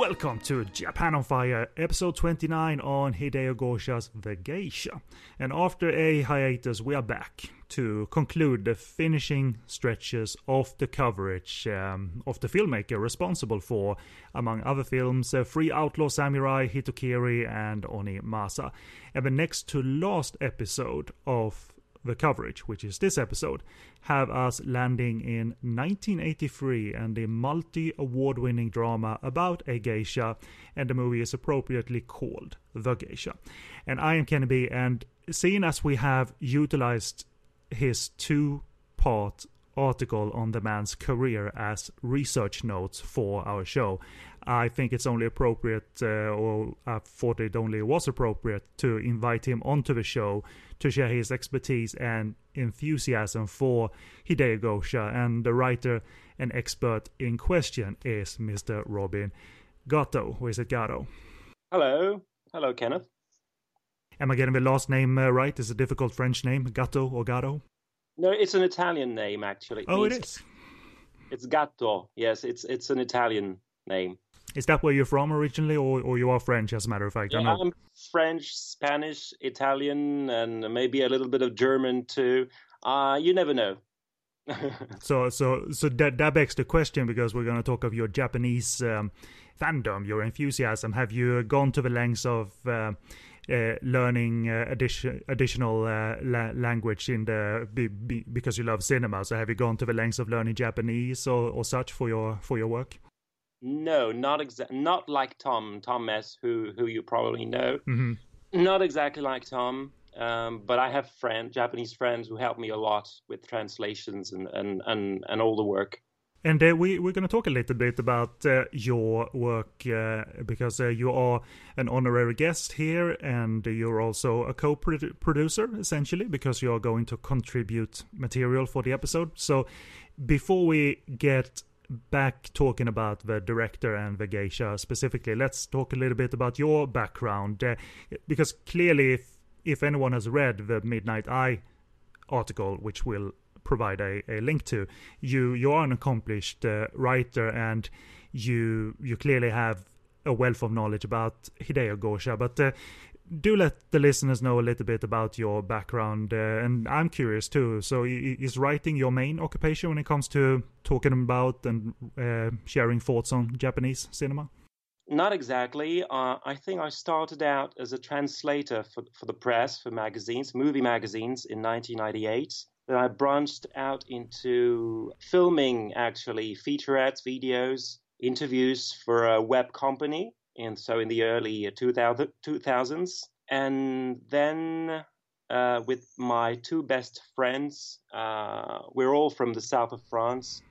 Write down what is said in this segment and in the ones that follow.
Welcome to Japan on Fire, episode 29 on Hideo Gosha's The Geisha. And after a hiatus, we are back to conclude the finishing stretches of the coverage um, of the filmmaker responsible for, among other films, uh, Three Outlaw Samurai, Hitokiri, and Onimasa. And the next to last episode of the coverage, which is this episode, have us landing in 1983 and the multi award winning drama about a geisha, and the movie is appropriately called The Geisha. And I am Kennedy, and seeing as we have utilized his two part article on the man's career as research notes for our show. I think it's only appropriate, uh, or I thought it only was appropriate, to invite him onto the show to share his expertise and enthusiasm for Hideo Gosha. And the writer and expert in question is Mr. Robin Gatto. Or is it Gatto? Hello. Hello, Kenneth. Am I getting the last name uh, right? Is a difficult French name, Gatto or Gatto? No, it's an Italian name actually. It oh, it is. It's Gatto. Yes, it's it's an Italian name. Is that where you're from originally, or, or you are French, as a matter of fact? Yeah, I'm French, Spanish, Italian, and maybe a little bit of German too. Uh, you never know. so, so, so that that begs the question because we're going to talk of your Japanese um, fandom, your enthusiasm. Have you gone to the lengths of uh, uh, learning uh, addition, additional uh, la- language in the be, be, because you love cinema. So have you gone to the lengths of learning Japanese or, or such for your for your work? No, not exactly. Not like Tom Tom Mes, who who you probably know. Mm-hmm. Not exactly like Tom. Um, but I have friend Japanese friends who help me a lot with translations and and and, and all the work. And uh, we, we're going to talk a little bit about uh, your work uh, because uh, you are an honorary guest here and you're also a co producer, essentially, because you are going to contribute material for the episode. So before we get back talking about the director and the geisha specifically, let's talk a little bit about your background. Uh, because clearly, if, if anyone has read the Midnight Eye article, which we'll provide a, a link to. You you are an accomplished uh, writer, and you you clearly have a wealth of knowledge about Hideo Gosha. But uh, do let the listeners know a little bit about your background, uh, and I'm curious too. So, is writing your main occupation when it comes to talking about and uh, sharing thoughts on Japanese cinema? Not exactly. Uh, I think I started out as a translator for, for the press, for magazines, movie magazines in 1998. Then I branched out into filming, actually, featurettes, videos, interviews for a web company. And so in the early 2000, 2000s. And then uh, with my two best friends, uh, we're all from the south of France.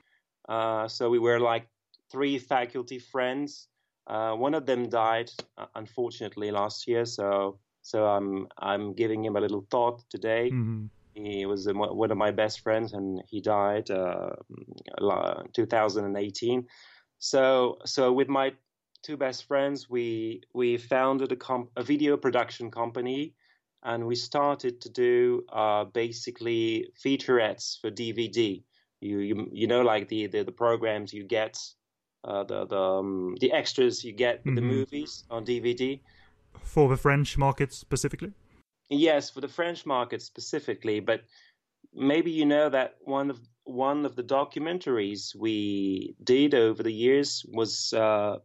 Uh, so we were like three faculty friends. Uh, one of them died, uh, unfortunately, last year. So so I'm I'm giving him a little thought today. Mm-hmm. He was one of my best friends, and he died uh, 2018. So, so with my two best friends, we we founded a, comp- a video production company, and we started to do uh, basically featurettes for DVD. You, you you know like the the, the programs you get, uh, the the um, the extras you get mm-hmm. the movies on DVD. For the French market specifically. Yes, for the French market specifically, but maybe you know that one of one of the documentaries we did over the years was uh,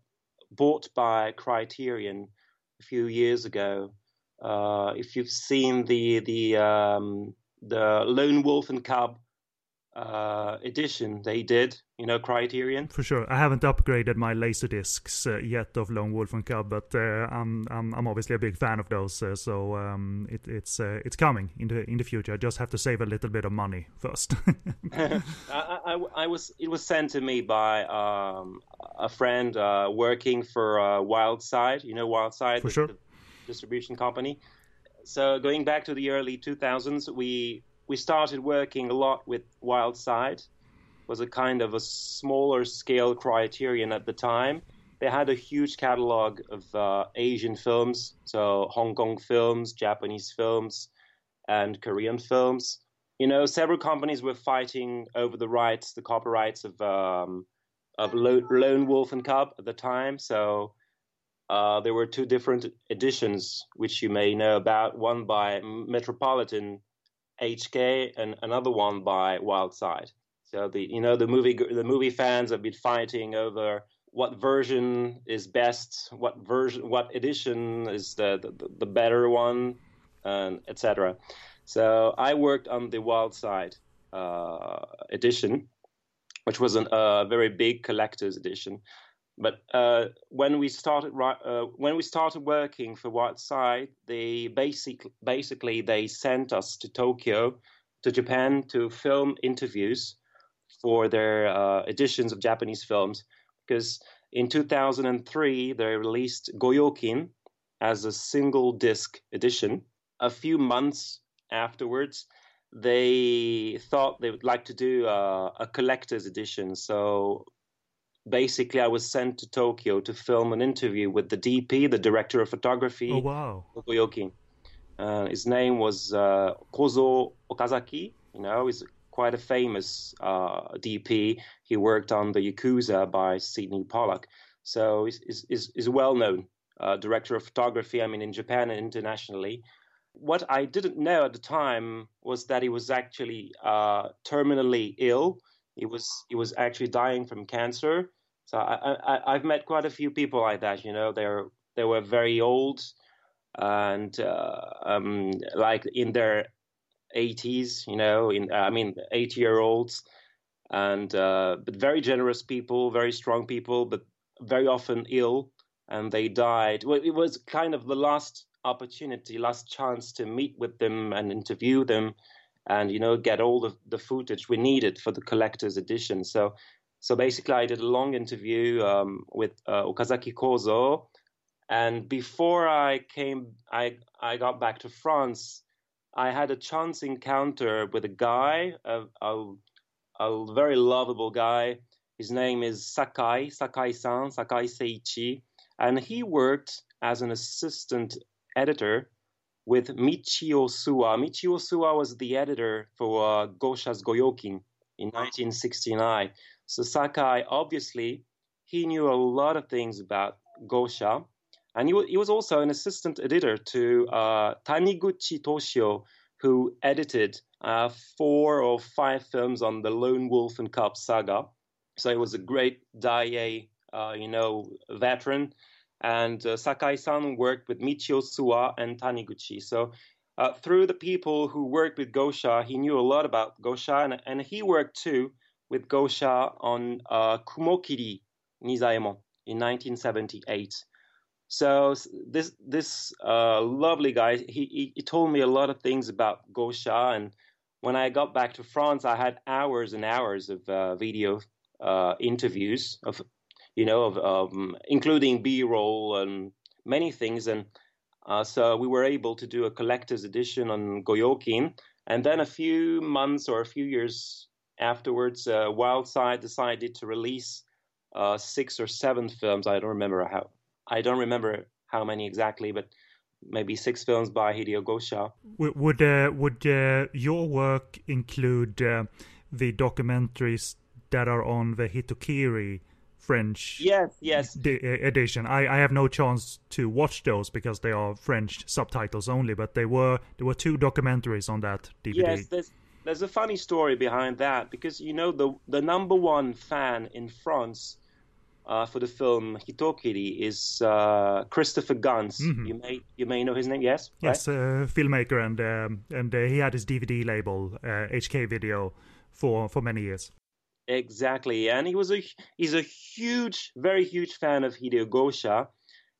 bought by Criterion a few years ago. Uh, if you've seen the the um, the Lone Wolf and Cub uh, edition they did, you know, Criterion. For sure, I haven't upgraded my laser discs uh, yet of Lone Wolf and Cub, but uh, I'm, I'm I'm obviously a big fan of those, uh, so um, it, it's uh, it's coming in the in the future. I just have to save a little bit of money first. I, I, I, was it was sent to me by um, a friend uh, working for Wildside, you know, Wildside, for sure, distribution company. So going back to the early 2000s, we we started working a lot with Wildside. Was a kind of a smaller scale criterion at the time. They had a huge catalog of uh, Asian films, so Hong Kong films, Japanese films, and Korean films. You know, several companies were fighting over the rights, the copyrights of um, of Lone Wolf and Cub at the time. So uh, there were two different editions, which you may know about. One by Metropolitan HK, and another one by Wildside. So the you know the movie the movie fans have been fighting over what version is best, what version, what edition is the the, the better one, and etc. So I worked on the Wildside uh, edition, which was a uh, very big collector's edition. But uh, when we started uh, when we started working for Wildside, they basic, basically they sent us to Tokyo, to Japan, to film interviews for their uh, editions of Japanese films. Because in 2003 they released Goyokin as a single disc edition. A few months afterwards, they thought they would like to do a, a collector's edition. So basically, I was sent to Tokyo to film an interview with the DP, the director of photography. Oh wow! Toyoki. Uh, his name was uh, Kozo Okazaki. You know, he's quite a famous uh, DP. He worked on the Yakuza by Sydney Pollack, so he's, he's, he's a well-known uh, director of photography. I mean, in Japan and internationally. What I didn't know at the time was that he was actually uh, terminally ill. He was he was actually dying from cancer. So I, I have met quite a few people like that. You know, they're they were very old and uh, um, like in their 80s. You know, in I mean 80 year olds, and uh, but very generous people, very strong people, but very often ill, and they died. Well, it was kind of the last opportunity, last chance to meet with them and interview them, and you know get all the, the footage we needed for the collector's edition. So, so basically, I did a long interview um, with uh, Okazaki Kozo, and before I came, I I got back to France. I had a chance encounter with a guy, a, a, a very lovable guy. His name is Sakai, Sakai-san, Sakai Seiichi, and he worked as an assistant editor with Michio Suwa. Michio Suwa was the editor for uh, Gosha's Goyokin in 1969. So Sakai, obviously, he knew a lot of things about Gosha. And he, he was also an assistant editor to uh, Taniguchi Toshio, who edited uh, four or five films on the Lone Wolf and Cub saga. So he was a great Daiei, uh, you know, veteran and uh, Sakai-san worked with Michio Suwa and Taniguchi. So uh, through the people who worked with Gosha, he knew a lot about Gosha, and, and he worked too with Gosha on uh, Kumokiri Nizaemon in 1978. So this this uh, lovely guy, he, he told me a lot of things about Gosha, and when I got back to France, I had hours and hours of uh, video uh, interviews of you know, of, um, including B-roll and many things. And uh, so we were able to do a collector's edition on Goyokin. And then a few months or a few years afterwards, uh, Wildside decided to release uh, six or seven films. I don't remember how. I don't remember how many exactly, but maybe six films by Hideo Gosha. Would would, uh, would uh, your work include uh, the documentaries that are on the Hitokiri French yes yes edition. I, I have no chance to watch those because they are French subtitles only. But they were there were two documentaries on that DVD. Yes, there's there's a funny story behind that because you know the the number one fan in France uh, for the film Hitokiri is uh, Christopher Gans. Mm-hmm. You may you may know his name. Yes. Yes, right? uh, filmmaker and um, and uh, he had his DVD label HK uh, Video for for many years. Exactly, and he was a he's a huge, very huge fan of Hideo Gosha,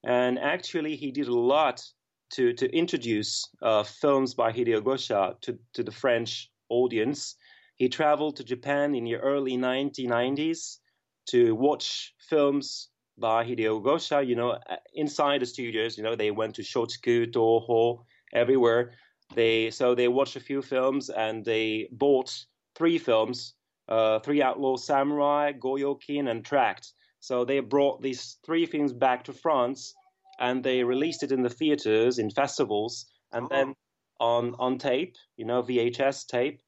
and actually he did a lot to to introduce uh, films by Hideo Gosha to to the French audience. He traveled to Japan in the early 1990s to watch films by Hideo Gosha. You know, inside the studios, you know, they went to Shochiku, Toho, everywhere. They so they watched a few films and they bought three films uh, Three Outlaw Samurai, Goyokin, and Tracked. So they brought these three films back to France and they released it in the theaters, in festivals, and oh. then on on tape, you know, VHS tape,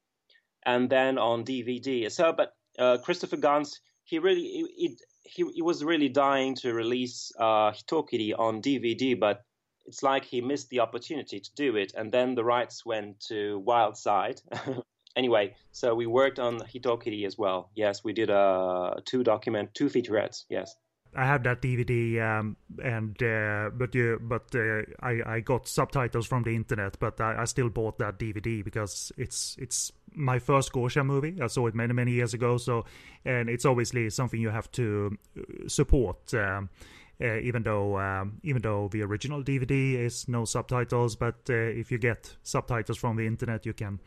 and then on DVD. So, but uh, Christopher Gans, he really it, he he was really dying to release uh, Hitokiri on DVD, but it's like he missed the opportunity to do it, and then the rights went to Wildside. anyway, so we worked on Hitokiri as well. Yes, we did uh, two document, two featurettes. Yes. I have that DVD, um, and uh, but you, but uh, I I got subtitles from the internet, but I, I, still bought that DVD because it's it's my first Gosha movie. I saw it many many years ago, so and it's obviously something you have to uh, support. Um, uh, even though um, even though the original DVD is no subtitles, but uh, if you get subtitles from the internet, you can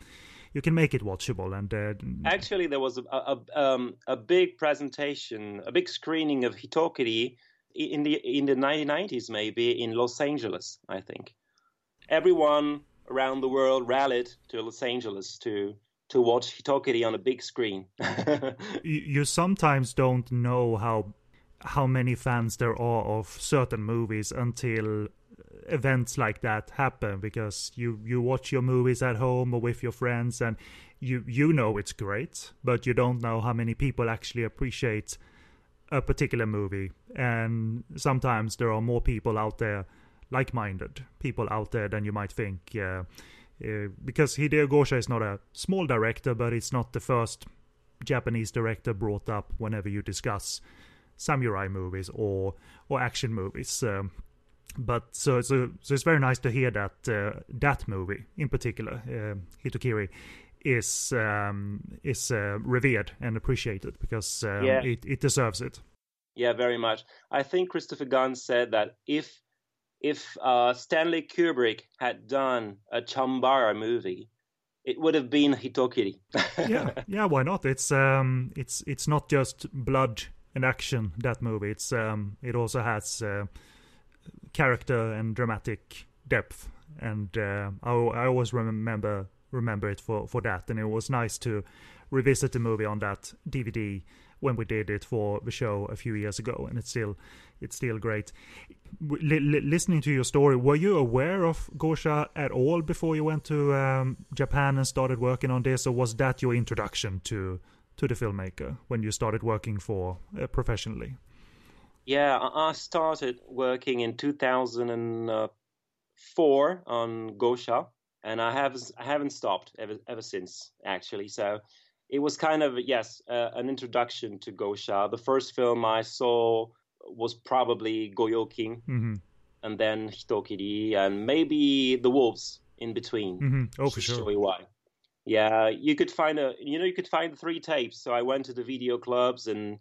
you can make it watchable. And uh, actually, there was a a, um, a big presentation, a big screening of Hitokiri in the in the 1990s, maybe in Los Angeles. I think everyone around the world rallied to Los Angeles to to watch Hitokiri on a big screen. you sometimes don't know how how many fans there are of certain movies until events like that happen because you you watch your movies at home or with your friends and you you know it's great but you don't know how many people actually appreciate a particular movie. And sometimes there are more people out there like-minded people out there than you might think uh, uh, because Hideo Gosha is not a small director but it's not the first Japanese director brought up whenever you discuss samurai movies or or action movies. Um, but so so so it's very nice to hear that uh, that movie in particular, uh, Hitokiri, is um, is uh, revered and appreciated because um, yeah. it it deserves it. Yeah, very much. I think Christopher Gans said that if if uh, Stanley Kubrick had done a Chambara movie, it would have been Hitokiri. yeah, yeah. Why not? It's um, it's it's not just blood and action. That movie. It's um, it also has uh, character and dramatic depth, and uh, I, I always remember remember it for for that. And it was nice to revisit the movie on that DVD when we did it for the show a few years ago, and it's still it's still great. L- l- listening to your story, were you aware of Gosha at all before you went to um, Japan and started working on this, or was that your introduction to to the filmmaker when you started working for uh, professionally? Yeah, I started working in 2004 on Gosha, and I have I haven't stopped ever ever since actually. So it was kind of yes uh, an introduction to Gosha. The first film I saw was probably Goyokin, mm-hmm. and then Hitokiri, and maybe The Wolves in between. Mm-hmm. Oh, for sure. Show you why. Yeah, you could find a you know you could find three tapes. So I went to the video clubs and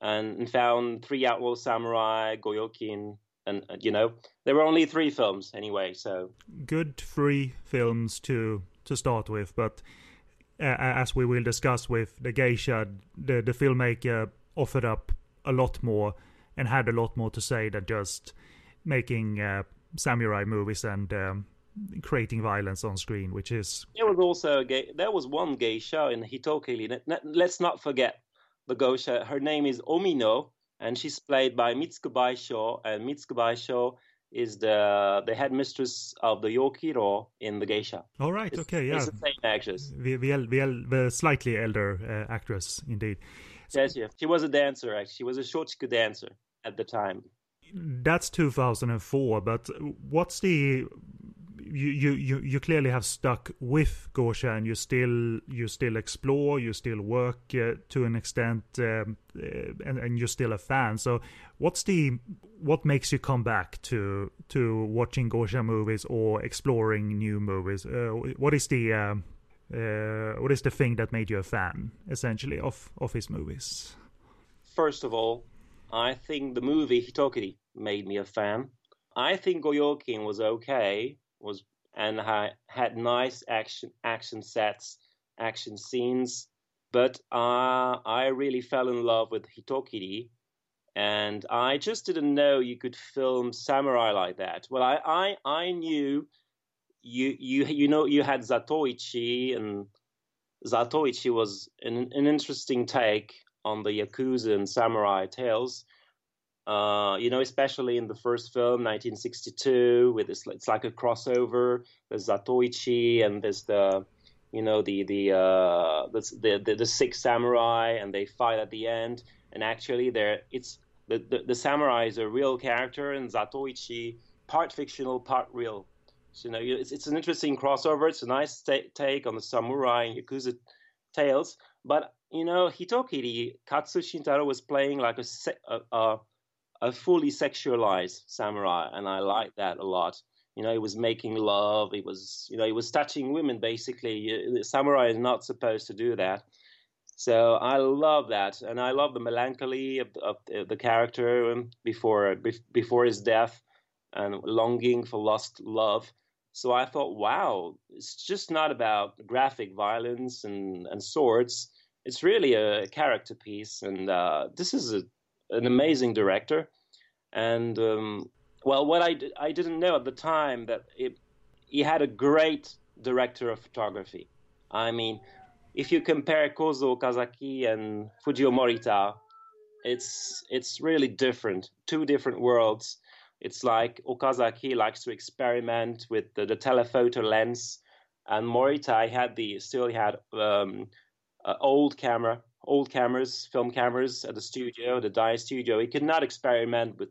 and found three Outlaw Samurai, Goyokin, and uh, you know there were only three films anyway. So good three films to to start with, but uh, as we will discuss with the Geisha, the the filmmaker offered up a lot more and had a lot more to say than just making uh, samurai movies and um, creating violence on screen, which is. There was also a gay, there was one geisha in Hitokiri. Let's not forget the Gosha. Her name is Omino, and she's played by Mitsuko Baisho. And Mitsuko Baisho is the the headmistress of the Yokiro in the Geisha. All right, it's, okay, yeah. It's the same actress. The, the, the, the slightly elder uh, actress, indeed. Yes, yes. She was a dancer, actually. She was a shochiku dancer at the time. That's 2004, but what's the you, you, you clearly have stuck with Gosha and you still you still explore, you still work uh, to an extent, um, uh, and, and you're still a fan. So, what's the what makes you come back to to watching Gosha movies or exploring new movies? Uh, what is the um, uh, what is the thing that made you a fan, essentially, of of his movies? First of all, I think the movie Hitokiri made me a fan. I think Goyokin was okay, was and I had nice action action sets, action scenes. But uh, I really fell in love with Hitokiri, and I just didn't know you could film samurai like that. Well, I I, I knew you you you know you had Zatoichi, and Zatoichi was an, an interesting take on the yakuza and samurai tales. Uh, you know, especially in the first film, 1962, with this, it's like a crossover. There's Zatoichi and there's the, you know, the the uh, the, the the six samurai, and they fight at the end. and actually there it's the, the, the samurai is a real character and Zatoichi part fictional, part real. So, you know, it's, it's an interesting crossover. It's a nice t- take on the samurai and yakuza tales. But you know, Hitokiri Katsu Shintaro was playing like a, a, a a fully sexualized samurai, and I like that a lot. You know, he was making love. He was, you know, he was touching women. Basically, the samurai is not supposed to do that. So I love that, and I love the melancholy of, of the character um, before before his death, and longing for lost love. So I thought, wow, it's just not about graphic violence and, and swords. It's really a character piece, and uh, this is a an amazing director, and um, well, what I I didn't know at the time that it, he had a great director of photography. I mean, if you compare Kozo Okazaki and Fujio Morita, it's it's really different. Two different worlds. It's like Okazaki likes to experiment with the, the telephoto lens, and Morita had the still had um, old camera old cameras, film cameras at the studio, the Daiei studio. He could not experiment with,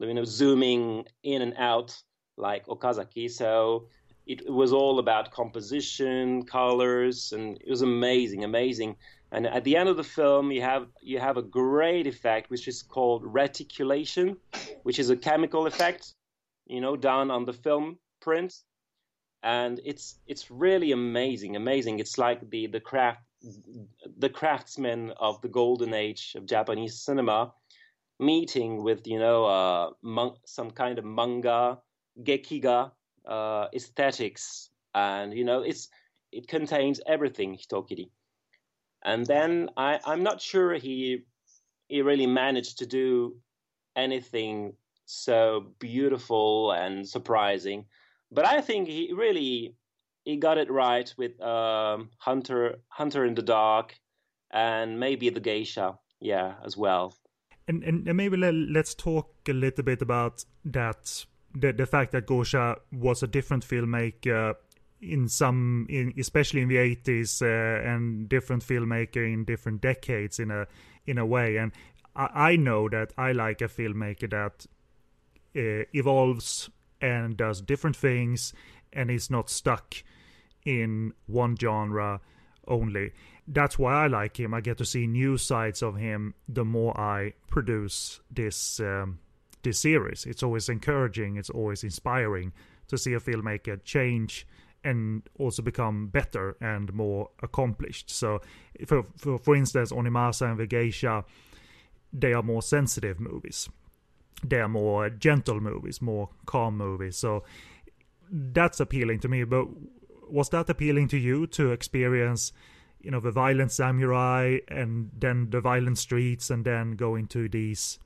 you know, zooming in and out like Okazaki. So it was all about composition, colors, and it was amazing, amazing. And at the end of the film, you have you have a great effect, which is called reticulation, which is a chemical effect, you know, done on the film print, and it's it's really amazing, amazing. It's like the the craft the craftsmen of the golden age of Japanese cinema meeting with you know uh, mon- some kind of manga gekiga uh, aesthetics. And you know it's it contains everything hitokiri. And then I, i'm not sure he he really managed to do anything so beautiful and surprising. But i think he really he got it right with um, Hunter Hunter in the Dark and maybe the Geisha, yeah, as well. And and, and maybe let, us talk a little bit about that the the fact that Gosha was a different filmmaker in some in especially in the 80s uh, and different filmmaker in different decades in a in a way and I, I know that I like a filmmaker that uh, evolves and does different things and is not stuck in one genre only. That's why I like him. I get to see new sides of him the more I produce this um, this series. It's always encouraging. It's always inspiring to see a filmmaker change and also become better and more accomplished. So, for for, for instance, Onimasa and the Geisha, they are more sensitive movies. They are more gentle movies, more calm movies. So that's appealing to me. But was that appealing to you to experience you know the violent samurai and then the violent streets and then go into these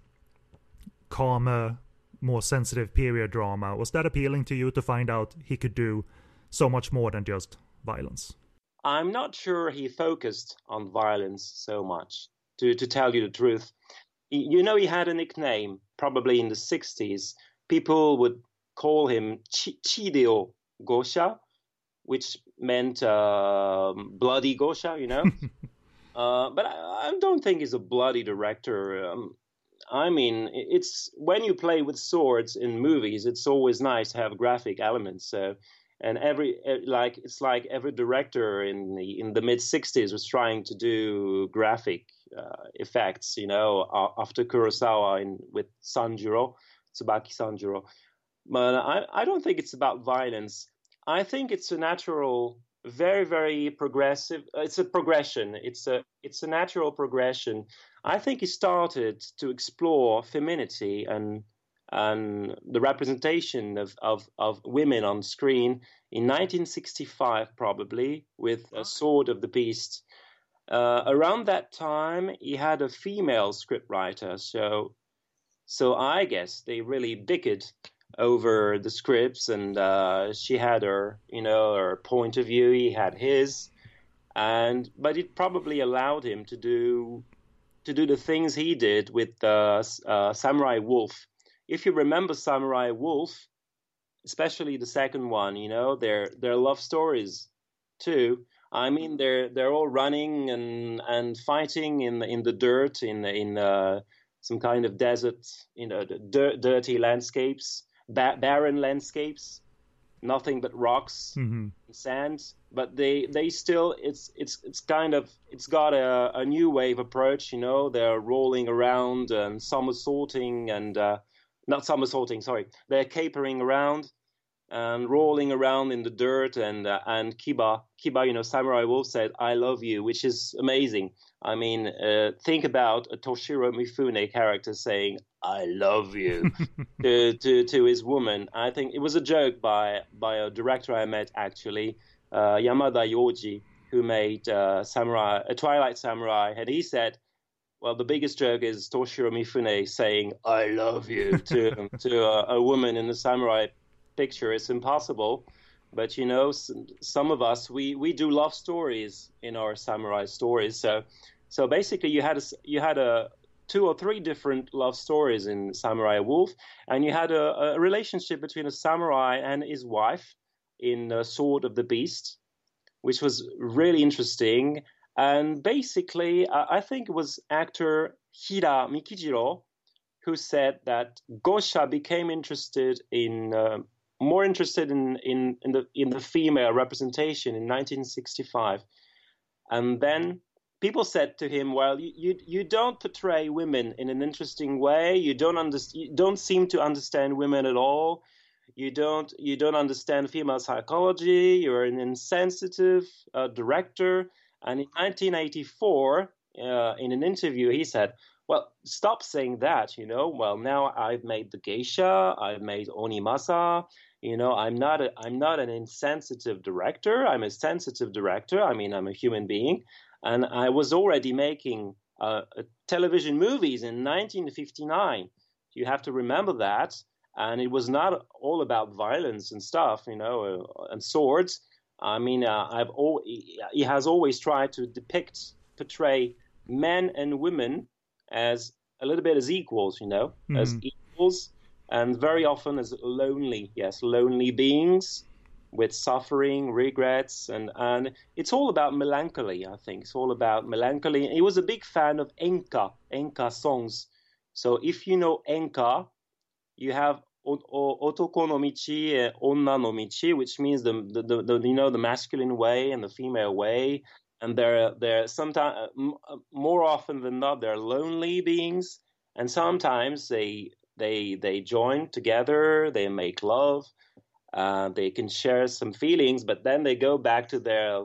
calmer more sensitive period drama? Was that appealing to you to find out he could do so much more than just violence? I'm not sure he focused on violence so much to, to tell you the truth. You know he had a nickname probably in the 60s people would call him Ch- chideo gosha which meant uh, bloody Gosha, you know. uh, but I, I, don't think he's a bloody director. Um, I mean, it's when you play with swords in movies, it's always nice to have graphic elements. So, and every like it's like every director in the in the mid '60s was trying to do graphic uh, effects. You know, after Kurosawa in with Sanjuro, Tsubaki Sanjuro. But I, I don't think it's about violence. I think it's a natural, very, very progressive. Uh, it's a progression. It's a it's a natural progression. I think he started to explore femininity and and the representation of, of, of women on screen in 1965, probably with a Sword of the Beast. Uh, around that time, he had a female scriptwriter, so so I guess they really bickered over the scripts, and uh, she had her, you know, her point of view. He had his, and but it probably allowed him to do to do the things he did with uh, uh, Samurai Wolf. If you remember Samurai Wolf, especially the second one, you know, their their love stories too I mean, they're they're all running and and fighting in the, in the dirt in in uh, some kind of desert, you know, dirt, dirty landscapes, ba- barren landscapes, nothing but rocks, mm-hmm. and sand. But they they still it's it's it's kind of it's got a, a new wave approach. You know, they're rolling around and somersaulting and uh, not somersaulting, sorry, they're capering around and rolling around in the dirt and uh, and Kiba Kiba you know Samurai Wolf said I love you which is amazing I mean uh, think about a Toshiro Mifune character saying I love you to, to to his woman I think it was a joke by by a director I met actually uh, Yamada Yoji who made uh, Samurai a Twilight Samurai and he said well, the biggest joke is Toshiro Mifune saying "I love you" to to a, a woman in the samurai picture. It's impossible. But you know, some of us we, we do love stories in our samurai stories. So so basically, you had a, you had a two or three different love stories in Samurai Wolf, and you had a, a relationship between a samurai and his wife in uh, Sword of the Beast, which was really interesting. And basically, I think it was actor Hira Mikijiro who said that Gosha became interested in uh, more interested in, in, in, the, in the female representation in 1965. And then people said to him, "Well, you, you, you don't portray women in an interesting way. You don't under, you don't seem to understand women at all. You don't you don't understand female psychology. You're an insensitive uh, director." And in 1984, uh, in an interview, he said, "Well, stop saying that. You know. Well, now I've made the geisha. I've made onimasa. You know, I'm not a, I'm not an insensitive director. I'm a sensitive director. I mean, I'm a human being, and I was already making uh, television movies in 1959. You have to remember that, and it was not all about violence and stuff, you know, uh, and swords. I mean, uh, I've al- he has always tried to depict, portray men and women as a little bit as equals, you know, mm. as equals and very often as lonely, yes, lonely beings with suffering, regrets, and, and it's all about melancholy, I think. It's all about melancholy. He was a big fan of enka, enka songs. So if you know enka, you have otoko no michi, onna no michi, which means the, the, the, the, you know the masculine way and the female way. And they're they're sometimes more often than not they're lonely beings, and sometimes they they they join together, they make love, uh, they can share some feelings, but then they go back to their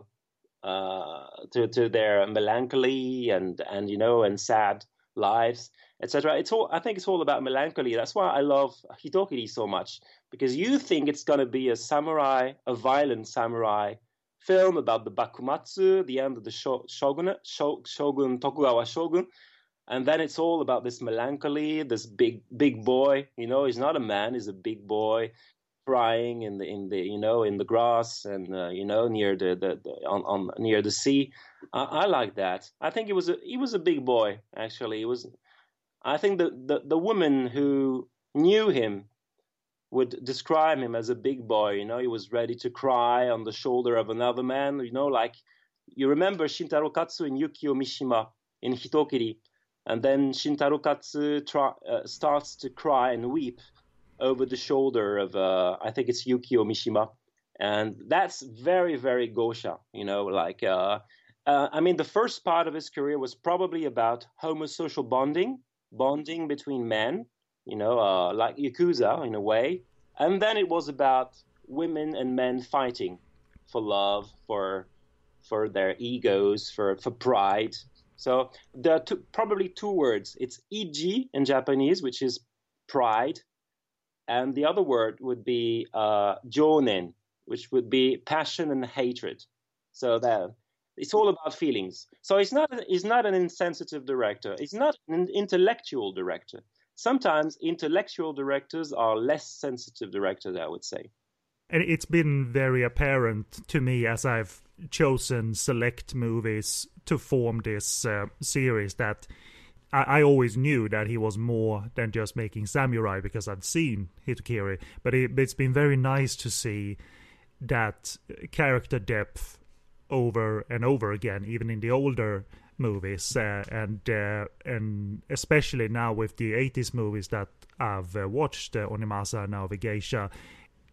uh, to to their melancholy and and you know and sad lives, etc. It's all I think it's all about melancholy. That's why I love Hitokiri so much because you think it's going to be a samurai, a violent samurai film about the Bakumatsu, the end of the shogunate, shogun Tokugawa shogun, and then it's all about this melancholy this big big boy you know he's not a man he's a big boy crying in the in the you know in the grass and uh, you know near the, the, the, on, on near the sea. I, I, like that. I think he was a he was a big boy actually. He was i think the, the the woman who knew him would describe him as a big boy you know. He was ready to cry on the shoulder of another man you know like you remember shintaro katsu and yukio mishima in hitokiri and then Shintaro Katsu try, uh, starts to cry and weep over the shoulder of, uh, I think it's Yukio Mishima. And that's very, very Gosha, you know, like, uh, uh, I mean, the first part of his career was probably about homosocial bonding, bonding between men, you know, uh, like Yakuza in a way. And then it was about women and men fighting for love, for for their egos, for, for pride, so there are two, probably two words. It's iji in Japanese, which is pride, and the other word would be uh, which would be passion and hatred. So that it's all about feelings. So it's not he's not an insensitive director. It's not an intellectual director. Sometimes intellectual directors are less sensitive directors, I would say. And it's been very apparent to me as I've chosen select movies to form this uh, series that I, I, always knew that he was more than just making samurai because I'd seen Hitokiri, but it, it's been very nice to see that character depth over and over again, even in the older movies, uh, and uh, and especially now with the 80s movies that I've uh, watched, uh, Onimasa now the Geisha,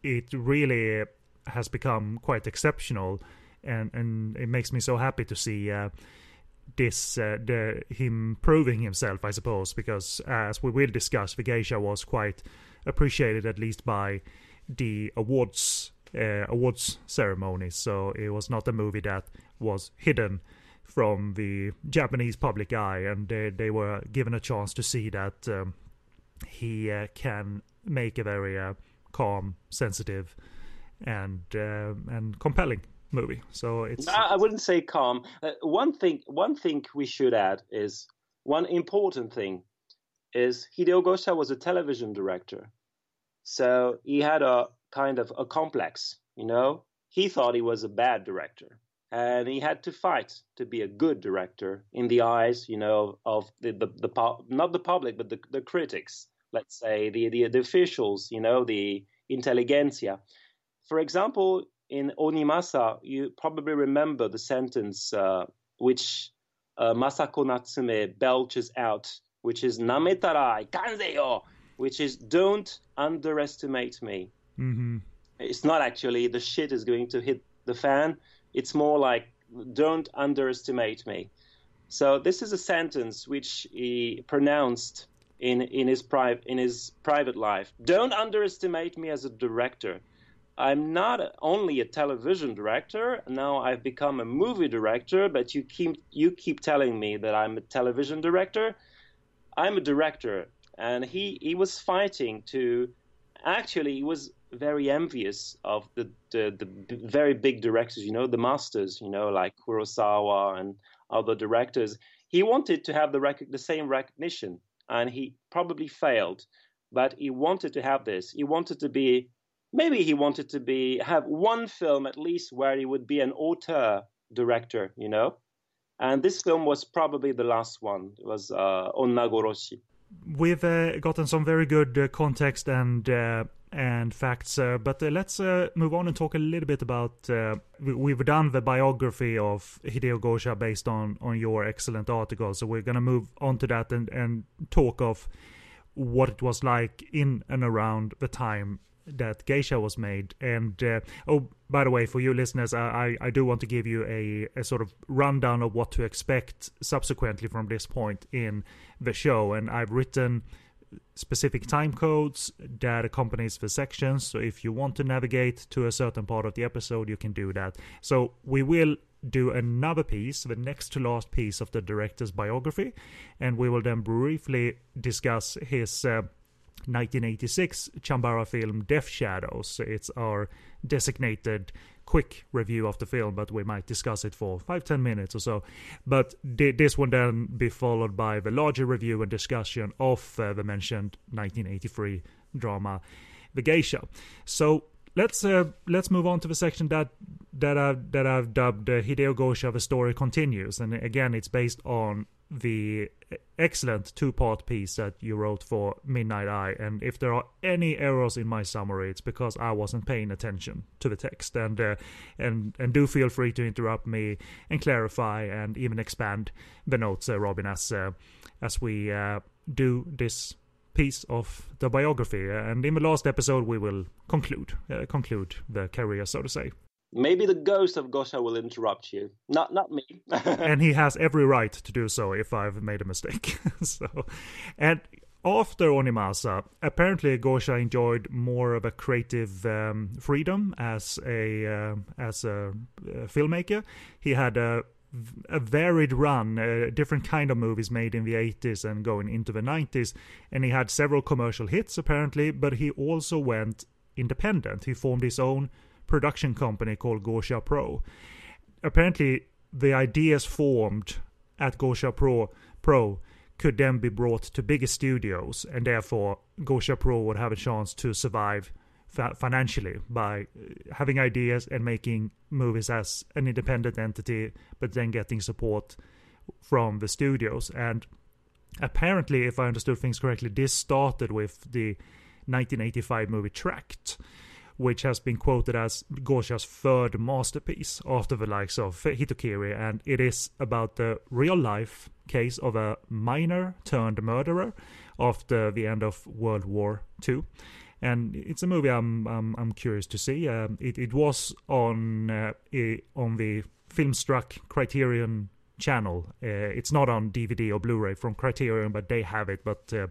it really has become quite exceptional, and and it makes me so happy to see. This uh, the him proving himself, I suppose, because as we will discuss, the was quite appreciated at least by the awards uh, awards ceremony. So it was not a movie that was hidden from the Japanese public eye, and they, they were given a chance to see that um, he uh, can make a very uh, calm, sensitive, and uh, and compelling movie. So it's. I wouldn't say calm. Uh, one thing, one thing we should add is one important thing is Hideo Gosha was a television director, so he had a kind of a complex. You know, he thought he was a bad director and he had to fight to be a good director in the eyes, you know, of the the, the not the public but the, the critics, let's say the, the the officials, you know, the intelligentsia. For example, in Onimasa, you probably remember the sentence uh, which uh, Masako Natsume belches out, which is "nametara kanzeyo," which is "Don't underestimate me." Mm-hmm. It's not actually the shit is going to hit the fan it's more like, don't underestimate me. So this is a sentence which he pronounced in in his private in his private life. Don't underestimate me as a director. I'm not only a television director. Now I've become a movie director, but you keep you keep telling me that I'm a television director. I'm a director, and he he was fighting to actually he was very envious of the, the, the very big directors, you know, the masters, you know, like Kurosawa and other directors. He wanted to have the rec- the same recognition, and he probably failed. But he wanted to have this. He wanted to be, maybe he wanted to be have one film at least where he would be an auteur director, you know. And this film was probably the last one. It was uh, Onnagoroshi. We've uh, gotten some very good uh, context and uh, and facts. Uh, but uh, let's uh, move on and talk a little bit about. We, have done the biography of Hideo Gosha based on on your excellent article, so we're gonna move on to that and and talk of what it was like in and around the time that Geisha was made. And uh, oh, by the way, for you listeners, I, I do want to give you a, a sort of rundown of what to expect subsequently from this point in the show. And I've written specific time codes that accompanies the sections. So if you want to navigate to a certain part of the episode, you can do that. So we will do another piece, the next to last piece of the director's biography, and we will then briefly discuss his uh, 1986 Chambara film Death Shadows. It's our designated quick review of the film, but we might discuss it for five ten minutes or so. But this will then be followed by the larger review and discussion of uh, the mentioned 1983 drama The Geisha. So let's uh, let's move on to the section that that I've that I've dubbed uh, Hideo Gosha. The story continues, and again, it's based on the excellent two-part piece that you wrote for Midnight Eye. And if there are any errors in my summary, it's because I wasn't paying attention to the text. And uh, and and do feel free to interrupt me and clarify and even expand the notes, uh, Robin, as uh, as we uh, do this piece of the biography. And in the last episode, we will conclude uh, conclude the career, so to say. Maybe the ghost of Gosha will interrupt you. Not not me. and he has every right to do so if I've made a mistake. so and after Onimasa, apparently Gosha enjoyed more of a creative um, freedom as a uh, as a uh, filmmaker. He had a a varied run, a different kind of movies made in the 80s and going into the 90s, and he had several commercial hits apparently, but he also went independent. He formed his own production company called Gosha Pro. Apparently, the ideas formed at Gosha Pro Pro could then be brought to bigger studios, and therefore Gosha Pro would have a chance to survive fa- financially by uh, having ideas and making movies as an independent entity, but then getting support from the studios. And apparently, if I understood things correctly, this started with the 1985 movie Tract, which has been quoted as Gosha's third masterpiece after the likes of Hitokiri, and it is about the real life case of a miner turned murderer after the end of World War II. And it's a movie I'm I'm, I'm curious to see. Um, it it was on uh, on the Filmstruck Criterion channel. Uh, it's not on DVD or Blu-ray from Criterion, but they have it. But uh,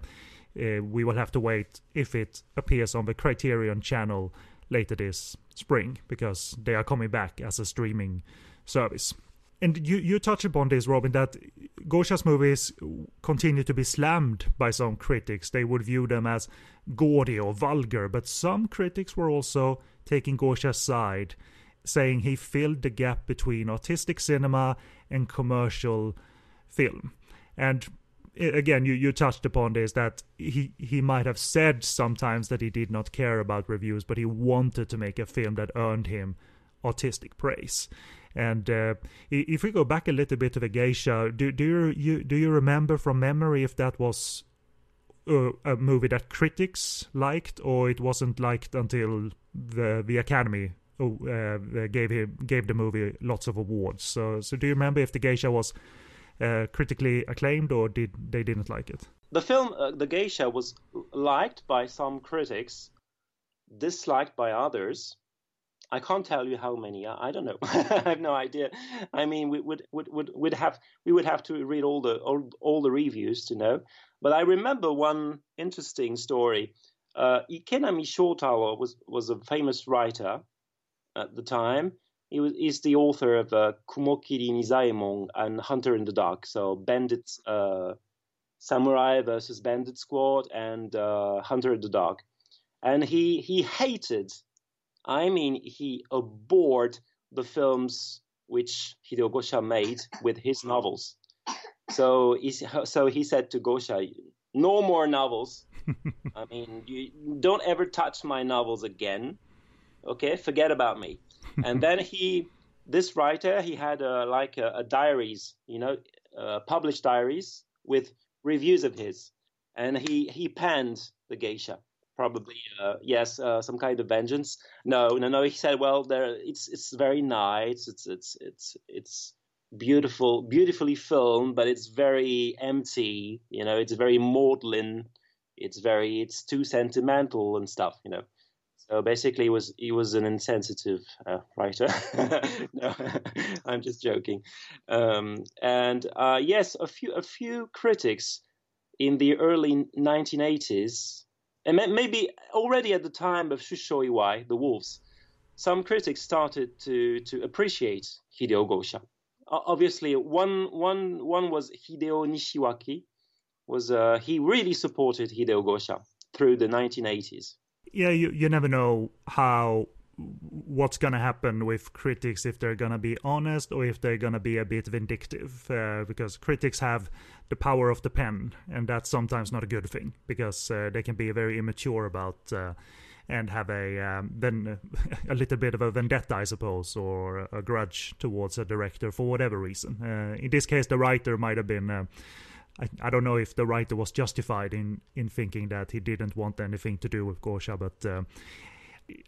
uh, we will have to wait if it appears on the Criterion channel later this spring because they are coming back as a streaming service. And you, you touch upon this, Robin, that Gosha's movies continue to be slammed by some critics. They would view them as gaudy or vulgar, but some critics were also taking Gosha's side, saying he filled the gap between artistic cinema and commercial film. And again, you, you touched upon this that he he might have said sometimes that he did not care about reviews, but he wanted to make a film that earned him artistic praise. And uh, if we go back a little bit to the geisha, do do you, you do you remember from memory if that was uh, a movie that critics liked, or it wasn't liked until the the Academy uh, gave him gave the movie lots of awards? So so do you remember if the geisha was uh, critically acclaimed, or did they didn't like it? The film, uh, The Geisha, was liked by some critics, disliked by others. I can't tell you how many. I, don't know. I have no idea. I mean, we would would would would have we would have to read all the all, all the reviews to know. But I remember one interesting story. Uh, Ikenami Shotaro was was a famous writer at the time, he was he's the author of uh, Kumokiri Nizaemon and Hunter in the Dark. So Bandit uh, Samurai versus Bandit Squad and uh, Hunter in the Dark, and he he hated, I mean he abhorred the films which Hideo Gosha made with his novels. So he so he said to Gosha, "No more novels. I mean, you don't ever touch my novels again. Okay, forget about me." And then he, this writer, he had a, like a, a diaries, you know, uh, published diaries with reviews of his, and he he panned the geisha. Probably uh, yes, uh, some kind of vengeance. No, no, no. He said, well, there, it's it's very nice. It's it's it's it's beautiful, beautifully filmed, but it's very empty. You know, it's very maudlin. It's very, it's too sentimental and stuff. You know, so basically, he was he was an insensitive uh, writer. no, I'm just joking. Um, and uh, yes, a few a few critics in the early 1980s, and maybe already at the time of Shussho Iwai, the Wolves, some critics started to to appreciate Hideo Gosha. Obviously, one one one was Hideo Nishiwaki. Was uh, he really supported Hideo Gosha through the 1980s? Yeah, you you never know how what's gonna happen with critics if they're gonna be honest or if they're gonna be a bit vindictive uh, because critics have the power of the pen and that's sometimes not a good thing because uh, they can be very immature about uh, and have a um, then a little bit of a vendetta i suppose or a grudge towards a director for whatever reason. Uh, in this case the writer might have been uh, I, I don't know if the writer was justified in, in thinking that he didn't want anything to do with Gosha, but uh,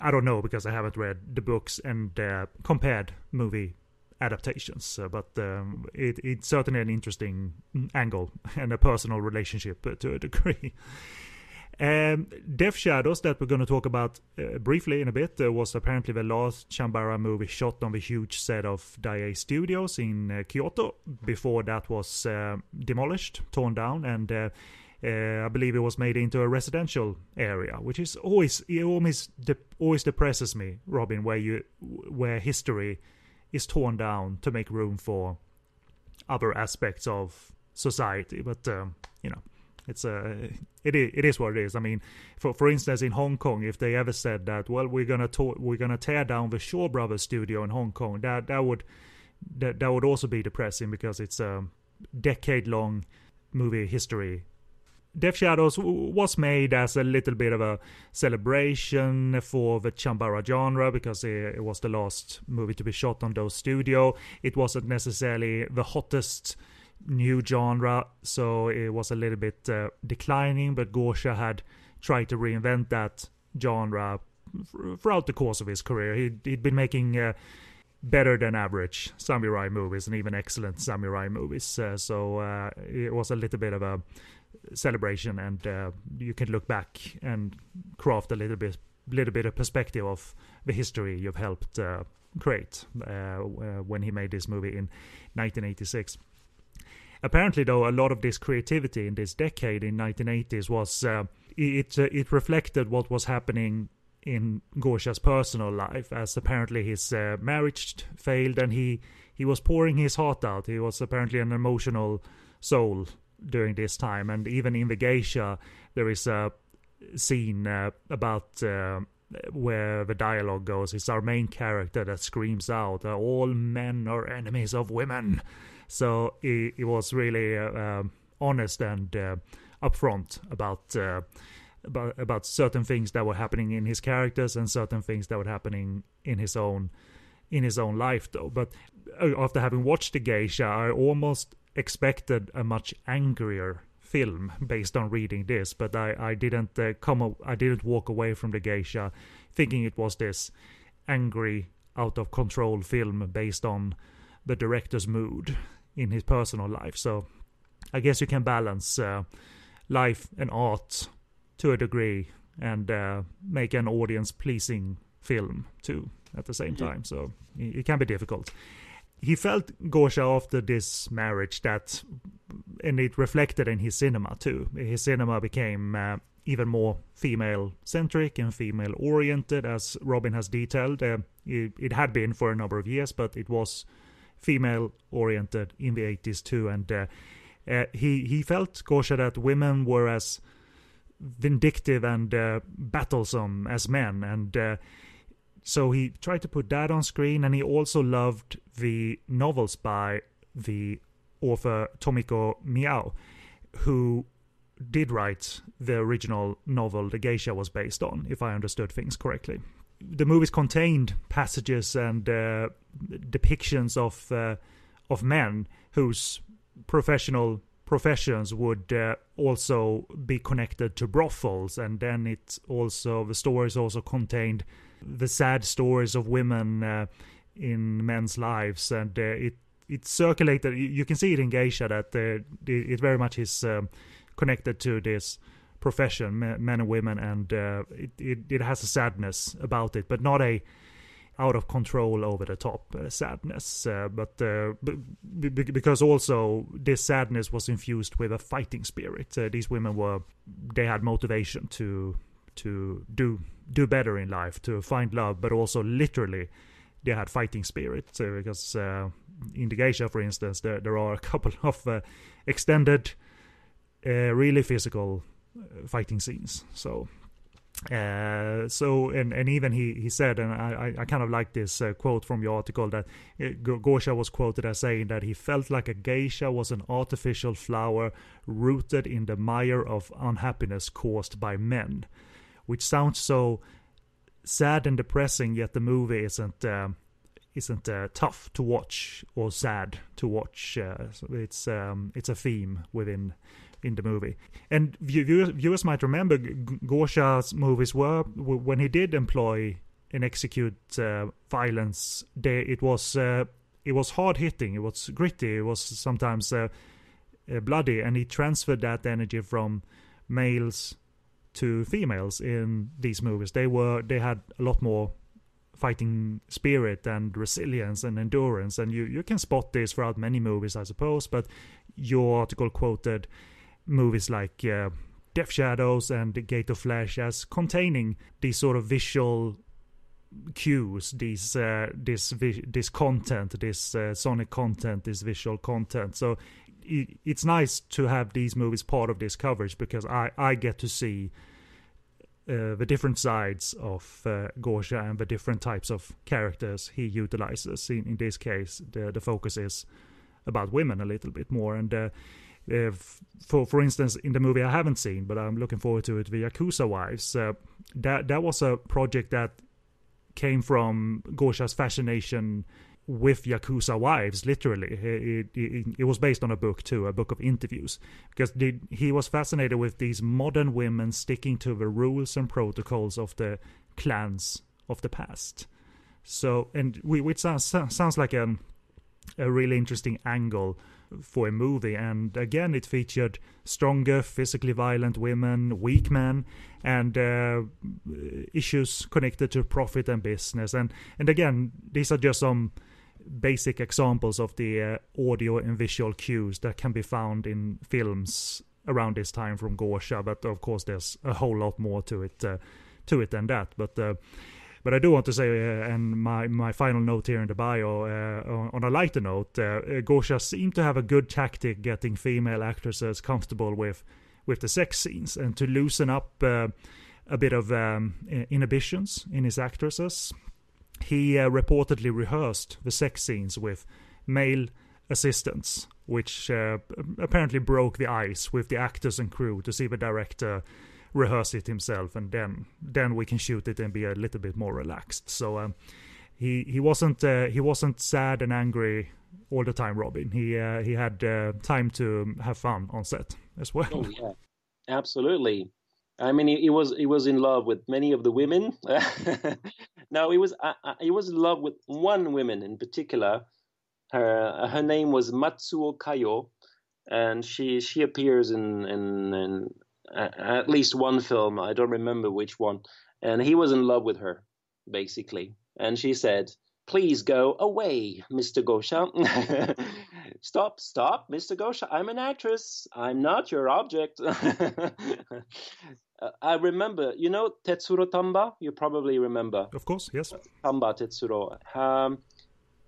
I don't know because I haven't read the books and uh, compared movie adaptations. Uh, but um, it, it's certainly an interesting angle and a personal relationship to a degree. Um, Death Shadows, that we're going to talk about uh, briefly in a bit, uh, was apparently the last Chambara movie shot on the huge set of Daiei Studios in uh, Kyoto. Before that was uh, demolished, torn down, and uh, uh, I believe it was made into a residential area, which is always it always de- always depresses me, Robin, where you where history is torn down to make room for other aspects of society. But um, you know it's a it is, it is what it is. I mean, for for instance, in Hong Kong, if they ever said that, well, we're gonna we're gonna tear down the Shaw Brothers studio in Hong Kong, that that would that that would also be depressing because it's a decade long movie history. Death Shadows was made as a little bit of a celebration for the Chambara genre because it, it was the last movie to be shot on those studio. It wasn't necessarily the hottest new genre, so it was a little bit uh, declining. But Gosha had tried to reinvent that genre throughout the course of his career. He'd, he'd been making uh, better than average samurai movies and even excellent samurai movies. Uh, so uh, it was a little bit of a celebration, and uh, you can look back and craft a little bit, little bit of perspective of the history you've helped uh, create when he made this movie in 1986. Apparently, though, a lot of this creativity in this decade in 1980s was uh, it it reflected what was happening in Gosha's personal life, as apparently his uh, marriage failed and he he was pouring his heart out. He was apparently an emotional soul during this time, and even in the geisha, there is a scene uh, about uh, where the dialogue goes. It's our main character that screams out, "All men are enemies of women." So he, he was really uh, um, honest and uh, upfront about uh, about about certain things that were happening in his characters and certain things that were happening in his own in his own life though. But after having watched the geisha i almost expected a much angrier film based on reading this but i i didn't uh, come i didn't walk away from the geisha thinking it was this angry out of control film based on the director's mood in his personal life so i guess you can balance uh, life and art to a degree and uh, make an audience pleasing film too at the same time. So it can be difficult. He felt Gosha after this marriage that, and it reflected in his cinema too. His cinema became uh, even more female centric and female oriented, as Robin has detailed. Uh, it, it, had been for a number of years, but it was female oriented in the 80s too. And uh, uh, he he felt Gosha that women were as vindictive and uh, battlesome as men, and uh, so he tried to put that on screen. And he also loved the novels by the author Tomiko Miyao, who did write the original novel the geisha was based on, if I understood things correctly. The movies contained passages and uh, depictions of uh, of men whose professional professions would uh, also be connected to brothels. And then it also the stories also contained the sad stories of women uh, in men's lives. And uh, it it circulated. You can see it in geisha that uh, it very much is um, connected to this profession men and women and uh, it, it, it has a sadness about it but not a out of control, over the top uh, sadness. Uh, but uh, b- b- because also this sadness was infused with a fighting spirit. Uh, these women were they had motivation to to do do better in life, to find love, but also literally they had fighting spirit. because uh, in the geisha, for instance, there there are a couple of uh, extended, really physical fighting scenes. So uh, so and and even he he said and I I kind of like this uh, quote from your article that uh, was quoted as saying that he felt like a geisha was an artificial flower rooted in the mire of unhappiness caused by men, which sounds so sad and depressing. Yet the movie isn't. Um, isn't uh, tough to watch or sad to watch. Uh, it's um, it's a theme within in the movie. And viewers, viewers might remember Gosha's movies were when he did employ and execute uh, violence. They, it was uh, it was hard hitting. It was gritty. It was sometimes uh, uh, bloody, and he transferred that energy from males to females in these movies. They were they had a lot more fighting spirit and resilience and endurance and you you can spot this throughout many movies i suppose but your article quoted movies like uh, Death Shadows and Gate of Flesh as containing these sort of visual cues, these uh, this this content, this uh, sonic content, this visual content. So it, it's nice to have these movies part of this coverage because I I get to see. Uh, the different sides of uh, Gosha and the different types of characters he utilizes. In, in this case, the the focus is about women a little bit more, and uh, uh, for for instance, in the movie I haven't seen, but I'm looking forward to it, the Yakuza Wives. Uh, that that was a project that came from Gosha's fascination with Yakuza wives, literally. It, it, it, was based on a book too, a book of interviews, because he was fascinated with these modern women sticking to the rules and protocols of the clans of the past. So, and we, which sounds sounds like a a really interesting angle for a movie. And again, it featured stronger, physically violent women, weak men, and uh, issues connected to profit and business. And and again, these are just some basic examples of the uh, audio and visual cues that can be found in films around this time from Gosha. But of course, there's a whole lot more to it uh, to it than that. But uh, but I do want to say, uh, and my, my final note here in the bio, uh, on a lighter note, uh, Gosha seemed to have a good tactic getting female actresses comfortable with with the sex scenes and to loosen up uh, a bit of um, inhibitions in his actresses. He uh, reportedly rehearsed the sex scenes with male assistants, which uh, apparently broke the ice with the actors and crew to see the director rehearse it himself, and then then we can shoot it and be a little bit more relaxed. So um, he he wasn't uh, he wasn't sad and angry all the time. Robin, he uh, he had uh, time to have fun on set as well. Oh yeah, absolutely. I mean, he, he was he was in love with many of the women. no, he was uh, uh, he was in love with one woman in particular. Her her name was Matsuo Kayo, and she she appears in in, in at least one film. I don't remember which one. And he was in love with her, basically. And she said, Please go away, Mr. Gosha. stop, stop, Mr. Gosha. I'm an actress. I'm not your object. I remember, you know Tetsuro Tamba? You probably remember. Of course, yes. Tamba Tetsuro. Um,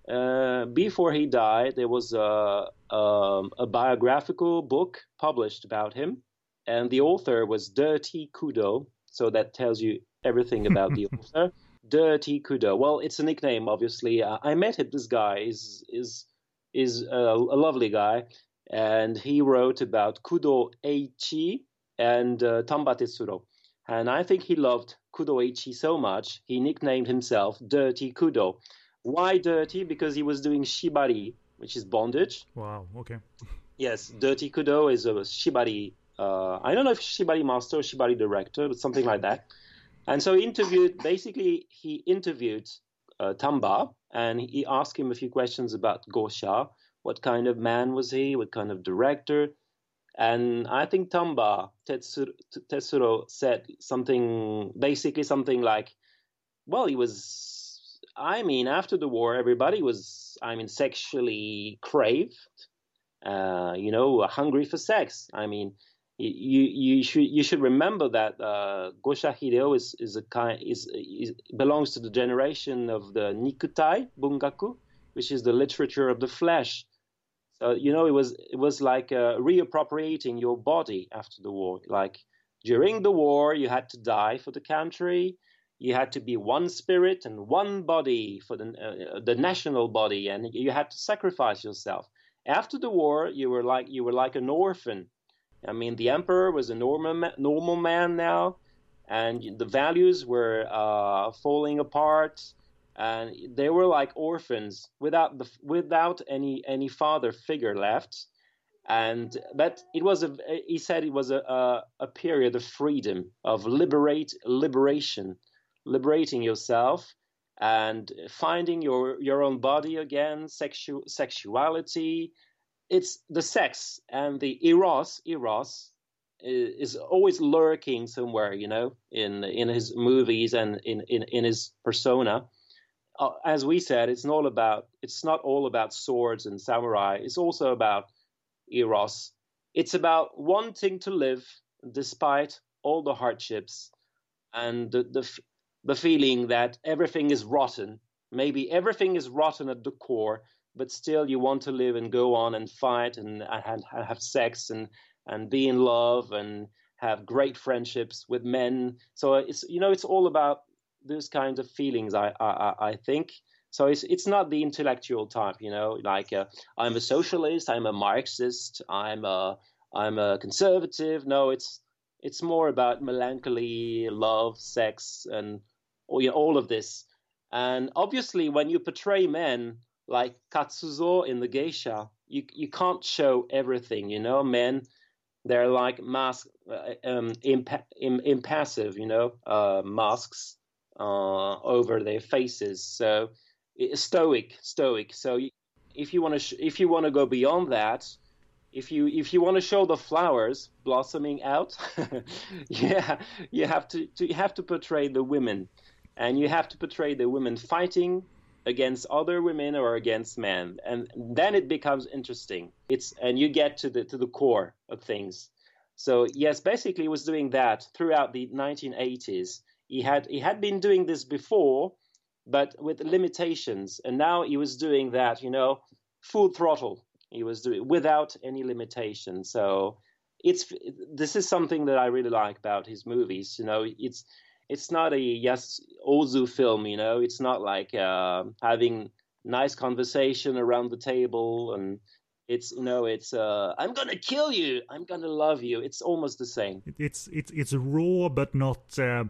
uh, before he died, there was a, um, a biographical book published about him and the author was Dirty Kudo, so that tells you everything about the author. Dirty Kudo. Well, it's a nickname, obviously. Uh, I met him. This guy is is is a, a, lovely guy, and he wrote about Kudo Eiichi and uh, Tamba Tetsuro. And I think he loved Kudo Eiichi so much, he nicknamed himself Dirty Kudo. Why dirty? Because he was doing shibari, which is bondage. Wow. Okay. Yes, Dirty Kudo is a shibari uh, I don't know if Shibari master or Shibari director, but something like that. And so he interviewed, basically, he interviewed uh, Tamba and he asked him a few questions about Gosha. What kind of man was he? What kind of director? And I think Tamba, Tetsuro, Tetsuro said something, basically something like, well, he was, I mean, after the war, everybody was, I mean, sexually craved, uh, you know, hungry for sex. I mean, you you should you should remember that uh, Gosha Hideo is is a kind is, is, belongs to the generation of the Nikutai Bungaku, which is the literature of the flesh. So you know it was it was like uh, reappropriating your body after the war. Like during the war, you had to die for the country. You had to be one spirit and one body for the uh, the national body, and you had to sacrifice yourself. After the war, you were like you were like an orphan I mean, the emperor was a normal normal man now, and the values were uh, falling apart, and they were like orphans without the without any any father figure left. And but it was a he said it was a a, a period of freedom of liberate liberation, liberating yourself and finding your your own body again, sexual sexuality it's the sex and the eros eros is, always lurking somewhere you know in in his movies and in in, in his persona. Uh, as we said it's not about it's not all about swords and samurai. It's also about eros. It's about wanting to live despite all the hardships and the the, the feeling that everything is rotten. Maybe everything is rotten at the core but still you want to live and go on and fight and, and have sex and and be in love and have great friendships with men. So it's you know it's all about those kinds of feelings. I I, I think. So it's it's not the intellectual type, you know, like uh, I'm a socialist, I'm a Marxist, I'm a I'm a conservative. No, it's it's more about melancholy, love, sex, and all, you know, all of this. And obviously, when you portray men like Katsuzo in the geisha, you you can't show everything. You know, men they're like mask uh, um, impa- Im- impassive. You know, uh, masks uh, over their faces. So stoic, stoic. So if you want to sh- if you want to go beyond that, if you if you want to show the flowers blossoming out, yeah, you have to, to you have to portray the women, and you have to portray the women fighting against other women or against men, and then it becomes interesting. It's and you get to the to the core of things. So yes, basically, he was doing that throughout the 1980s. He had he had been doing this before, but with limitations, and now he was doing that, you know, full throttle he was doing without any limitation. So it's this is something that I really like about his movies. You know, it's it's not a yes Ozu film. You know, it's not like uh, having nice conversation around the table and it's you know it's uh, i'm gonna kill you i'm gonna love you it's almost the same it's it's it's raw but not uh,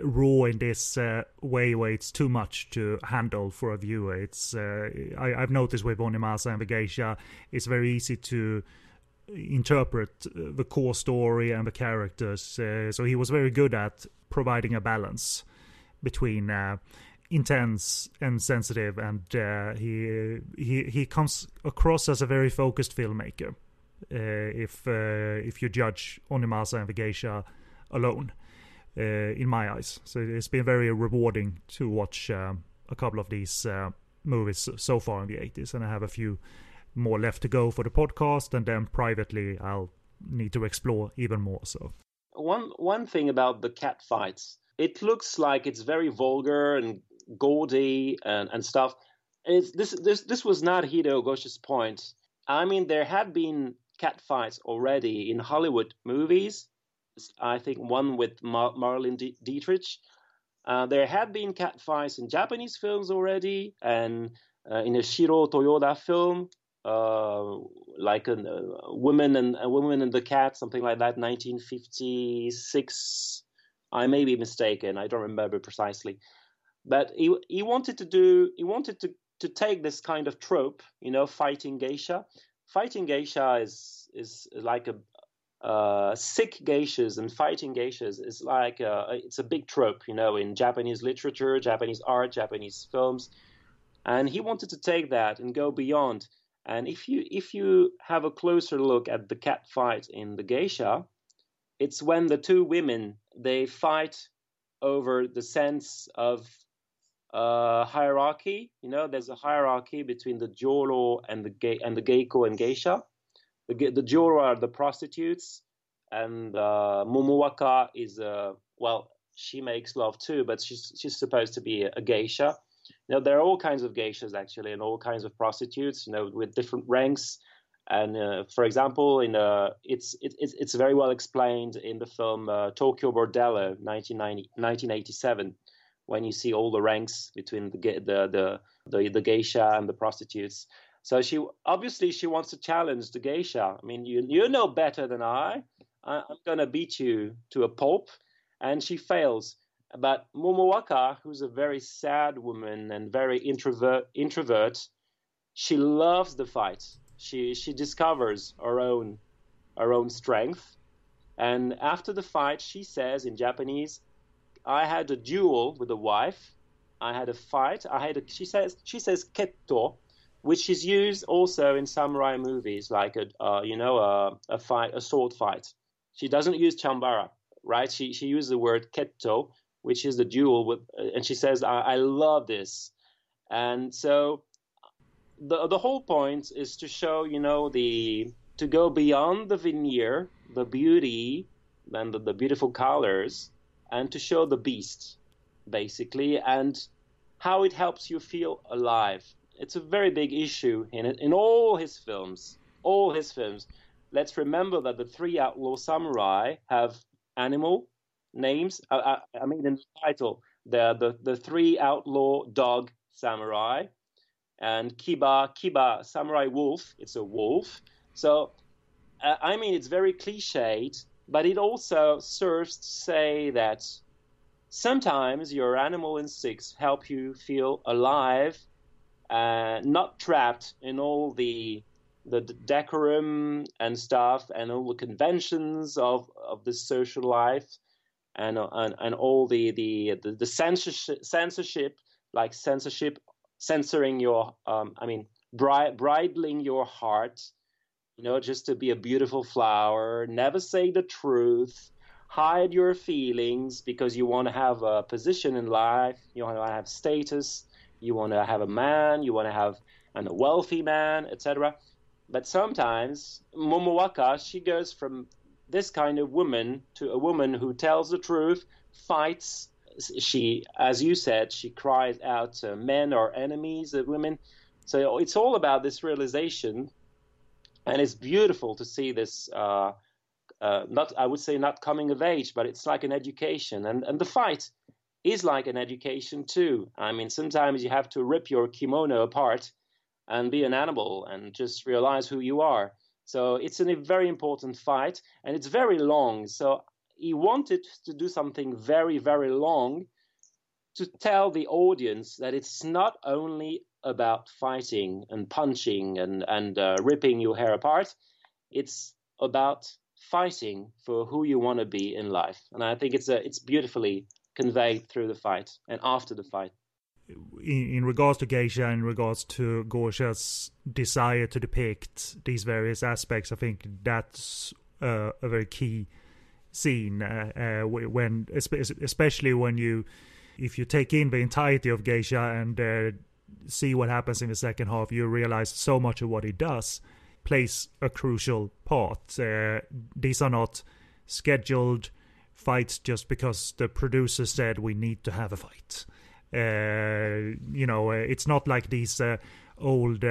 raw in this uh, way where it's too much to handle for a viewer. It's uh, I, have noticed with Onimasa and the it's very easy to interpret the core story and the characters. Uh, so he was very good at providing a balance between uh, intense and sensitive, and uh, he he he comes across as a very focused filmmaker. if if you judge Onimasa and the Geisha alone. Uh, in my eyes. So it's been very rewarding to watch a couple of these uh, movies so far in the 80s, and I have a few more left to go for the podcast, and then privately I'll need to explore even more. So one one thing about the cat fights, it looks like it's very vulgar and gaudy and, and stuff. It's, this this this was not Hideo Gosha's point. I mean, there had been cat fights already in Hollywood movies, I think one with Mar- Marlene Dietrich. Uh, there had been cat fights in Japanese films already, and uh, in a Shiro Toyoda film, uh, like a, a woman and a woman and the cat, something like that, 1956. I may be mistaken. I don't remember precisely, but he he wanted to do he wanted to to take this kind of trope, you know, fighting geisha. Fighting geisha is is like a, uh, sick geishas and fighting geishas is like a, it's a big trope, you know, in Japanese literature, Japanese art, Japanese films, and he wanted to take that and go beyond. And if you if you have a closer look at the cat fight in the geisha, it's when the two women they fight over the sense of uh, hierarchy. You know, there's a hierarchy between the joro and the ge- and the geiko and geisha the the joro are the prostitutes, and uh, is uh, well, she makes love too, but she's she's supposed to be a, geisha. Know, there are all kinds of geishas actually, and all kinds of prostitutes. You know, with different ranks. And uh, for example, in uh, it's it, it's it's very well explained in the film uh, Tokyo Bordello, 1987, when you see all the ranks between the the the the, the geisha and the prostitutes. So she obviously she wants to challenge the geisha. I mean, you you know better than I. I am gonna beat you to a pulp, and she fails. But Momowaka, who's a very sad woman and very introvert, introvert, she loves the fight. She she discovers her own her own strength, and after the fight, she says in Japanese, "I had a duel with a wife. I had a fight. I had a." She says she says ketto, which is used also in samurai movies, like a uh, you know a, a fight, a sword fight. She doesn't use chambara, right? She she uses the word ketto, which is the duel with, and she says, I, "I love this," and so the the whole point is to show, you know, the to go beyond the veneer, the beauty, and the, the beautiful colors, and to show the beast, basically, and how it helps you feel alive it's a very big issue in in all his films. All his films. Let's remember that the three outlaw samurai have animal names. I, I, I mean, in the title, the the the three outlaw dog samurai, and Kiba Kiba samurai wolf. It's a wolf. So, uh, I mean, it's very cliched, but it also serves to say that sometimes your animal instincts help you feel alive uh, not trapped in all the the decorum and stuff and all the conventions of of this social life and and, and all the the the, the censorship, censorship like censorship censoring your um, I mean bri- bridling your heart, you know, just to be a beautiful flower, never say the truth, hide your feelings because you want to have a position in life, you want to have status, you want to have a man, you want to have a wealthy man, etc. But sometimes Momowaka, she goes from this kind of woman to a woman who tells the truth, fights. She, as you said, she cries out, "Men are enemies of women." So it's all about this realization, and it's beautiful to see this. Uh, uh, not, I would say, not coming of age, but it's like an education, and and the fight is like an education too. I mean, sometimes you have to rip your kimono apart and be an animal and just realize who you are. So it's a very important fight, and it's very long. So he wanted to do something very, very long to tell the audience that it's not only about fighting and punching and and uh, ripping your hair apart. It's about fighting for who you want to be in life, and I think it's a it's beautifully conveyed through the fight and after the fight in, in regards to geisha, in regards to Gosha's desire to depict these various aspects, I think that's uh, a very key scene. Uh, uh, when, especially when you, if you take in the entirety of geisha and uh, see what happens in the second half, you realize so much of what he does plays a crucial part. Uh, these are not scheduled fights just because the producer said we need to have a fight. Uh, you know, uh, it's not like these uh, old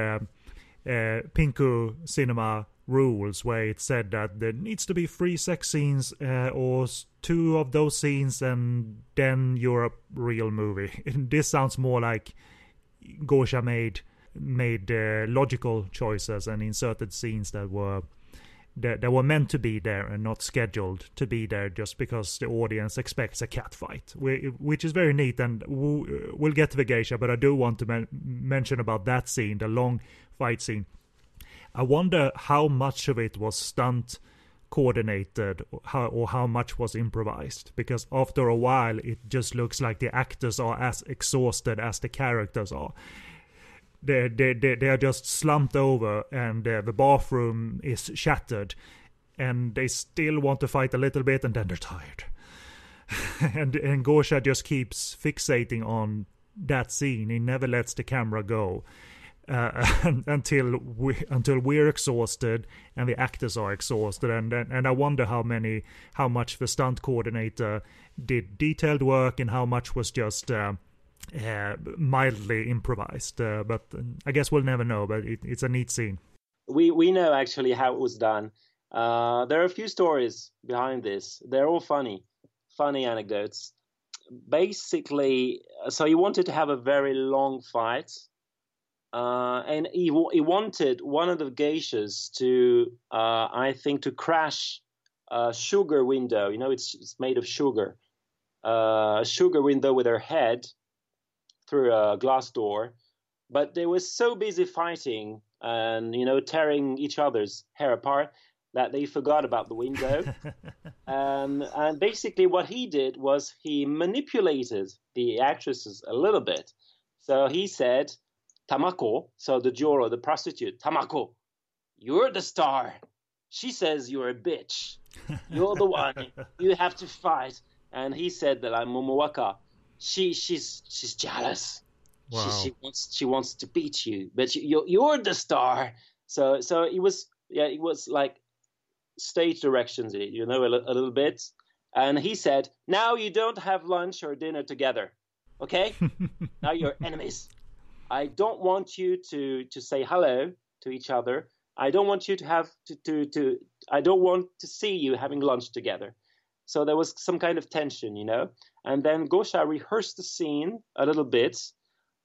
Pinku cinema rules where it said that there needs to be three sex scenes uh, or two of those scenes and then you're a real movie. this sounds more like Gosha made made uh, logical choices and inserted scenes that were that, that were meant to be there and not scheduled to be there just because the audience expects a cat fight, which is very neat. And uh, we'll get to the geisha, but I do want to men- mention about that scene, the long fight scene. I wonder how much of it was stunt coordinated or how, or how much was improvised because after a while it just looks like the actors are as exhausted as the characters are they they they, they are just slumped over and uh, the bathroom is shattered and they still want to fight a little bit and then they're tired. And and Gosha just keeps fixating on that scene. He never lets the camera go uh, until we until we're exhausted and the actors are exhausted. And, and and I wonder how many how much the stunt coordinator did detailed work and how much was just uh, uh, mildly improvised. Uh, but I guess we'll never know. But it, it's a neat scene. We we know actually how it was done. Uh, there are a few stories behind this. They're all funny, funny anecdotes. Basically, so he wanted to have a very long fight, uh, and he he wanted one of the geishas to, uh, I think, to crash a sugar window. You know, it's it's made of sugar. Uh, a sugar window with her head through a glass door, but they were so busy fighting and you know tearing each other's hair apart that they forgot about the window. um, and basically, what he did was he manipulated the actresses a little bit. So he said, Tamako, so the joro, the prostitute, Tamako, you're the star. She says you're a bitch. You're the one. you have to fight. And he said that I'm Momowaka she she's she's jealous. Wow. She, she wants she wants to beat you, but you, are you're the star. So so it was yeah it was like stage directions you know a, a little bit. And he said, "Now you don't have lunch or dinner together, okay? now you're enemies. I don't want you to to say hello to each other. I don't want you to have to to to. I don't want to see you having lunch together. So there was some kind of tension, you know. And then Gosha rehearsed the scene a little bit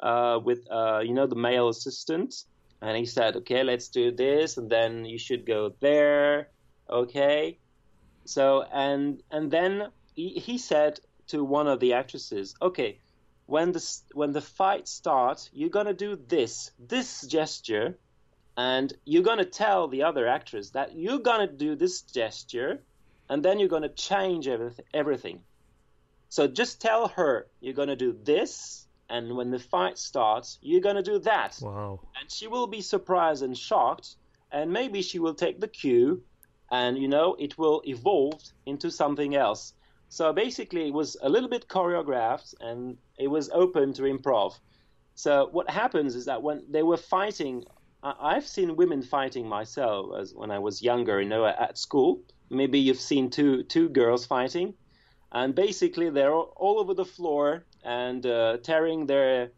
uh, with, uh, you know, the male assistant. And he said, okay, let's do this. And then you should go there. Okay. So, and, and then he, he said to one of the actresses, okay, when the, when the fight starts, you're going to do this, this gesture. And you're going to tell the other actress that you're going to do this gesture and then you're going to change everything. So just tell her you're going to do this, and when the fight starts, you're going to do that. Wow. And she will be surprised and shocked, and maybe she will take the cue, and you know, it will evolve into something else. So basically, it was a little bit choreographed, and it was open to improv. So what happens is that when they were fighting, I've seen women fighting myself as when I was younger, you know, at school. Maybe you've seen two two girls fighting. And basically they're all over the floor and uh, tearing their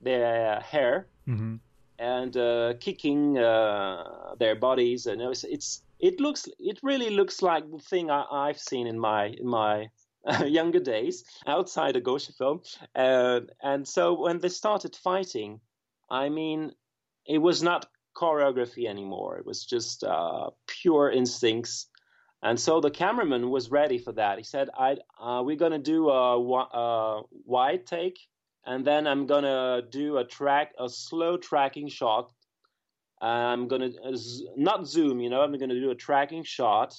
their hair mm-hmm. and uh, kicking uh, their bodies. And it's, it's, it looks it really looks like the thing I, have seen in my in my younger days outside a Gosha film. And so when they started fighting I mean it was not choreography anymore. It was just uh, pure instincts and so the cameraman was ready for that. He said, I, uh, "We're gonna do a, a wide take, and then I'm gonna do a track, a slow tracking shot. I'm gonna uh, not zoom, you know. I'm gonna do a tracking shot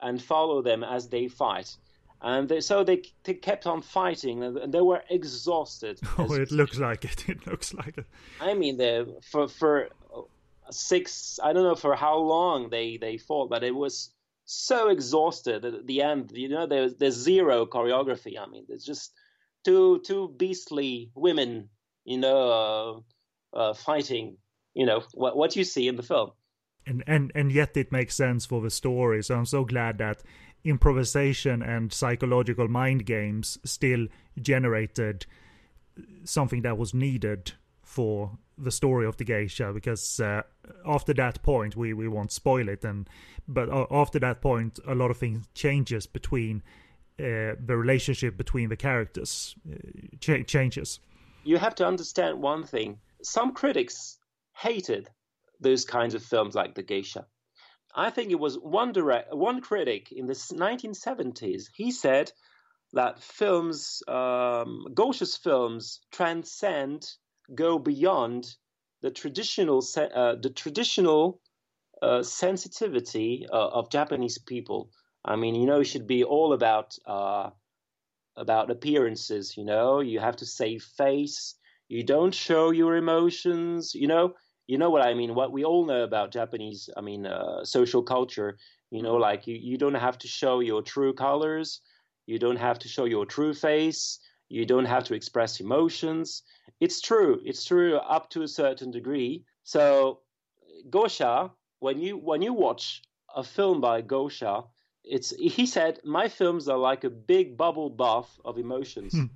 and follow them as they fight." And they, so they, they kept on fighting, and they were exhausted. Oh, it looks like it. It looks like it. I mean, they, for for six, I don't know for how long they they fought, but it was so exhausted at the end. You know, there's there's zero choreography. I mean, there's just two two beastly women, you know, uh, uh, fighting. You know what what you see in the film. And and and yet it makes sense for the story. So I'm so glad that improvisation and psychological mind games still generated something that was needed for the story of the geisha because uh, after that point we we won't spoil it. And but uh, after that point a lot of things changes between uh, the relationship between the characters uh, ch- changes. You have to understand one thing. Some critics hated those kinds of films like the geisha i think it was one direct one critic in the 1970s he said that films um, films transcend go beyond the traditional uh, the traditional uh, sensitivity uh, of Japanese people. I mean, you know, it should be all about uh, about appearances. You know, you have to save face. You don't show your emotions. You know, you know what I mean. What we all know about Japanese, I mean, uh, social culture. You know, like you, you don't have to show your true colors. You don't have to show your true face. You don't have to express emotions. It's true. It's true up to a certain degree. So Gosha, when you when you watch a film by Gosha, it's he said my films are like a big bubble bath of emotions, hmm.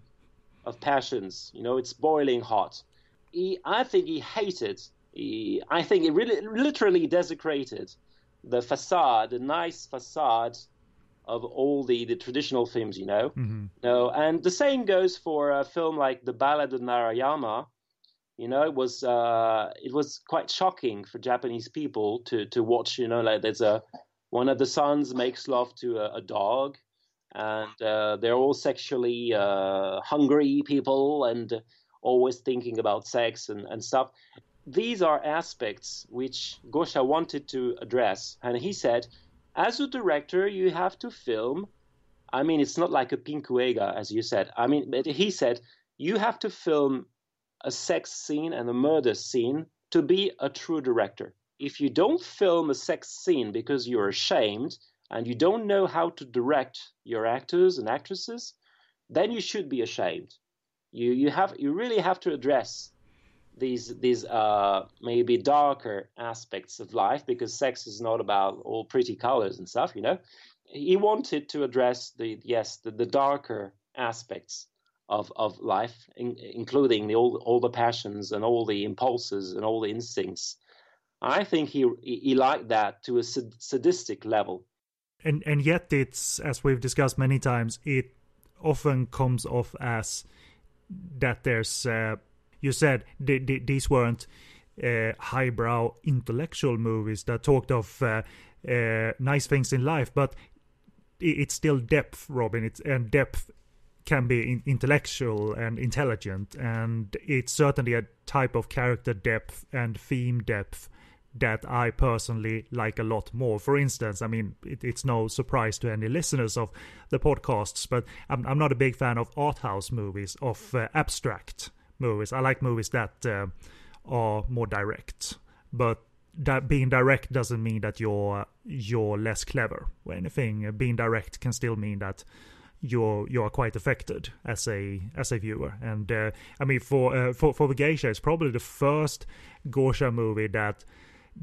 of passions. You know, it's boiling hot. He, I think he hated. He, I think it really literally desecrated the facade, the nice facade of all the, the traditional films, you know. Mm-hmm. Know, and the same goes for a film like The Ballad of Narayama. You know, it was uh, it was quite shocking for Japanese people to to watch. You know, like there's a one of the sons makes love to a, a dog, and uh, they're all sexually uh, hungry people and always thinking about sex and, and stuff. These are aspects which Gosha wanted to address, and he said as a director, you have to film. I mean, it's not like a Pinkuega, as you said. I mean, but he said you have to film a sex scene and a murder scene to be a true director. If you don't film a sex scene because you're ashamed and you don't know how to direct your actors and actresses, then you should be ashamed. You you have you really have to address these these uh, maybe darker aspects of life because sex is not about all pretty colors and stuff you know? He wanted to address the yes the, the darker aspects of of life in, including the all, all the passions and all the impulses and all the instincts. I think he he liked that to a sadistic level. And and yet it's as we've discussed many times it often comes off as that there's uh, you said these weren't uh, highbrow intellectual movies that talked of uh, uh, nice things in life, but it's still depth, Robin. It's and depth can be in- intellectual and intelligent, and it's certainly a type of character depth and theme depth that I personally like a lot more. For instance, I mean, it, it's no surprise to any listeners of the podcasts, but I'm, I'm not a big fan of art house movies, of uh, abstract movies. I like movies that uh, are more direct, but that being direct doesn't mean that you're you're less clever or anything. Being direct can still mean that you're you're quite affected as a as a viewer. And uh, I mean, for uh, for for the geisha, it's probably the first Gosha movie that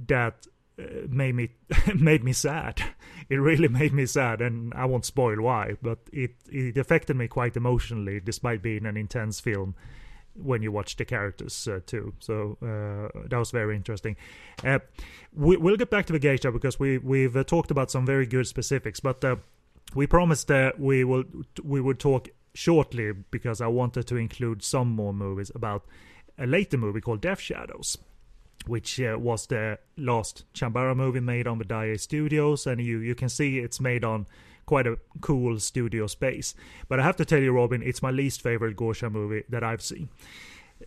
that uh, made me made me sad. It really made me sad, and I won't spoil why, but it it affected me quite emotionally, despite being an intense film. When you watch the characters uh, too, so uh, that was very interesting. Uh, we, will get back to the geisha because we we've uh, talked about some very good specifics, but uh, we promised that we will we would talk shortly because I wanted to include some more movies about a later movie called Death Shadows which uh, was the last Chambara movie made on the Daiei Studios, and you you can see it's made on quite a cool studio space. But I have to tell you, Robin, it's my least favorite Gosha movie that I've seen.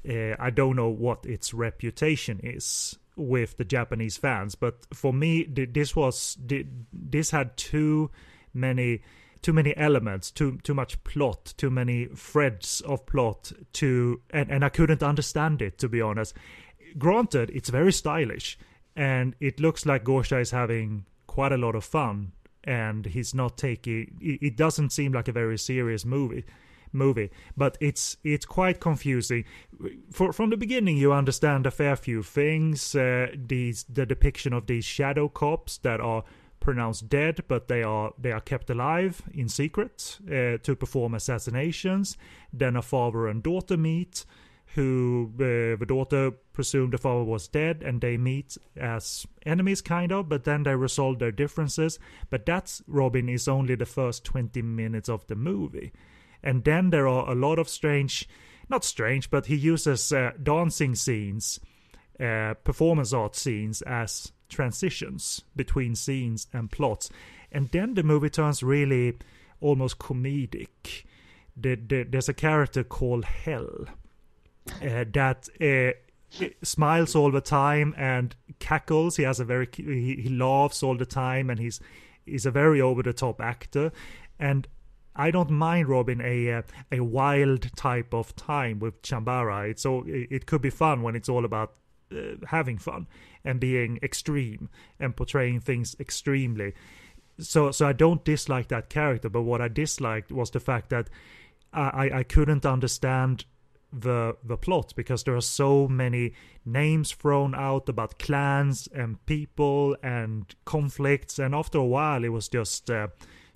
Uh, I don't know what its reputation is with the Japanese fans, but for me, this was this had too many too many elements, too too much plot, too many threads of plot to and, and I couldn't understand it to be honest granted, it's very stylish, and it looks like Gosha is having quite a lot of fun, and he's not taking. It doesn't seem like a very serious movie movie but it's it's quite confusing For, from the beginning you understand a fair few things uh, these the depiction of these shadow cops that are pronounced dead but they are they are kept alive in secret uh, to perform assassinations then a father and daughter meet who uh, the daughter presumed the father was dead and they meet as enemies kind of but then they resolve their differences. But that's robin is only the first 20 minutes of the movie. And then there are a lot of strange not strange but he uses uh, dancing scenes uh, performance art scenes as transitions between scenes and plots. And then the movie turns really almost comedic. The, the, there's a character called hell uh, that uh, smiles all the time and cackles. He has a very he, he laughs all the time, and he's he's a very over the top actor. And I don't mind Robin a uh, a wild type of time with Chambara. It's so it could be fun when it's all about uh, having fun and being extreme and portraying things extremely. So so I don't dislike that character, but what I disliked was the fact that I I couldn't understand the the plot because there are so many names thrown out about clans and people and conflicts and after a while it was just uh,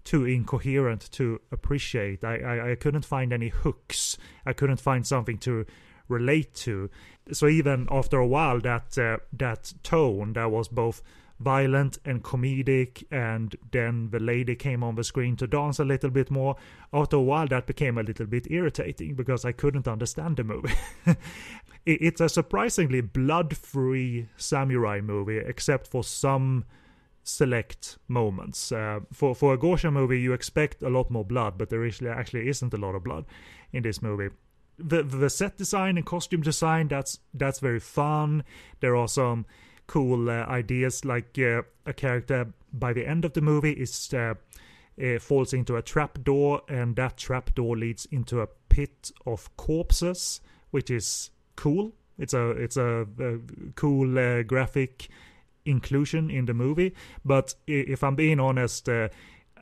too incoherent to appreciate. I, I, I couldn't find any hooks. I couldn't find something to relate to. So even after a while that uh, that tone that was both violent and comedic and then the lady came on the screen to dance a little bit more. After a while that became a little bit irritating because i couldn't understand the movie. It's a surprisingly blood-free samurai movie except for some select moments. Uh, for for a gosha movie you expect a lot more blood but there actually actually isn't a lot of blood in this movie. The the set design and costume design that's that's very fun. There are some cool uh, ideas. Like uh, a character by the end of the movie is uh, falls into a trap door, and that trap door leads into a pit of corpses, which is cool. It's a it's a, a cool graphic inclusion in the movie. But if I'm being honest, uh,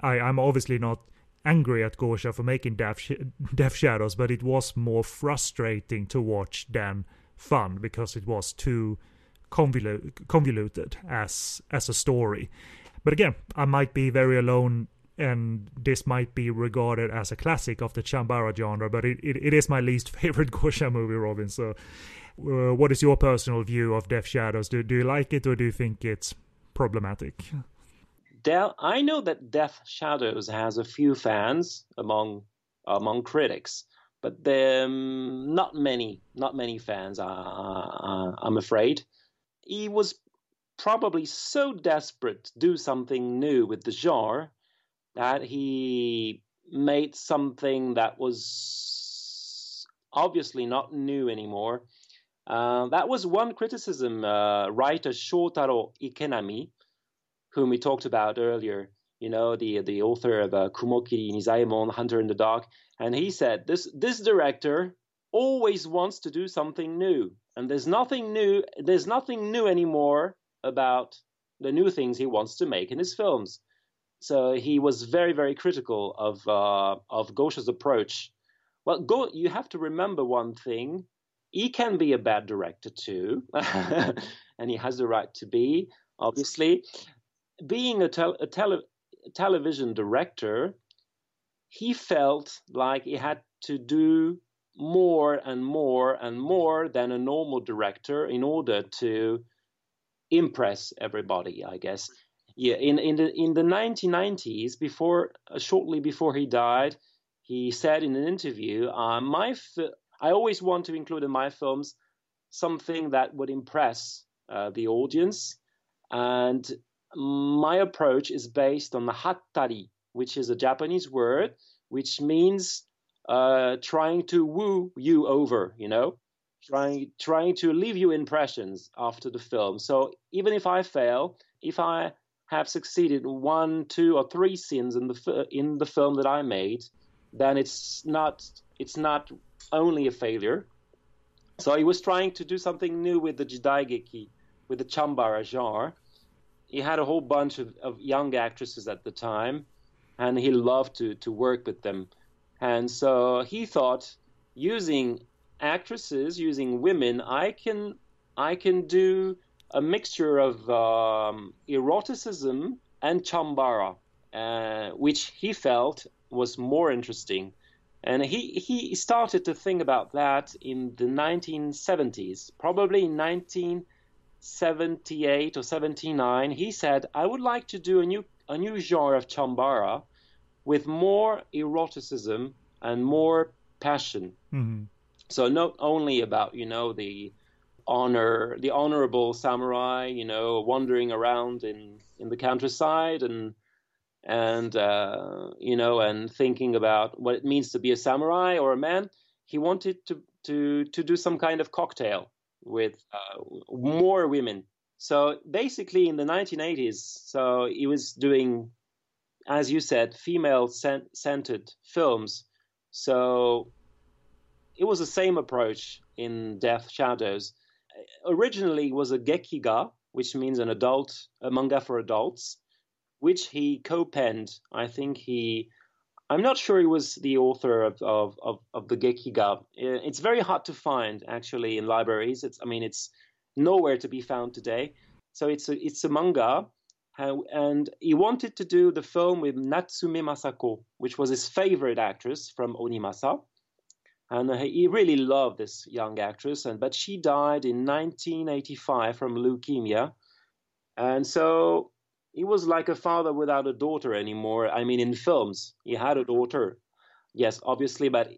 I, I'm obviously not angry at Gosha for making Death, Sh- Death Shadows, but it was more frustrating to watch than fun because it was too convoluted, convoluted as as a story. But again, I might be very alone, and this might be regarded as a classic of the Chambara genre. But it, it, it is my least favorite Gosha movie, Robin. So, uh, what is your personal view of Death Shadows? Do do you like it, or do you think it's problematic? Del, I know that Death Shadows has a few fans among among critics, but um, not many, not many fans. Uh, uh, I'm afraid he was probably so desperate to do something new with the genre that he made something that was obviously not new anymore Uh, that was one criticism. Uh, writer Shotaro Ikenami, whom we talked about earlier, you know, the the author of uh, Kumokiri Nizaemon, Hunter in the Dark, and he said this this director always wants to do something new, and there's nothing new. There's nothing new anymore about the new things he wants to make in his films. So he was very very critical of uh, of Gosha's approach. Well, Go, you have to remember one thing. He can be a bad director too, and he has the right to be, obviously. Being a, tel- a tele- television director, he felt like he had to do more and more and more than a normal director in order to impress everybody, I guess. Yeah, in, in the in the 1990s, before uh, shortly before he died, he said in an interview, uh, "My fi- I always want to include in my films something that would impress uh, the audience, and my approach is based on the hattari, which is a Japanese word which means uh, trying to woo you over, you know, trying trying to leave you impressions after the film. So even if I fail, if I have succeeded one, two, or three scenes in the in the film that I made, then it's not it's not only a failure. So he was trying to do something new with the jidaigeki, with the chambara genre, he had a whole bunch of, of young actresses at the time, and he loved to to work with them. And so he thought, using actresses, using women, I can I can do a mixture of um, eroticism and chambara, uh, which he felt was more interesting. And he, he started to think about that in the 1970s, probably in 19 78 or 79, he said, I would like to do a new, a new genre of Chambara with more eroticism and more passion. Mm-hmm. So not only about, you know, the honor, the honorable samurai, you know, wandering around in, in the countryside and, and, uh, you know, and thinking about what it means to be a samurai or a man. He wanted to, to, to do some kind of cocktail with uh, more women. So basically, in the 1980s, so he was doing, as you said, female-centered films. So it was the same approach in Death Shadows. Originally, was a gekiga, which means an adult, a manga for adults, which he co-penned. I think he I'm not sure he was the author of, of, of, of, the Gekiga. It's very hard to find actually in libraries. It's I mean it's nowhere to be found today. So it's a, it's a manga, Uh, and he wanted to do the film with Natsume Masako, which was his favorite actress from Onimasa, and uh, he really loved this young actress. And but she died in 1985 from leukemia, and so he was like a father without a daughter anymore. I mean, in films, he had a daughter, yes, obviously, but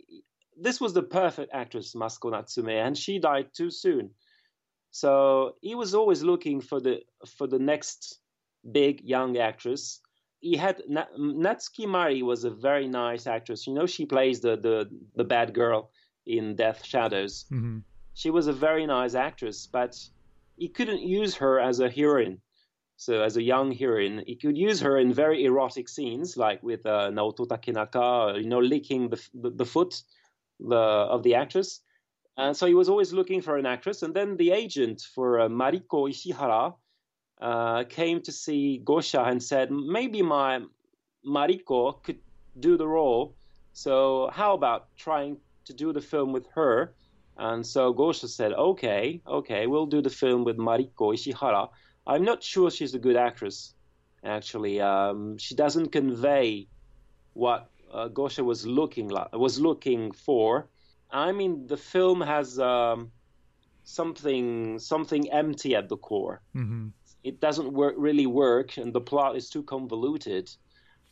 this was the perfect actress, Masako Natsume, and she died too soon. So he was always looking for the for the next big young actress. He had Natsuki Mari was a very nice actress. You know, she plays the the, the bad girl in Death Shadows. Mm-hmm. She was a very nice actress, but he couldn't use her as a heroine so as a young heroine, he could use her in very erotic scenes, like with uh, Naoto Takenaka, you know, licking the, the, the foot the, of the actress. And so he was always looking for an actress. And then the agent for uh, Mariko Ishihara uh, came to see Gosha and said, maybe my Mariko could do the role. So how about trying to do the film with her? And so Gosha said, okay, okay, we'll do the film with Mariko Ishihara. I'm not sure she's a good actress. Actually, um, she doesn't convey what uh, Gosha was looking like, was looking for. I mean, the film has um, something something empty at the core. Mm-hmm. It doesn't work really work, and the plot is too convoluted.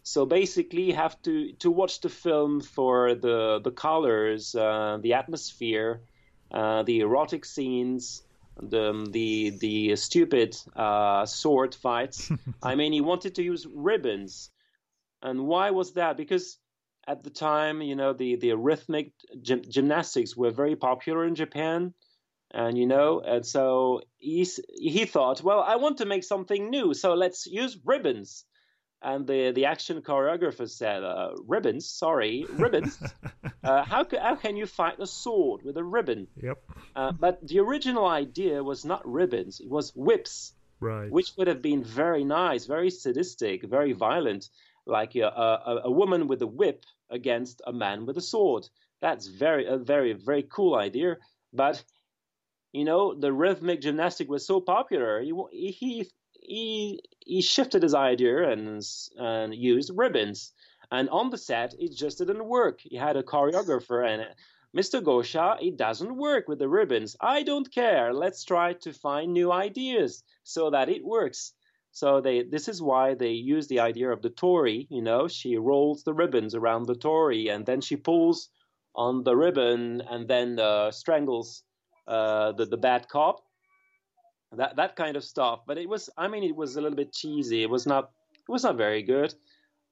So basically, you have to to watch the film for the the colors, uh, the atmosphere, uh, the erotic scenes, the the the stupid uh, sword fights. I mean, he wanted to use ribbons, and why was that? Because at the time, you know, the the rhythmic gymnastics were very popular in Japan, and you know, and so he he thought, well, I want to make something new, so let's use ribbons. And the, the action choreographer said, uh, "Ribbons, sorry, ribbons. uh, how can how can you fight a sword with a ribbon?" Yep. Uh, but the original idea was not ribbons; it was whips, right? Which would have been very nice, very sadistic, very violent, like a, a, a woman with a whip against a man with a sword. That's very a very very cool idea. But you know, the rhythmic gymnastic was so popular. He he he he shifted his idea and and used ribbons. And on the set, it just didn't work. He had a choreographer, and Mr. Gosha, it doesn't work with the ribbons. I don't care. Let's try to find new ideas so that it works. So they this is why they use the idea of the torii, You know, she rolls the ribbons around the torii and then she pulls on the ribbon, and then uh, strangles uh, the the bad cop that that kind of stuff. But it was, I mean, it was a little bit cheesy. It was not, it was not very good.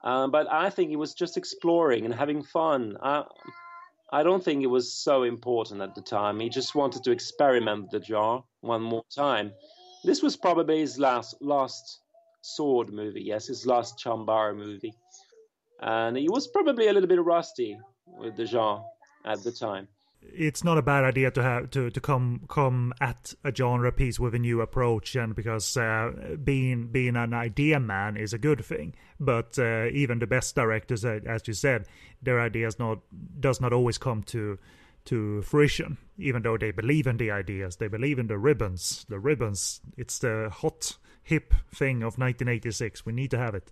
Um, but I think it was just exploring and having fun. I, I don't think it was so important at the time. He just wanted to experiment with the jar one more time. This was probably his last last sword movie. Yes, his last Chambara movie, and he was probably a little bit rusty with the genre at the time it's not a bad idea to have to to come come at a genre piece with a new approach and because uh, being being an idea man is a good thing. But uh, even the best directors uh, as you said their ideas not does not always come to to fruition even though they believe in the ideas. They believe in the ribbons. The ribbons it's the hot hip thing of 1986 we need to have it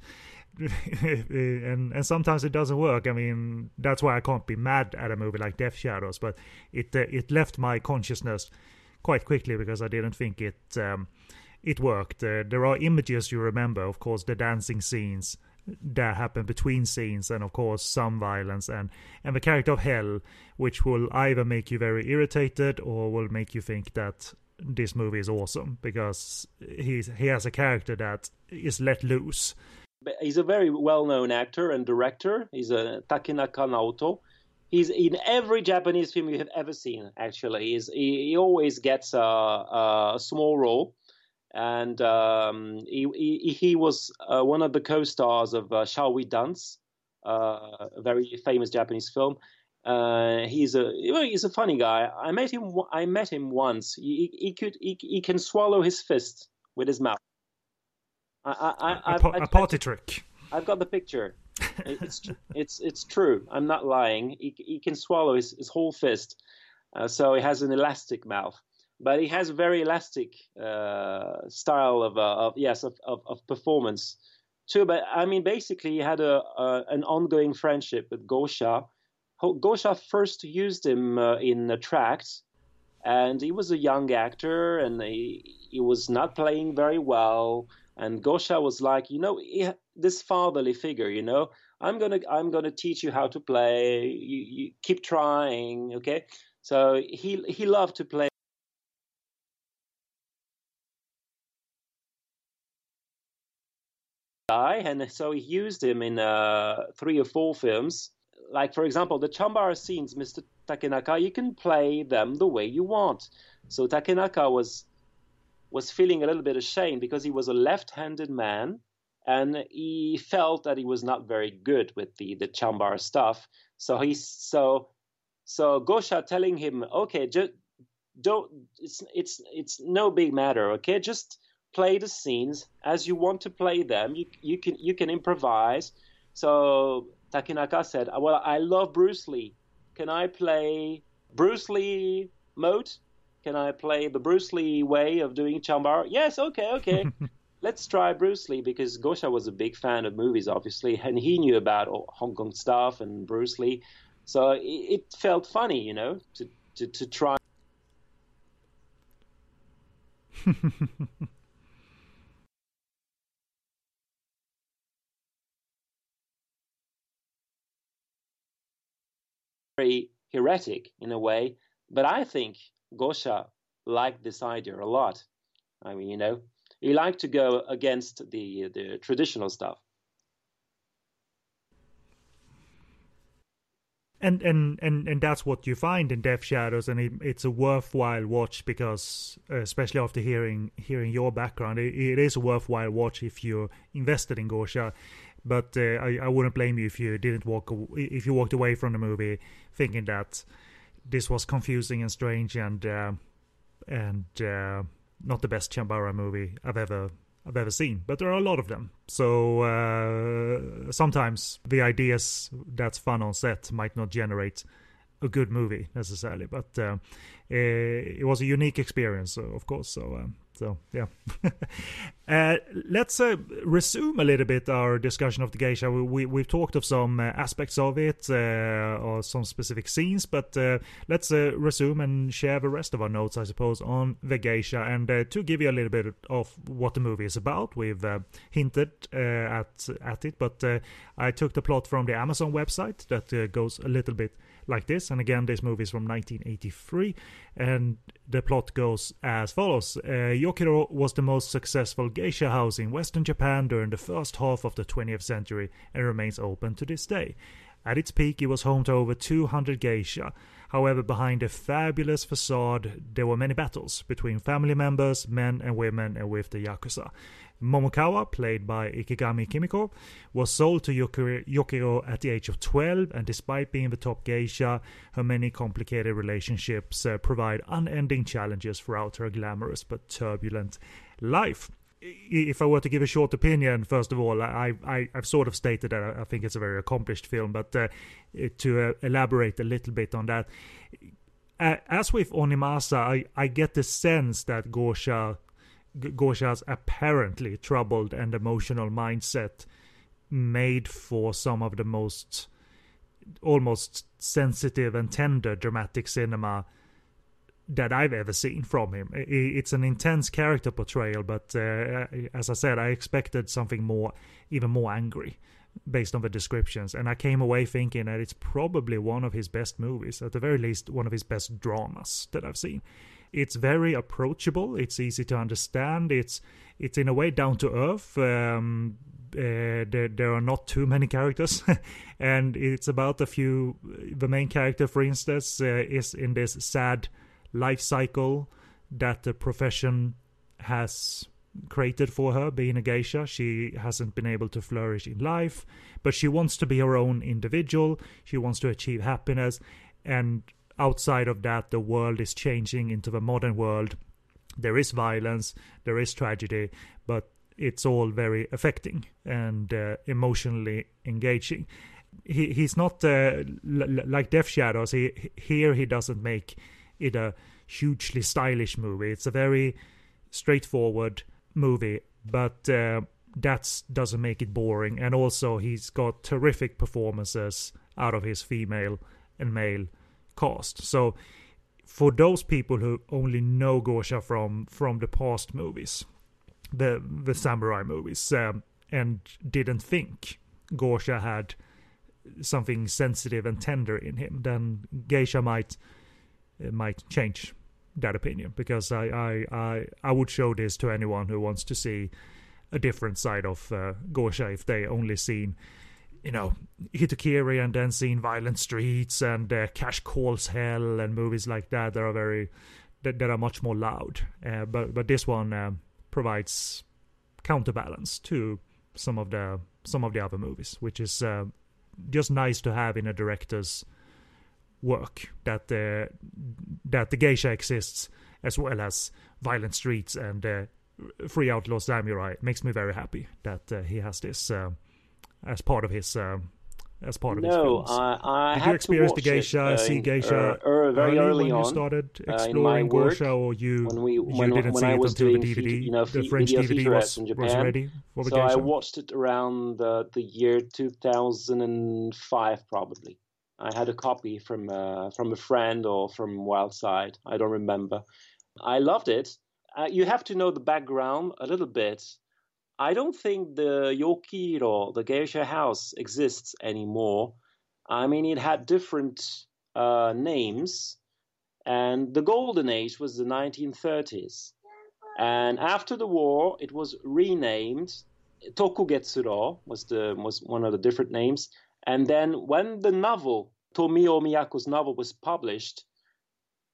and and sometimes it doesn't work. I mean, that's why I can't be mad at a movie like Death Shadows, but it uh, it left my consciousness quite quickly because I didn't think it um, it worked. Uh, there are images you remember, of course, the dancing scenes that happen between scenes, and of course some violence, and and the character of Hell, which will either make you very irritated or will make you think that this movie is awesome because he's he has a character that is let loose he's a very well-known actor and director. He's a Takenaka Naoto. He's in every Japanese film you have ever seen. Actually, he's, he, he always gets a, a small role, and um, he, he, he was uh, one of the co-stars of uh, Shall We Dance, uh, a very famous Japanese film. Uh, he's a he's a funny guy. I met him. I met him once. He, he could he, he can swallow his fist with his mouth. I, I, a, a party trick. I've got the picture. It's it's it's true. I'm not lying. He, he can swallow his, his whole fist, uh, so he has an elastic mouth. But he has a very elastic uh, style of, uh, of yes of, of, of, performance too. But I mean, basically, he had a, a an ongoing friendship with Gosha. Gosha first used him uh, in Tracked, and he was a young actor, and he he was not playing very well and Gosha was like, you know, this fatherly figure, you know, I'm gonna I'm gonna teach you how to play. You, you keep trying, okay? So he he loved to play. And so he used him in uh, three or four films. Like, for example, the Chambara scenes, Mr. Takenaka, you can play them the way you want. So Takenaka was was feeling a little bit ashamed because he was a left-handed man and he felt that he was not very good with the the chambar stuff. So he so so Gosha telling him, okay, just don't it's it's it's no big matter, okay, just play the scenes as you want to play them. You you can you can improvise. So Takenaka said, well, I love Bruce Lee. Can I play Bruce Lee mode? Can I play the Bruce Lee way of doing chambar? Yes, okay, okay. Let's try Bruce Lee because Gosha was a big fan of movies, obviously, and he knew about Hong Kong stuff and Bruce Lee. So it, it felt funny, you know, to, to, to try. very heretic in a way, but I think Gosha liked this idea a lot. I mean, you know, he liked to go against the the traditional stuff. and and and and that's what you find in Death Shadows, and it, it's a worthwhile watch because, uh, especially after hearing hearing your background, it, it is a worthwhile watch if you're invested in Gosha. But uh, I, I wouldn't blame you if you didn't walk if you walked away from the movie thinking that this was confusing and strange and uh, and uh, not the best Chimbara movie I've ever I've ever seen, but there are a lot of them. So uh, sometimes the ideas that's fun on set might not generate a good movie necessarily, but uh, it was a unique experience, of course. So um, so yeah, uh, let's uh, resume a little bit our discussion of the geisha. We, we have talked of some uh, aspects of it uh, or some specific scenes, but uh, let's uh, resume and share the rest of our notes, I suppose, on the geisha. And to give you a little bit of what the movie is about, we've hinted at at it, but I took the plot from the Amazon website that goes a little bit like this. And again, this movie is from 1983, and the plot goes as follows: uh, Yokiro was the most successful geisha house in Western Japan during the first half of the 20th century, and remains open to this day. At its peak, it was home to over 200 geisha. However, behind a fabulous facade, there were many battles between family members, men and women, and with the Yakuza. Momowaka, played by Ikegami Kimiko, was sold to Yokiro at the age of 12, and despite being the top geisha, her many complicated relationships uh, provide unending challenges throughout her glamorous but turbulent life. If I were to give a short opinion, first of all, I, I, have sort of stated that I think it's a very accomplished film, but uh, to uh, elaborate a little bit on that, as with Onimasa, I, I get the sense that Gosha Gosha's apparently troubled and emotional mindset made for some of the most almost sensitive and tender dramatic cinema that I've ever seen from him. It's an intense character portrayal, but uh, as I said, I expected something more, even more angry based on the descriptions. And I came away thinking that it's probably one of his best movies, at the very least, one of his best dramas that I've seen. It's very approachable. It's easy to understand. It's it's in a way down to earth. Um, uh, there, there are not too many characters, and it's about a few. The main character, for instance, uh, is in this sad life cycle that the profession has created for her being a geisha she hasn't been able to flourish in life but she wants to be her own individual she wants to achieve happiness and outside of that, the world is changing into the modern world. There is violence, there is tragedy, but it's all very affecting and uh, emotionally engaging. He he's not uh, l- like Death Shadows. He here he doesn't make it a hugely stylish movie. It's a very straightforward movie, but uh, that doesn't make it boring. And also, he's got terrific performances out of his female and male cast. So for those people who only know Gosha from from the past movies, the the samurai movies, um, and didn't think Gosha had something sensitive and tender in him, then Geisha might might change that opinion because I, I I I would show this to anyone who wants to see a different side of uh, if they only seen you know, Hitokiri and then seen Violent Streets and uh, Cash Calls Hell and movies like that that are very that, that are much more loud. Uh, but but this one uh, provides counterbalance to some of the some of the other movies, which is uh, just nice to have in a director's work that uh, that the geisha exists as well as Violent Streets and uh, Three Outlaw Samurai. It makes me very happy that he has this as part of his uh, as part of no, his films. I, I Did you experience the geisha, it, uh, see geisha uh, er, very early, early when on, you started uh, exploring work, geisha, or you when we, you didn't when see I it until the DVD, you know, the French DVD was, in was ready for the so geisha? I watched it around the, the year 2005, probably. I had a copy from uh, from a friend or from Wildside. I don't remember. I loved it. Uh, you have to know the background a little bit I don't think the Yokiro, the geisha house, exists anymore. I mean, it had different uh, names, and the golden age was the 1930s. And after the war, it was renamed. Tokugetsuro was the was one of the different names. And then when the novel Tomiko Miyao's novel was published,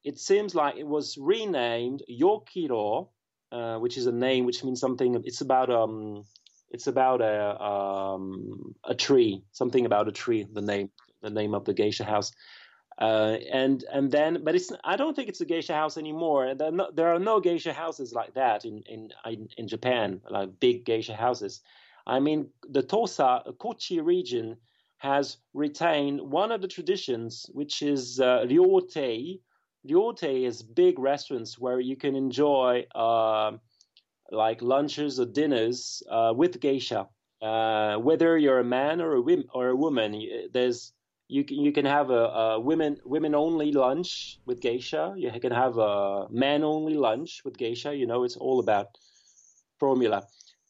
it seems like it was renamed Yokiro, uh, which is a name which means something. It's about um, it's about a um, a tree, something about a tree. The name, the name of the geisha house. Uh, and and then, but it's I don't think it's a geisha house anymore. There are no, there are no geisha houses like that in in in Japan, like big geisha houses. I mean, the Tosa Kochi region has retained one of the traditions, which is uh, ryotei. Ryotei is big restaurants where you can enjoy uh, like lunches or dinners uh, with geisha. Uh, whether you're a man or a, wim- or a woman, there's you can you can have a, a women women only lunch with geisha. You can have a man only lunch with geisha. You know, it's all about formula.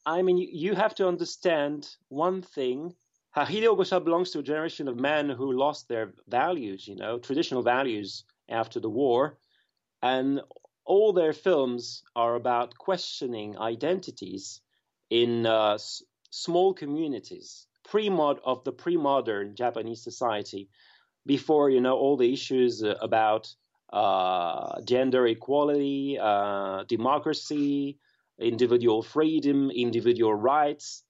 I mean, you, you have to understand one thing. Hideo Gosha belongs to a generation of men who lost their values, you know, traditional values after the war, and all their films are about questioning identities in uh, s- small communities pre-mod of the pre-modern Japanese society before you know all the issues uh, about uh, gender equality, uh, democracy, individual freedom, individual rights.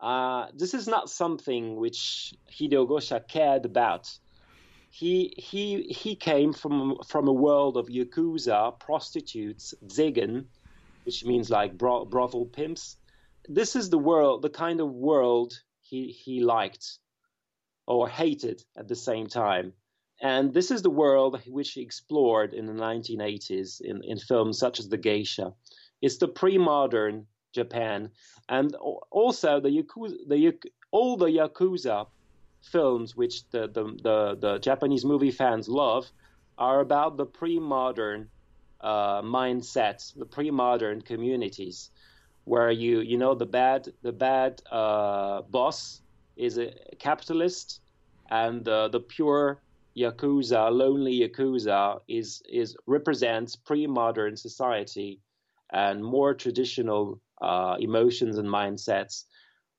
Uh, this is not something which Hideo Gosha cared about. He he he came from from a world of yakuza, prostitutes, zegen, which means like bro- brothel pimps. This is the world, the kind of world he he liked or hated at the same time. And this is the world which he explored in the 1980s in, in films such as The Geisha. It's the pre-modern Japan, and also the Yakuza, the all the Yakuza films which the, the, the, the Japanese movie fans love are about the pre-modern uh, mindset, the pre-modern communities where you you know the bad the bad uh, boss is a capitalist, and uh, the pure yakuza, lonely yakuza, is is represents pre-modern society and more traditional uh, emotions and mindsets.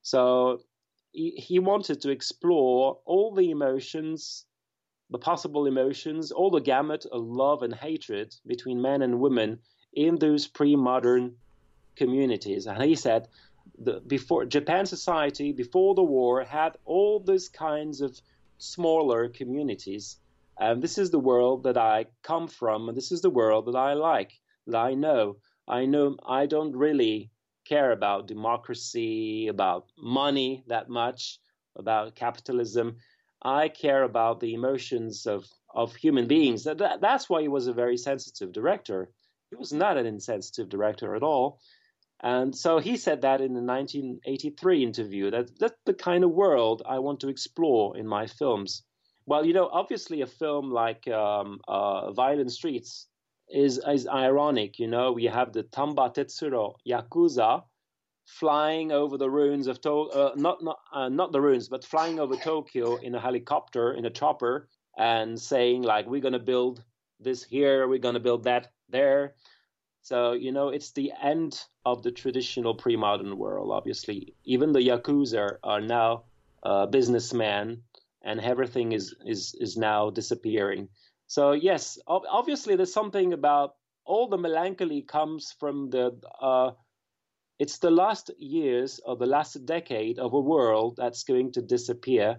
So he, he wanted to explore all the emotions, the possible emotions, all the gamut of love and hatred between men and women in those pre-modern communities. And he said, the, before Japan society before the war had all these kinds of smaller communities, and this is the world that I come from, and this is the world that I like, that I know. I know I don't really care about democracy, about money that much, about capitalism. I care about the emotions of, of human beings. That, that, that's why he was a very sensitive director. He was not an insensitive director at all. And so he said that in the 1983 interview that that's the kind of world I want to explore in my films. Well, you know, obviously a film like um, uh, Violent Streets is is ironic. You know, we have the Tamba Tetsuro Yakuza flying over the ruins of to- uh, not not uh, not the ruins, but flying over Tokyo in a helicopter in a chopper and saying like we're gonna build this here, we're gonna build that there. So, you know, it's the end of the traditional pre modern world, obviously. Even the Yakuza are now uh, businessmen, and everything is, is, is now disappearing. So, yes, obviously, there's something about all the melancholy comes from the. Uh, it's the last years or the last decade of a world that's going to disappear.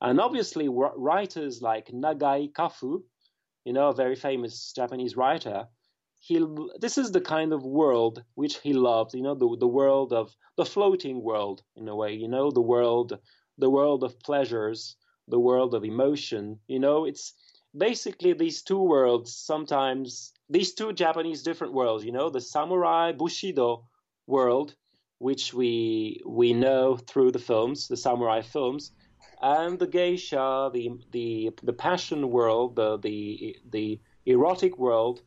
And obviously, writers like Nagai Kafu, you know, a very famous Japanese writer, he this is the kind of world which he loved you know the the world of the floating world in a way you know the world the world of pleasures the world of emotion you know it's basically these two worlds sometimes these two japanese different worlds you know the samurai bushido world which we we know through the films the samurai films and the geisha the the the passion world the the the erotic world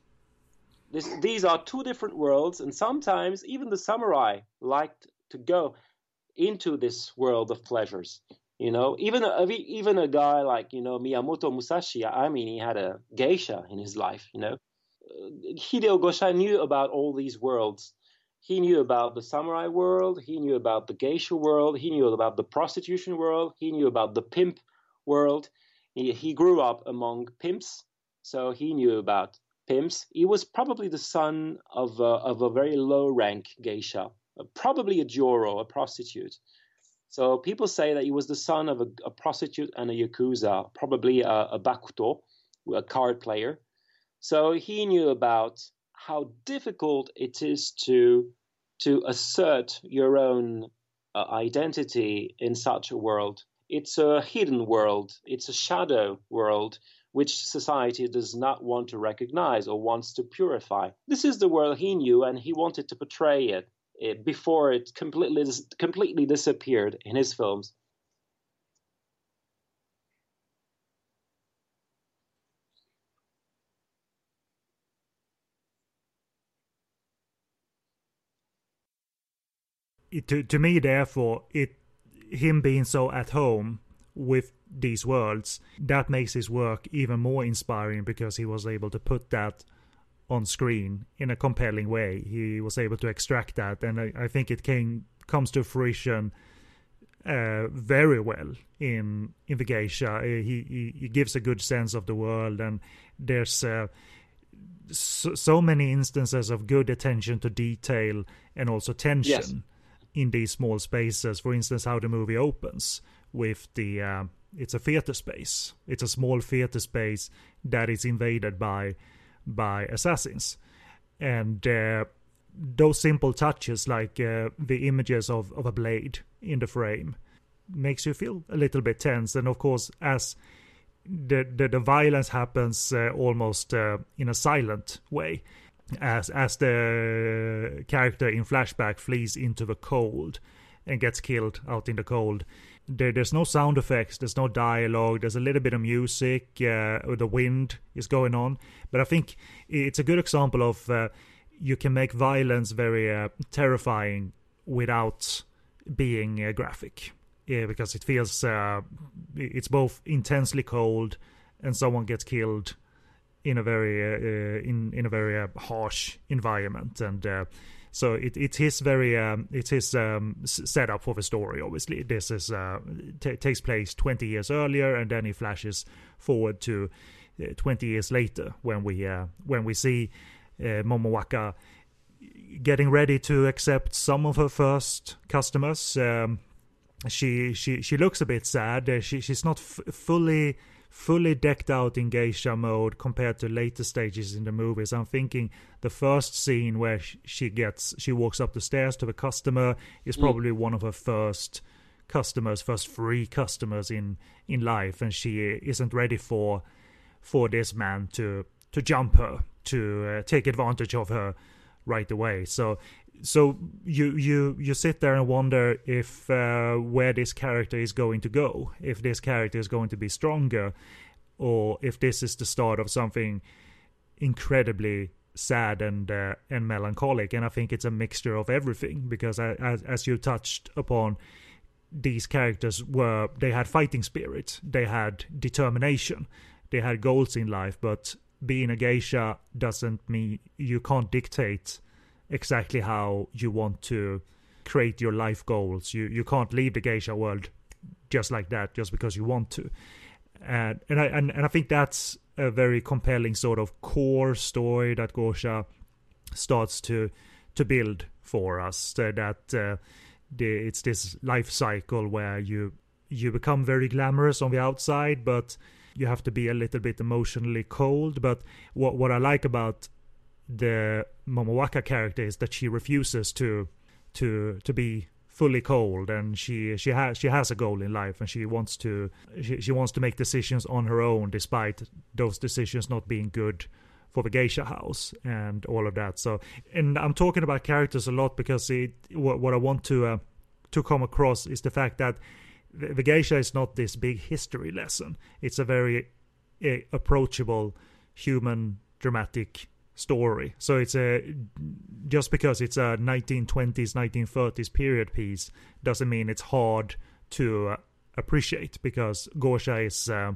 this, these are two different worlds, and sometimes even the samurai liked to go into this world of pleasures. You know, even a, even a guy like you know Miyamoto Musashi. I mean, he had a geisha in his life. You know, uh, Hideo Gosha knew about all these worlds. He knew about the samurai world. He knew about the geisha world. He knew about the prostitution world. He knew about the pimp world He, he grew up among pimps, so he knew about pimps. He was probably the son of a, of a very low rank geisha, probably a joro, a prostitute. So people say that he was the son of a, a prostitute and a yakuza, probably a, a bakuto, a card player. So he knew about how difficult it is to to assert your own uh, identity in such a world. It's a hidden world. It's a shadow world which society does not want to recognize or wants to purify. This is the world he knew, and he wanted to portray it, before it completely completely disappeared in his films. to to me, therefore, it him being so at home with these worlds that makes his work even more inspiring because he was able to put that on screen in a compelling way. He was able to extract that, and I, I think it came comes to fruition uh, very well in in the geisha. Uh, he, he, he gives a good sense of the world, and there's uh, so, so, many instances of good attention to detail and also tension. Yes in these small spaces. For instance, how the movie opens with the uh, it's a theater space. It's a small theater space that is invaded by by assassins, and uh, those simple touches, like uh, the images of of a blade in the frame, makes you feel a little bit tense. And of course, as the the, the violence happens uh, almost uh, in a silent way, as as the character in flashback flees into the cold and gets killed out in the cold. There, there's no sound effects, there's no dialogue, there's a little bit of music, uh, the wind is going on. But I think it's a good example of uh, you can make violence very uh, terrifying without being uh, graphic. Yeah, because it feels uh, it's both intensely cold and someone gets killed in a very uh, in in a very harsh environment and so it, it's his very um, it's his um, setup for the story obviously. This is uh, t- takes place 20 years earlier and then he flashes forward to uh, 20 years later when we uh, when we see Momowaka getting ready to accept some of her first customers. Um, she she she looks a bit sad. She she's not f- fully fully decked out in geisha mode compared to later stages in the movies. I'm thinking the first scene where she gets she walks up the stairs to the customer is mm. probably mm. one of her first customers, first free customers in in life, and she isn't ready for for this man to to jump her to uh, take advantage of her right away. So so you you you sit there and wonder if uh, where this character is going to go, if this character is going to be stronger, or if this is the start of something incredibly sad and uh, and melancholic. And I think it's a mixture of everything because as as you touched upon, these characters were they had fighting spirit, they had determination, they had goals in life, but being a geisha doesn't mean you can't dictate exactly how you want to create your life goals. You you can't leave the geisha world just like that, just because you want to. And and I and, and I think that's a very compelling sort of core story that Gosha starts to to build for us. That uh, the, it's this life cycle where you you become very glamorous on the outside, but you have to be a little bit emotionally cold. But what what I like about the Momowaka character is that she refuses to to to be fully cold and she she has she has a goal in life and she wants to she, she wants to make decisions on her own despite those decisions not being good for the geisha house and all of that. So and i'm talking about characters a lot because it what, what i want to uh, to come across is the fact that the, geisha is not this big history lesson. It's a very uh, approachable human dramatic story. So it's a just because it's a 1920s 1930s period piece doesn't mean it's hard to uh, appreciate because Gosha is uh,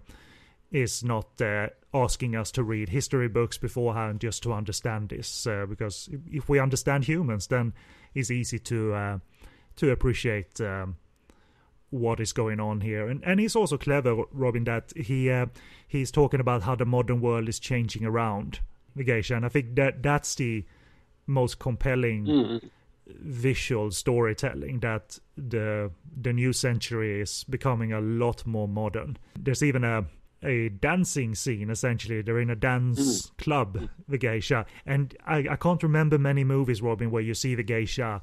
is not uh, asking us to read history books beforehand just to understand this uh, because if we understand humans then it's easy to uh, to appreciate um, what is going on here. And and he's also clever, Robin, that he uh, he's talking about how the modern world is changing around the geisha, and I think that that's the most compelling Mm. visual storytelling that the the new century is becoming a lot more modern. There's even a a dancing scene essentially. They're in a dance club, the geisha. And I, I can't remember many movies, Robin, where you see the geisha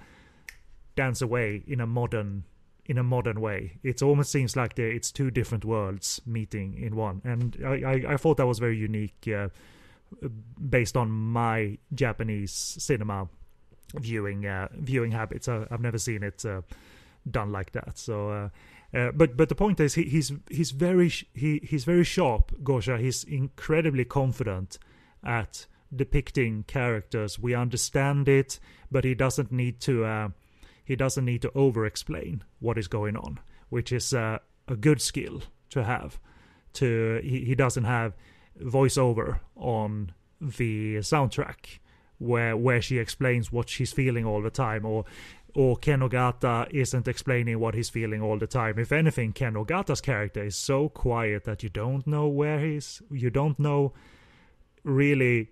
dance away in a modern in a modern way. It almost seems like it's two different worlds meeting in one. And I, I, I thought that was very unique uh, based on my Japanese cinema viewing uh, viewing habits. I, I've never seen it uh, done like that. So, uh, uh, but but the point is, he, he's he's very he he's very sharp. Gosha. He's incredibly confident at depicting characters. We understand it, but he doesn't need to. Uh, he doesn't need to over-explain what is going on, which is uh, a good skill to have. To he, he doesn't have voiceover on the soundtrack where where she explains what she's feeling all the time or or Ken Ogata isn't explaining what he's feeling all the time. If anything, Ken Ogata's character is so quiet that you don't know where he's you don't know really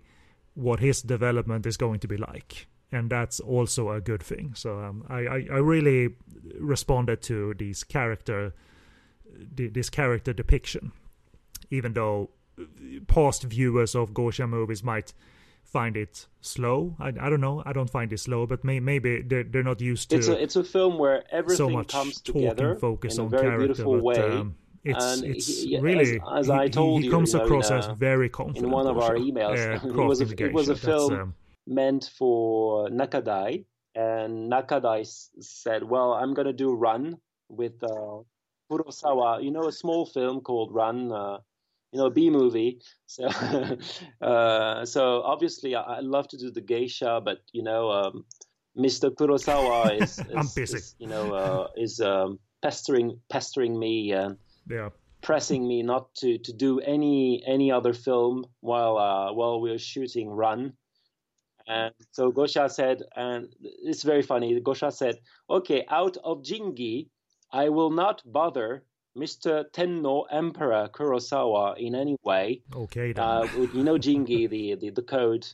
what his development is going to be like. And that's also a good thing. So um, I, I, I really responded to these character this character depiction, even though past viewers of Gosha movies might find it slow. I, I don't know. I don't find it slow, but may, maybe they're they're not used to. It's a it's a film where everything so much comes talking together focus in a on very character, beautiful but, way. um, it's and it's he- really as he, I told he you, comes you across in, as very confident. in one of our emails. uh, it was a it was a film um, meant for Nakadai, and Nakadai said, "Well, I'm gonna do Ran with uh, Kurosawa. You know, a small film called Ran. Uh, you know, a B movie. So, uh, so obviously, I, I love to do the geisha, but you know, um, Mr. Kurosawa is, is- is, you know, uh, is um, pestering pestering me and yeah. pressing me not to, to do any any other film while uh, while we are shooting Ran. And so Gosha said, and it's very funny. Gosha said, "Okay, out of Jingi, I will not bother Mr. Tenno Emperor Kurosawa in any way. Okay. Uh, you know Jingi, the, the the code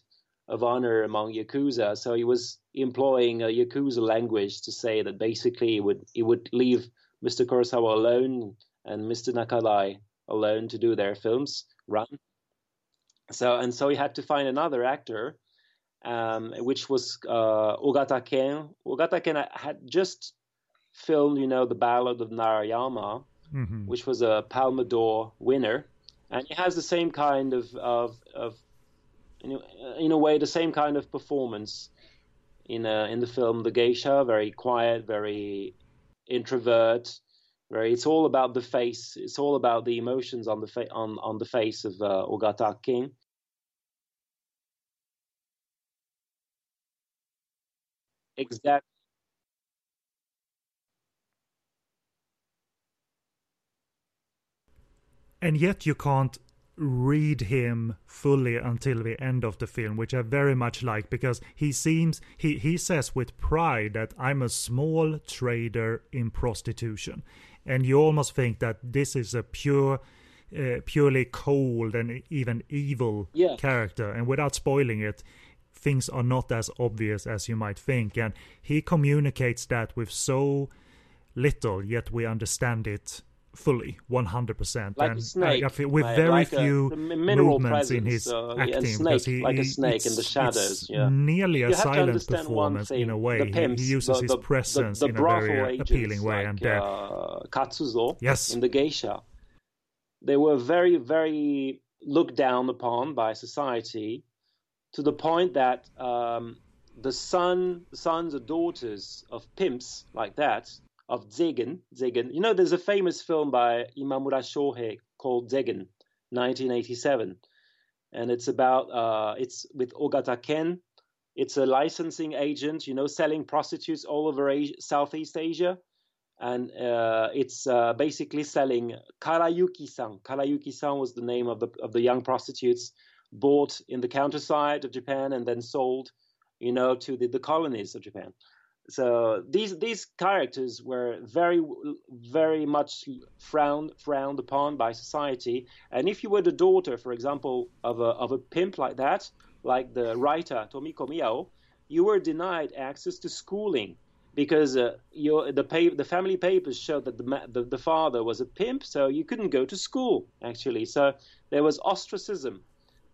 of honor among yakuza. So he was employing a yakuza language to say that basically he would he would leave Mr. Kurosawa alone and Mr. Nakadai alone to do their films Ran. So and so he had to find another actor, um, which was uh, Ogata Ken. Ogata Ken had just filmed, you know, the Ballad of Narayama, Mhm. which was a Palme d'Or winner, and he has the same kind of of, of in, a, in a way the same kind of performance in uh, in the film The Geisha, very quiet, very introvert, very. It's all about the face. It's all about the emotions on the fa- on on the face of uh, Ogata Ken. Exactly. And yet you can't read him fully until the end of the film which i very much like because he seems he he says with pride that i'm a small trader in prostitution. And you almost think that this is a pure uh, purely cold and even evil Yeah. character. And without spoiling it things are not as obvious as you might think. And he communicates that with so little yet we understand it fully 100% Like a and snake, I, I feel with like- very like few mineral movements in his uh, acting snake, because he, like a snake in the shadows, yeah. nearly a silent performance thing, in a way He- pimps, he, uses the, his the, presence the, the in a very appealing way like, and uh, uh, Katsuzo Yes. in the geisha. They were very, very looked down upon by society to the point that um, the son, sons or daughters of pimps like that, of Zegen, Zegen, you know, there's a famous film by Imamura Shohei called Zegen, 1987. And it's about, uh, it's with Ogata Ken. It's a licensing agent, you know, selling prostitutes all over Asia, Southeast Asia and uh, it's uh, basically selling Karayuki-san. Karayuki-san was the name of the of the young prostitutes bought in the countryside of Japan and then sold, you know, to the, the colonies of Japan. So these these characters were very very much frowned frowned upon by society. And if you were the daughter for example of a of a pimp like that like the writer Tomiko Miyao you were denied access to schooling because uh, your the pay, the family papers showed that the, the the father was a pimp so you couldn't go to school actually. So there was ostracism.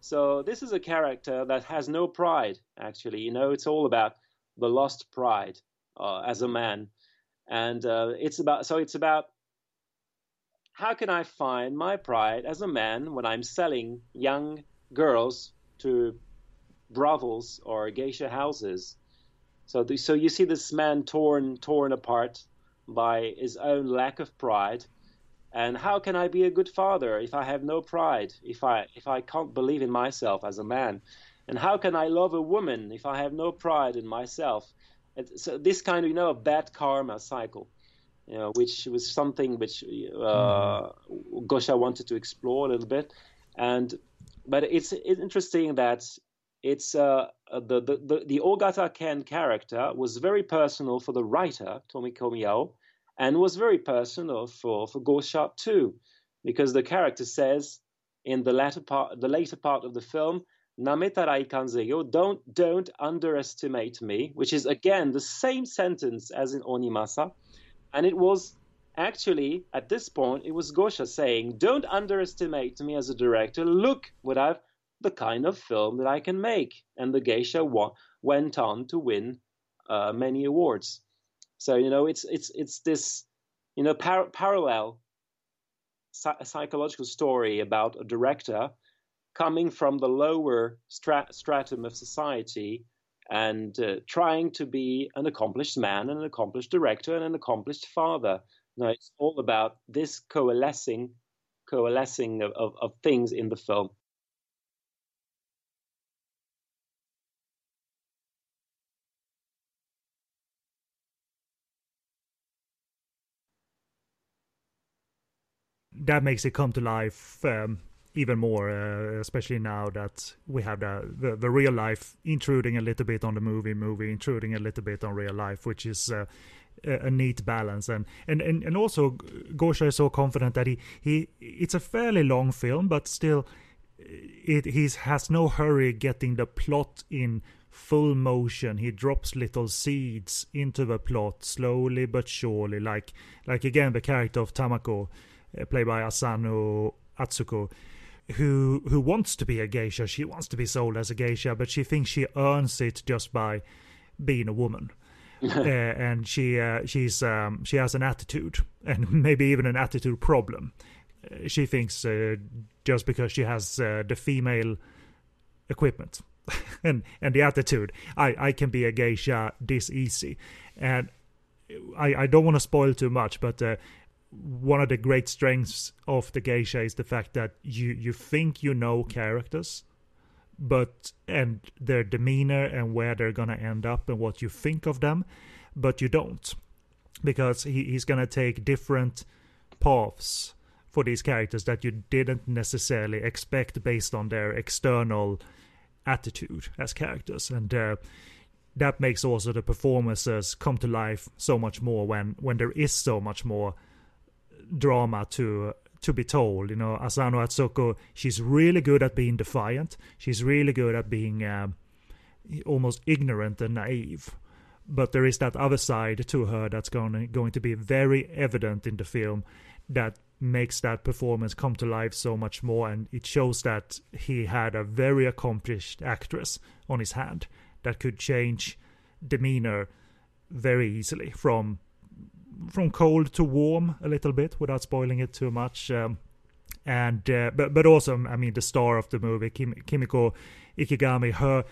So this is a character that has no pride actually. You know it's all about the lost pride uh, as a man, and uh, it's about so it's about how can I find my pride as a man when I'm selling young girls to brothels or geisha houses. So, the, so you see this man torn torn apart by his own lack of pride. And how can I be a good father if I have no pride? If I if I can't believe in myself as a man? And how can I love a woman if I have no pride in myself? so this kind of you know a bad karma cycle, you know, which was something which uh, mm. Gosha wanted to explore a little bit, and but it's, it's interesting that it's uh, the, the the the Ogata Ken character was very personal for the writer Tomiko Miyao, and was very personal for for Gosha too, because the character says in the latter part the later part of the film Nametara ikanzeyo, don't don't underestimate me, which is again the same sentence as in Onimasa, and it was actually at this point it was Gosha saying, "Don't underestimate me as a director. Look what I've the kind of film that I can make." And the geisha wa- went on to win uh, many awards. So you know, it's it's it's this you know par- parallel psychological story about a director coming from the lower strat- stratum of society and uh, trying to be an accomplished man, and an accomplished director, and an accomplished father. Now, it's all about this coalescing, coalescing of, of, of things in the film. that makes it come to life um, even more, uh, especially now that we have the, the, the real life intruding a little bit on the movie, movie intruding a little bit on real life, which is uh, a, neat balance. And, and and and also Gosha is so confident that he he it's a fairly long film, but still, it he has no hurry getting the plot in full motion. He drops little seeds into the plot slowly but surely, like like again the character of Tamako. Uh, played by Asano Atsuko, who who wants to be a geisha. She wants to be sold as a geisha, but she thinks she earns it just by being a woman. uh, and she uh, she's um, she has an attitude and maybe even an attitude problem. Uh, she thinks uh, just because she has uh, the female equipment and and the attitude, I I can be a geisha this easy. And I I don't want to spoil too much, but uh, one of the great strengths of the geisha is the fact that you you think you know characters but and their demeanor and where they're gonna end up and what you think of them but you don't. Because he, he's gonna take different paths for these characters that you didn't necessarily expect based on their external attitude as characters. And uh, that makes also the performances come to life so much more when when there is so much more drama to to be told. You know, Asano Atsuko, she's really good at being defiant. She's really good at being um, almost ignorant and naive. But there is that other side to her that's going going to be very evident in the film that makes that performance come to life so much more and it shows that he had a very accomplished actress on his hand that could change demeanor very easily from from cold to warm a little bit without spoiling it too much. Um, and uh, but but also, I mean, the star of the movie, Kim, Kimiko Ikegami, her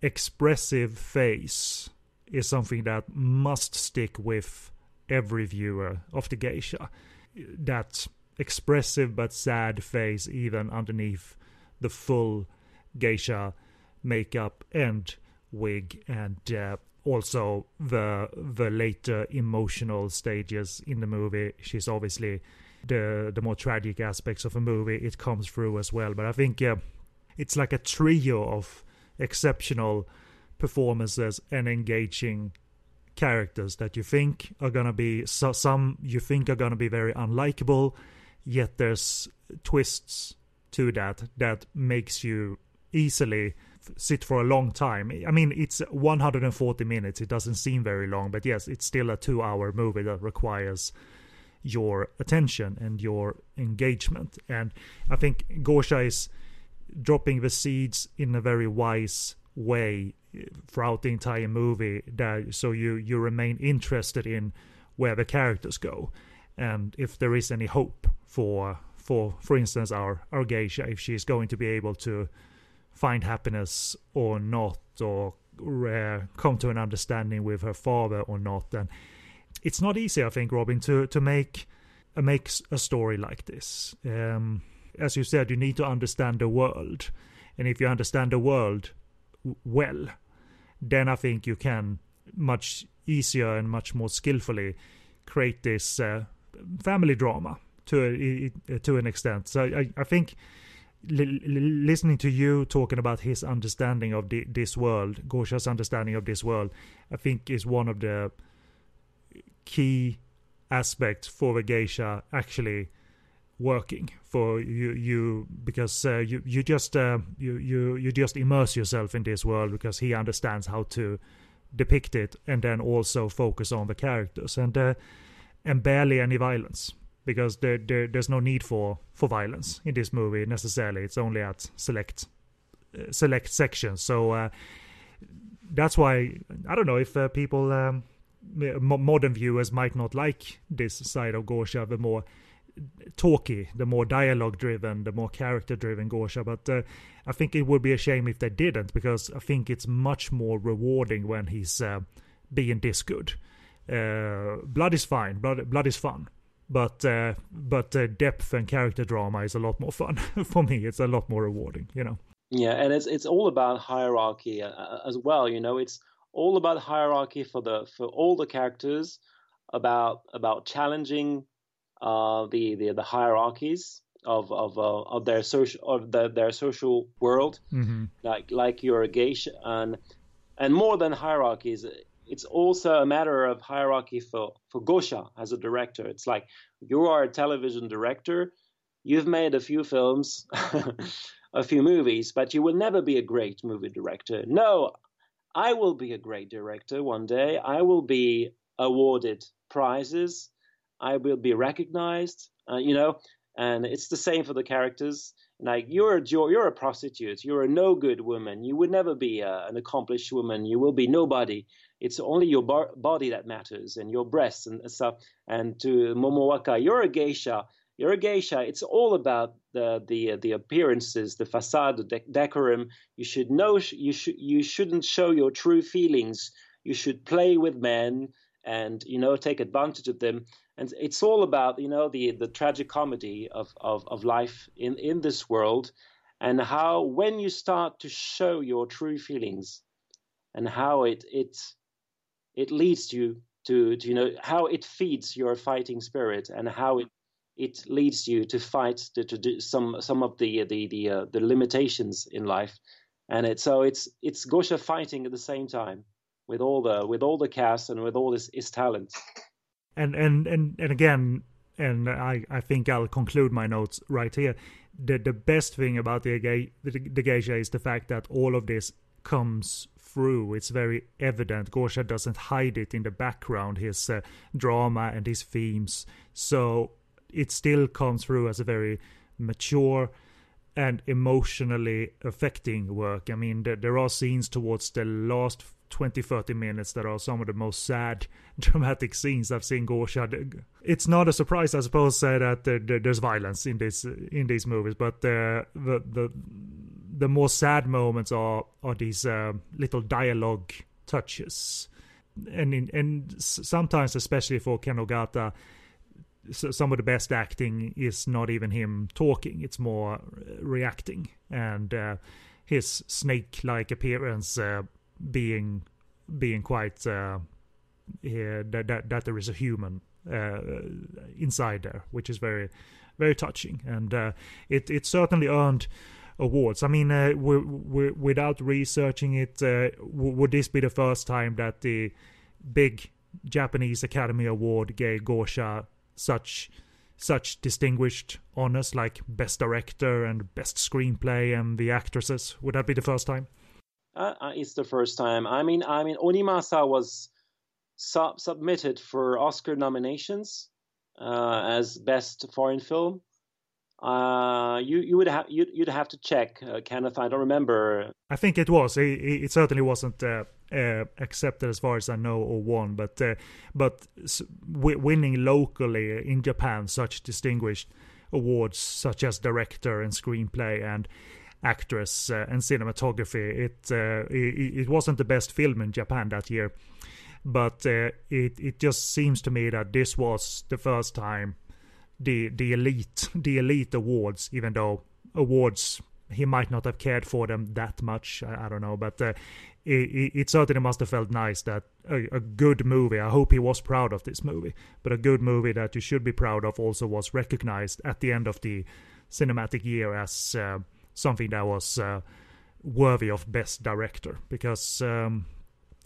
expressive face is something that must stick with every viewer of the geisha. That expressive but sad face, even underneath the full geisha makeup and wig and uh, also the the later emotional stages in the movie. She's obviously the the more tragic aspects of a movie. It comes through as well. But i think uh, it's like a trio of exceptional performances and engaging characters that you think are gonna be so, some you think are gonna be very unlikable, yet there's twists to that that makes you easily sit for a long time. I mean, it's 140 minutes. It doesn't seem very long, but yes, it's still a two-hour movie that requires your attention and your engagement. And I think Gosha is dropping the seeds in a very wise way eh, throughout the entire movie that so you you remain interested in where the characters go and if there is any hope for for for instance our our geisha if she's going to be able to find happiness or not or uh, come to an understanding with her father or not and it's not easy i think robin to to make uh, make a story like this. Um, as you said you need to understand the world and if you understand the world well then i think you can much easier and much more skillfully create this uh, family drama to a, to an extent. So i i think listening to you talking about his understanding of the, this world, Gosha's understanding of this world, I think is one of the key aspects for the geisha actually working for you you because uh, you you just uh, you you you just immerse yourself in this world because he understands how to depict it and then also focus on the characters and uh, and barely any violence because there, there there's no need for for violence in this movie necessarily. It's only at select uh, select sections. So uh, that's why I don't know if uh, people um, modern viewers might not like this side of Gosha, the more talky, the more dialogue driven, the more character driven Gosha. But uh, I think it would be a shame if they didn't, because I think it's much more rewarding when he's uh, being this good. Uh, blood is fine, blood, blood is fun but uh, but uh, depth and character drama is a lot more fun for me. It's a lot more rewarding, you know. Yeah, and it's it's all about hierarchy uh, uh, as well. You know, it's all about hierarchy for the for all the characters, about about challenging uh, the, the the hierarchies of of uh, of their social of the, their social world, mm-hmm. like like you're a geisha and and more than hierarchies it's also a matter of hierarchy for, for Gosha as a director. It's like you are a television director, you've made a few films, a few movies, but you will never be a great movie director. No, I will be a great director one day. I will be awarded prizes. I will be recognized, uh, you know, and it's the same for the characters. Like you're a you're a prostitute. You're a no good woman. You would never be a, an accomplished woman. You will be nobody. It's only your bar- body that matters and your breasts and stuff. And to Momowaka, you're a geisha. You're a geisha. It's all about the the the appearances, the facade, the de- decorum. You should know. You should you shouldn't show your true feelings. You should play with men and you know take advantage of them and it's all about you know the the tragic comedy of of, of life in in this world and how when you start to show your true feelings and how it it it leads you to, to you know how it feeds your fighting spirit and how it it leads you to fight to, to do some some of the the the, uh, the limitations in life and it so it's it's Gosha fighting at the same time with all the with all the cast and with all his, his talent and and and and again and I, I think I'll conclude my notes right here. The the best thing about the the, the geisha is the fact that all of this comes through. It's very evident. Gosha doesn't hide it in the background, his uh, drama and his themes. So it still comes through as a very mature and emotionally affecting work. I mean, there, there are scenes towards the last 20 30 minutes that are some of the most sad dramatic scenes I've seen Gosha. It's not a surprise, I suppose, uh, that uh, there's violence in this in these movies, but uh, the the the more sad moments are are these uh, little dialogue touches, and in, and sometimes, especially for Ken Ogata, some of the best acting is not even him talking; it's more uh, reacting, and uh, his snake-like appearance uh, being being quite uh, yeah, that, that that there is a human uh, inside there, which is very very touching, and it it certainly earned awards. I mean, uh, without researching it, uh, w- would this be the first time that the big Japanese Academy Award gave Gosha such such distinguished honors like best director and best screenplay and the actresses. Would that be the first time? Uh, uh it's the first time. I mean, I mean, Onimasa was sub- submitted for Oscar nominations uh, as best foreign film. Uh, you you would have you'd, you'd have to check, uh, Kenneth. I don't remember. I think it was. It, it certainly wasn't uh, uh, accepted as far as I know or won, but uh, but winning locally in Japan such distinguished awards such as director and screenplay and actress uh, and cinematography. It, it, it wasn't the best film in Japan that year, but it it just seems to me that this was the first time the the elite the elite awards, even though awards he might not have cared for them that much. I, I don't know, but uh, it, it, certainly must have felt nice that a, a, good movie. I hope he was proud of this movie, but a good movie that you should be proud of also was recognized at the end of the cinematic year as uh, something that was uh, worthy of best director because. Um,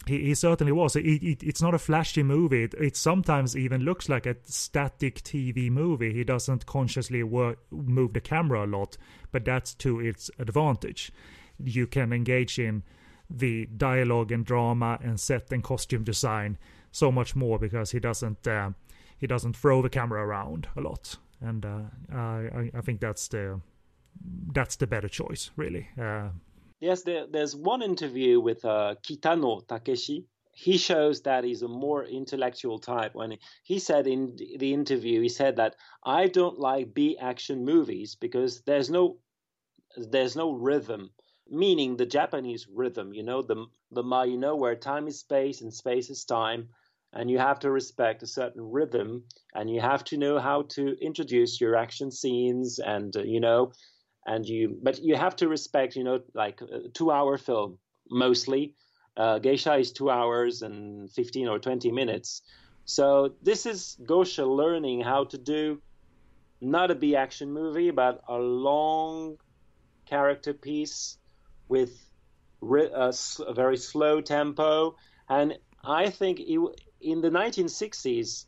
he, he certainly was. It, it, it's not a flashy movie. It, it, sometimes even looks like a static TV movie. He doesn't consciously work, move the camera a lot, but that's to its advantage. You can engage in the dialogue and drama and set and costume design so much more because he doesn't uh, he doesn't throw the camera around a lot. And uh, I, I think that's the that's the better choice, really. Uh, Yes, there, there's one interview with uh, Kitano Takeshi. He shows that he's a more intellectual type. When he, said in the interview, he said that I don't like B action movies because there's no there's no rhythm, meaning the Japanese rhythm. You know the the ma, you know where time is space and space is time, and you have to respect a certain rhythm, and you have to know how to introduce your action scenes, and uh, you know and you but you have to respect you know like a two hour film mostly. Uh, geisha is two hours and 15 or 20 minutes. So this is gosha learning how to do not a b action movie but a long character piece with a, a very slow tempo. And i think it, in the 1960s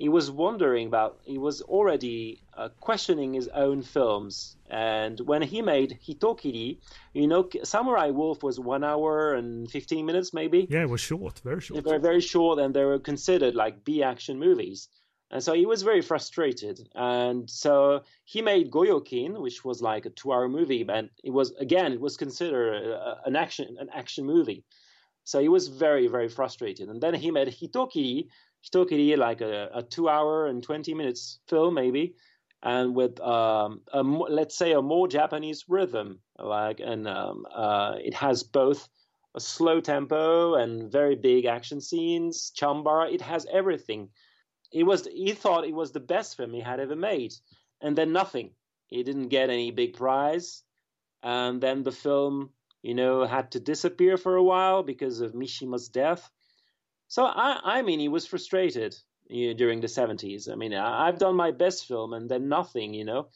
he was wondering about he was already uh, questioning his own films. And when he made hitokiri you know samurai wolf was one hour and 15 minutes maybe? Yeah it was short very short. Very very short and they were considered like b action movies. And so he was very frustrated. And so he made goyokin which was like a two hour movie but it was again it was considered uh, an action an action movie. So he was very very frustrated. And then he made hitokiri Like a, a two hour and 20 minutes film, maybe, and with, um, a, let's say, a more Japanese rhythm. Like, and um, uh, it has both a slow tempo and very big action scenes, chambara. It has everything. It was, he thought it was the best film he had ever made. And then nothing. He didn't get any big prize. And then the film, you know, had to disappear for a while because of Mishima's death so I, I mean, he was frustrated you know, during the 70s. I mean, I, I've done my best film and then nothing, you know.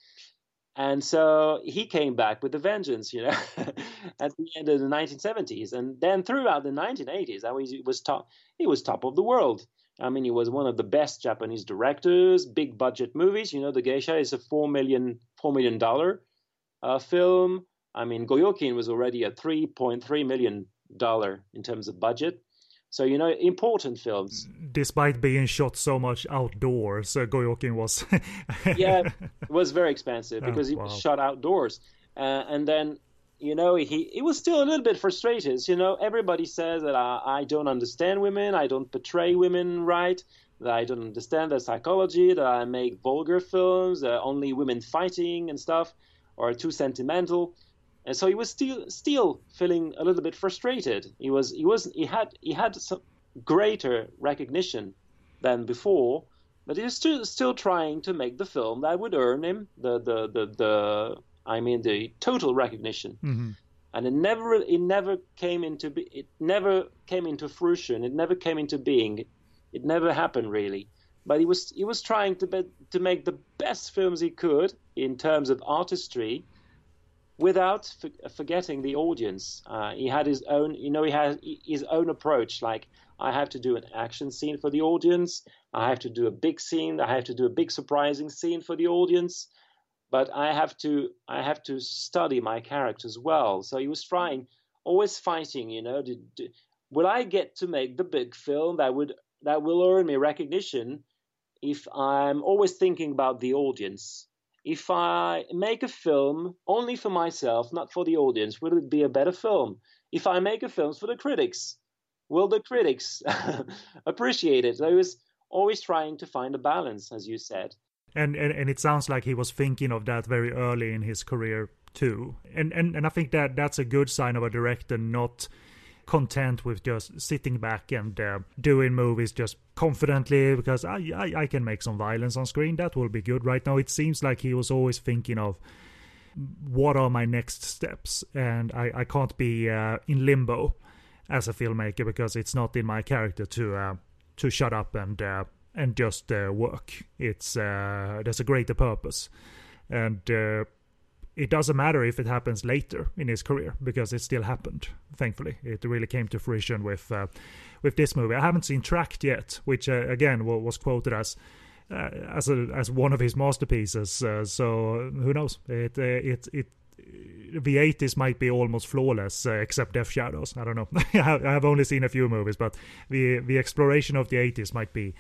And so he came back with a vengeance, you know, at the end of the 1970s, and then throughout the 1980s, I mean, he was top. He was top of the world. I mean, he was one of the best Japanese directors. Big budget movies, you know. The Geisha is a four million four million dollar uh, film. I mean, Goyokin was already a three point three million dollar in terms of budget. So you know, important films. Despite being shot so much outdoors, uh, Goyokin was. yeah, it was very expensive oh, because oh, wow. was shot outdoors, uh, and then you know he he was still a little bit frustrated. You know, everybody says that I, I don't understand women, I don't portray women right, that I don't understand their psychology, that I make vulgar films, that only women fighting and stuff, or too sentimental and so he was still still feeling a little bit frustrated. He was he was he had he had some greater recognition than before, but he was still still trying to make the film that would earn him the the the, the I mean the total recognition. Mm-hmm. And it never it never came into be, it never came into fruition. It never came into being. It never happened really. But he was he was trying to be, to make the best films he could in terms of artistry without for- forgetting the audience. Uh, he had his own, you know, he had his own approach. Like I have to do an action scene for the audience. I have to do a big scene. I have to do a big surprising scene for the audience. But I have to, I have to study my characters well. So he was trying, always fighting. You know, will I get to make the big film that would that will earn me recognition if I'm always thinking about the audience? If I make a film only for myself, not for the audience, will it be a better film? If I make a film for the critics, will the critics appreciate it? So I was always trying to find a balance, as you said. And, and and it sounds like he was thinking of that very early in his career too. And and and I think that that's a good sign of a director not content with just sitting back and uh, doing movies just confidently because I, I, I can make some violence on screen. That will be good. Right now, it seems like he was always thinking of what are my next steps, and I, I can't be uh, in limbo as a filmmaker because it's not in my character to uh, to shut up and uh, and just uh, work. It's uh, there's a greater purpose, and it doesn't matter if it happens later in his career because it still happened. Thankfully, it really came to fruition with uh, with this movie. I haven't seen Tracked yet, which uh, again was quoted as uh, as a, as one of his masterpieces. Uh, so who knows? It uh, it it. The 80s might be almost flawless, uh, except Death Shadows. I don't know. I have only seen a few movies, but the the exploration of the 80s might be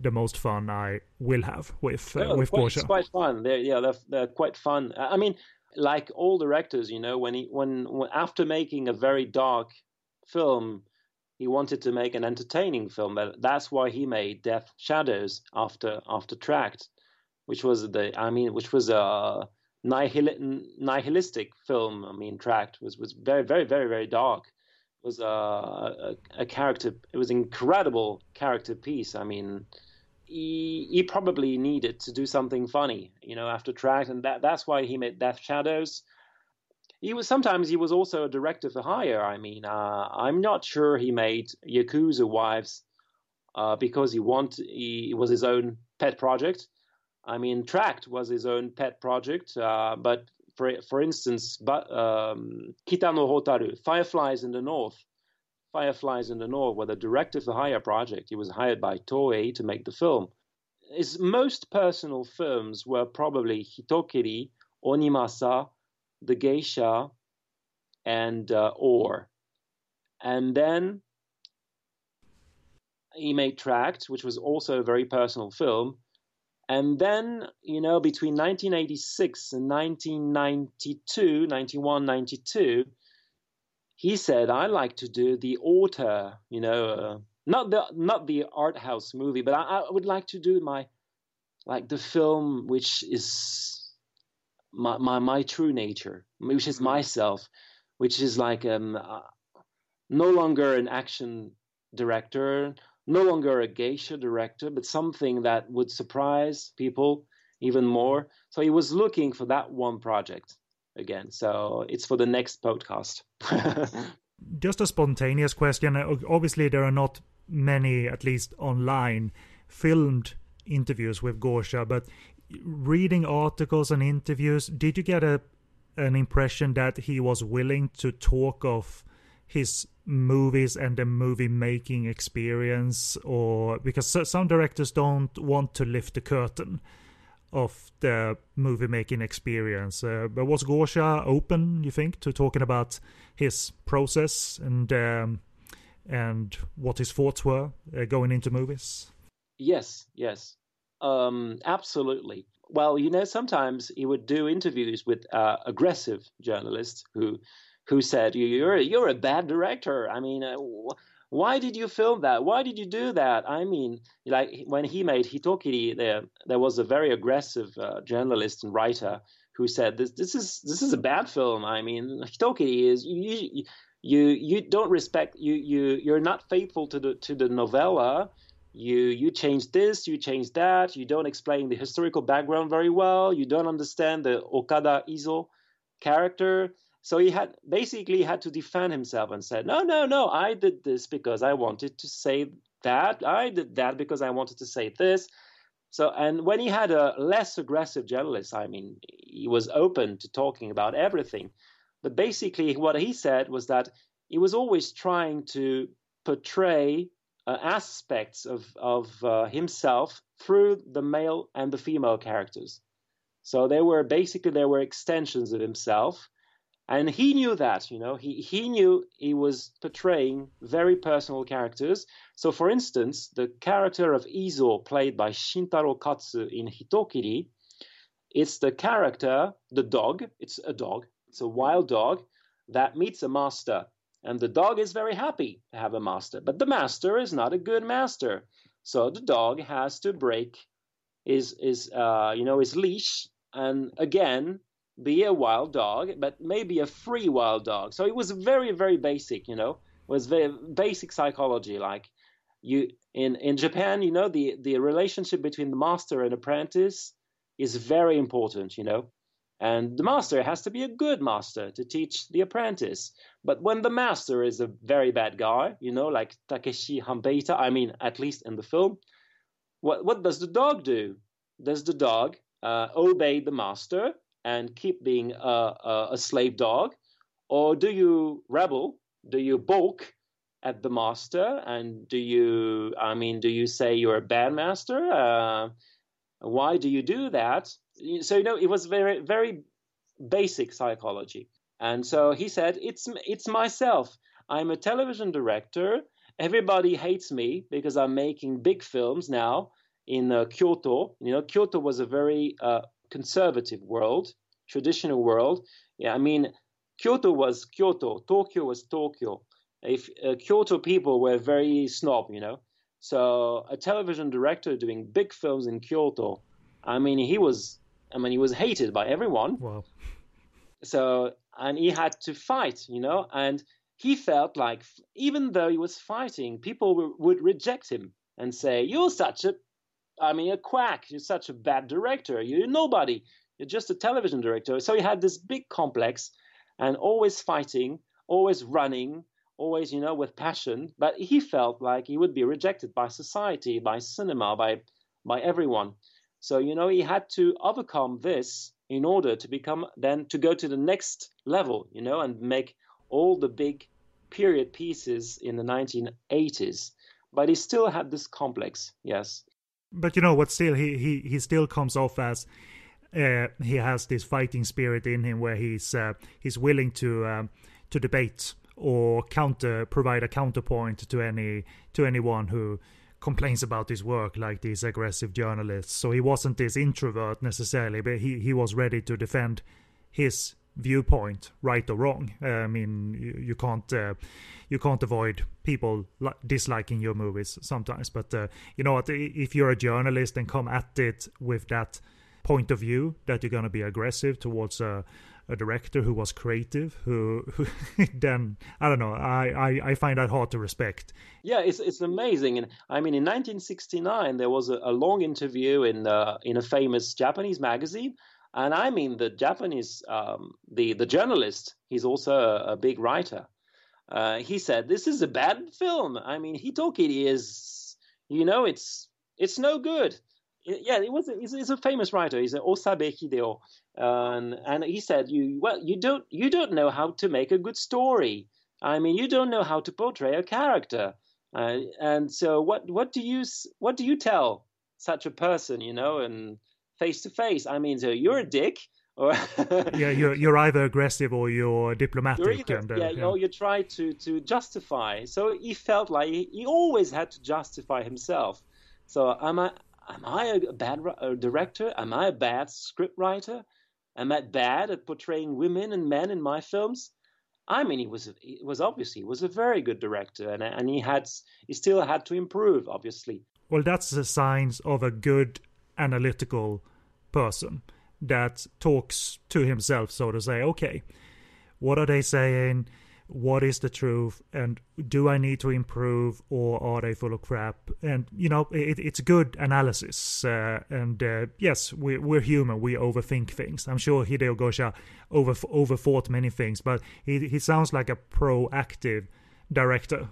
the most fun I will have with uh, with quite, It's quite fun. They're, yeah, they're, they're quite fun. I mean, like all directors, you know, when he when, when after making a very dark film, he wanted to make an entertaining film. That's why he made Death Shadows after after Tracked, which was the I mean, which was a nihil- nihilistic film. I mean, Tracked was was very very very very dark. It was a, a, a character. It was an incredible character piece. I mean, he, he probably needed to do something funny, you know, after Tracked, and that that's why he made Death Shadows. He was sometimes he was also a director for hire. I mean, uh, I'm not sure he made Yakuza Wives uh, because he want he it was his own pet project. I mean, Tracked was his own pet project, uh, but for for instance, but um, Kita no Hotaru, Fireflies in the North, Fireflies in the North were the director for hire project. He was hired by Toei to make the film. His most personal films were probably Hitokiri, Onimasa, The Geisha, and uh, Or. And then he made Tracked, which was also a very personal film. And then, you know, between 1986 and 1992, 91, 92, he said, "I like to do the auteur, you know, uh, not the not the art house movie, but I, I, would like to do my like the film which is my my, my true nature, which is mm-hmm. myself, which is like um uh, no longer an action director, no longer a geisha director, but something that would surprise people even more. So he was looking for that one project again. So it's for the next podcast. Just a spontaneous question. Obviously, there are not many, at least online, filmed interviews with Gosha, but reading articles and interviews, did you get a an impression that he was willing to talk of his movies and the movie making experience or because some directors don't want to lift the curtain of the movie making experience. Uh, but was Gosha open, you think, to talking about his process and um, and what his thoughts were uh, going into movies? Yes, yes, um, absolutely. Well, you know, sometimes he would do interviews with uh, aggressive journalists who who said, "You're you're a bad director." I mean, uh, why did you film that? Why did you do that? I mean, like when he made Hitokiri, there there was a very aggressive uh, journalist and writer who said this this is this is a bad film. I mean, Hitokiri is you you you don't respect you you you're not faithful to the to the novella. You you change this, you change that. You don't explain the historical background very well. You don't understand the Okada Izo character so he had basically had to defend himself and said, "No, no, no, I did this because I wanted to say that. I did that because I wanted to say this." So, and when he had a less aggressive journalist, I mean, he was open to talking about everything. But basically, what he said was that he was always trying to portray uh, aspects of, of uh, himself through the male and the female characters. So they were basically they were extensions of himself, and he knew that. You know, he he knew he was portraying very personal characters. So, for instance, the character of Izo, played by Shintaro Katsu in Hitokiri, it's the character, the dog. It's a dog. It's a wild dog that meets a master and the dog is very happy to have a master, but the master is not a good master. So the dog has to break his, his uh, you know, his leash and again be a wild dog, but maybe a free wild dog. So it was very, very basic, you know, it was very basic psychology. Like you in in Japan, you know, the the relationship between the master and apprentice is very important, you know. And the master has to be a good master to teach the apprentice. But when the master is a very bad guy, you know, like Takeshi Hanbei, I mean, at least in the film, what, what does the dog do? Does the dog uh, obey the master and keep being a, a, slave dog? Or do you rebel? Do you balk at the master? And do you, I mean, do you say you're a bad master? Uh, why do you do that? so you know it was very very basic psychology and so he said it's it's myself i'm a television director everybody hates me because i'm making big films now in uh, kyoto you know kyoto was a very uh, conservative world traditional world yeah i mean kyoto was kyoto tokyo was tokyo if uh, kyoto people were very snob you know so a television director doing big films in kyoto i mean he was I mean, he was hated by everyone. Wow. So, and he had to fight, you know, and he felt like even though he was fighting, people would reject him and say, "You're such a, I mean, a quack. You're such a bad director. You're nobody. You're just a television director." So he had this big complex, and always fighting, always running, always, you know, with passion. But he felt like he would be rejected by society, by cinema, by by everyone. So, you know, he had to overcome this in order to become then to go to the next level, you know, and make all the big period pieces in the 1980s. But he still had this complex, yes. But you know what? Still, he he he still comes off as uh, he has this fighting spirit in him, where he's uh, he's willing to um, to debate or counter provide a counterpoint to any to anyone who complains about his work like these aggressive journalists. So he wasn't this introvert necessarily, but he, he was ready to defend his viewpoint, right or wrong. Uh, I mean, you, you can't uh, you can't avoid people li- disliking your movies sometimes. But uh, you know what? If you're a journalist and come at it with that point of view that you're going to be aggressive towards a a director who was creative, who, who then I don't know. I, I, I find that hard to respect. Yeah, it's it's amazing, and I mean, in 1969 there was a, a long interview in uh, in a famous Japanese magazine, and I mean the Japanese um, the the journalist. He's also a, a big writer. Uh, he said this is a bad film. I mean, Hitokiri is, you know, it's it's no good yeah, it was. He's, he's, a famous writer. He's an Osabe Hideo, and and he said, "You well, you don't you don't know how to make a good story. I mean, you don't know how to portray a character. Uh, and so, what what do you what do you tell such a person? You know, and face to face. I mean, so you're a dick." Or yeah, you're you're either aggressive or you're diplomatic. You're either, and, uh, yeah, yeah, or you try to to justify. So he felt like he, he always had to justify himself. So am I am I a bad director? Am I a bad script writer? Am I bad at portraying women and men in my films? I mean, he was he was obviously he was a very good director, and and he had he still had to improve, obviously. Well, that's the signs of a good analytical person that talks to himself, so to say. Okay, what are they saying? what is the truth and do I need to improve or are they full of crap? And you know, it, it's good analysis. Uh, and uh, yes, we, we're human. We overthink things. I'm sure Hideo Gosha over overthought many things, but he he sounds like a proactive director.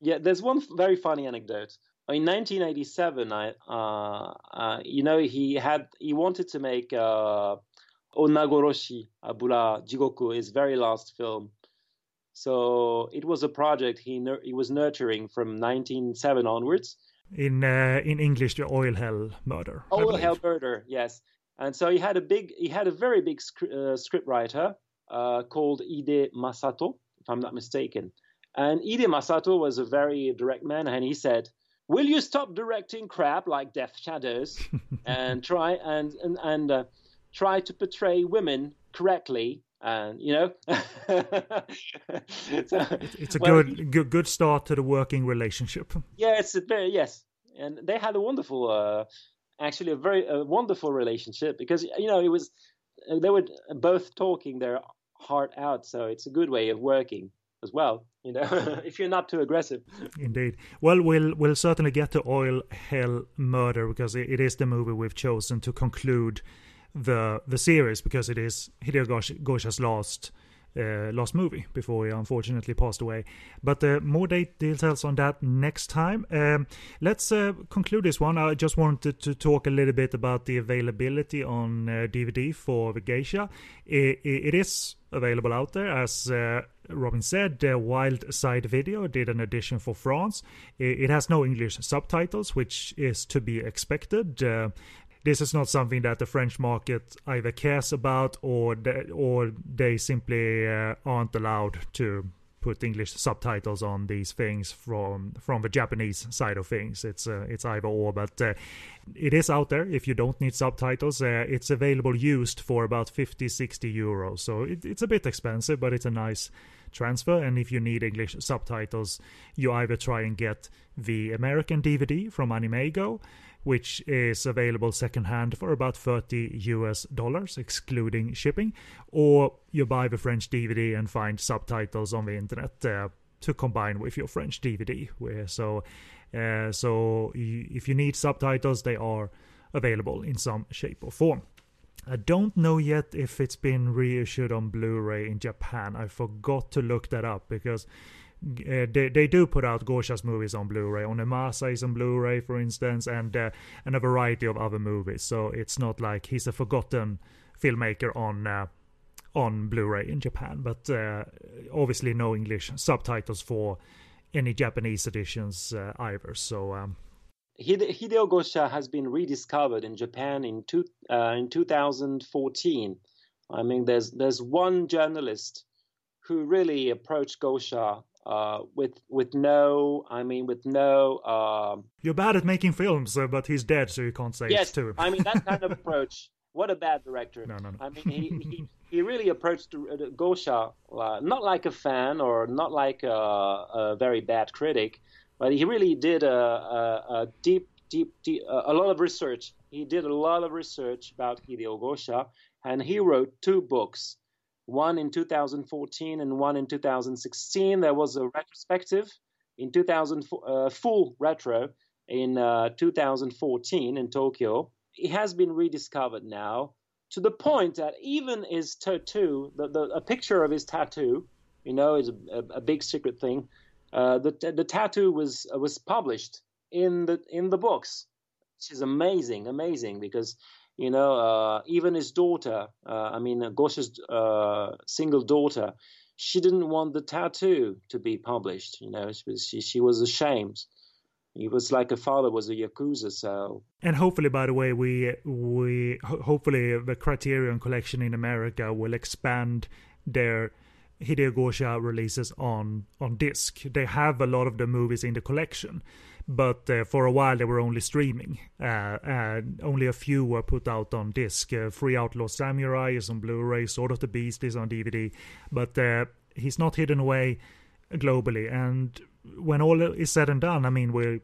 Yeah, there's one very funny anecdote. In 1987, I, uh, uh, you know, he had he wanted to make uh, Onnagoroshi Abura Jigoku, his very last film. So it was a project he he was nurturing from 1907 onwards. In uh, in English, the oil hell murder. Oil hell murder, yes. And so he had a big, he had a very big sc- uh, script writer uh, called Ide Masato, if I'm not mistaken. And Ide Masato was a very direct man, and he said, "Will you stop directing crap like Death Shadows and try and and, and uh, try to portray women correctly?" And you know, so, it's a well, good, good good start to the working relationship. Yeah, it's a very yes, and they had a wonderful, uh, actually a very a wonderful relationship because you know it was they were both talking their heart out, so it's a good way of working as well you know if you're not too aggressive indeed well we'll we'll certainly get to oil hell murder because it, it is the movie we've chosen to conclude the the series because it is hideo gosha's last uh, last movie before he unfortunately passed away. But uh, more details on that next time. Um, let's uh, conclude this one. I just wanted to talk a little bit about the availability on DVD uh, for the Geisha. it, it is available out there as uh, Robin said, uh, Wild Side Video did an edition for France. It, has no English subtitles, which is to be expected. Uh, this is not something that the French market either cares about or they, or they simply uh, aren't allowed to put English subtitles on these things from from the Japanese side of things. It's uh, it's either or, but uh, it is out there. If you don't need subtitles, uh, it's available used for about 50, 60 euros. So it, it's a bit expensive, but it's a nice transfer. And if you need English subtitles, you either try and get the American DVD from AnimEigo which is available secondhand for about 30 US dollars, excluding shipping, or you buy the French DVD and find subtitles on the internet uh, to combine with your French DVD. So, uh, so if you need subtitles, they are available in some shape or form. I don't know yet if it's been reissued on Blu-ray in Japan. I forgot to look that up because uh, they, they do put out Gosha's movies on Blu-ray. Onimasa is on Blu-ray, for instance, and uh, and a variety of other movies. So it's not like he's a forgotten filmmaker on uh, on Blu-ray in Japan. But uh, obviously, no English subtitles for any Japanese editions uh, either. So. Um, Hideo Gosha has been rediscovered in Japan in two, in 2014. I mean, there's there's one journalist who really approached Gosha uh, with with no, I mean, with no. Uh, You're bad at making films, uh, but he's dead, so you can't say yes, it's too. I mean that kind of approach. What a bad director! No, no, no. I mean, he he, he really approached uh, Gosha uh, not like a fan or not like a, a, very bad critic, but he really did a, a, a deep, deep, deep, a lot of research. He did a lot of research about Hideo Gosha, and he wrote two books one in 2014 and one in 2016. There was a retrospective in 2000, uh, full retro in uh, 2014 in Tokyo. It has been rediscovered now to the point that even his tattoo, the, the, a picture of his tattoo, you know, is a, a big secret thing. Uh, the the tattoo was was published in the in the books, which is amazing, amazing because you know, uh, even his daughter, uh, I mean, Gosha's uh, single daughter, she didn't want the tattoo to be published. You know, she was, she, she was ashamed. He was like a father was a yakuza, so. And hopefully, by the way, we we hopefully the Criterion Collection in America will expand their Hideo Gosha releases on on disc. They have a lot of the movies in the collection, but uh, for a while they were only streaming. Uh, and only a few were put out on disc. Uh, Three Outlaw Samurai is on Blu-ray, Sword of the Beast is on DVD, but uh, he's not hidden away globally. And when all is said and done, I mean, we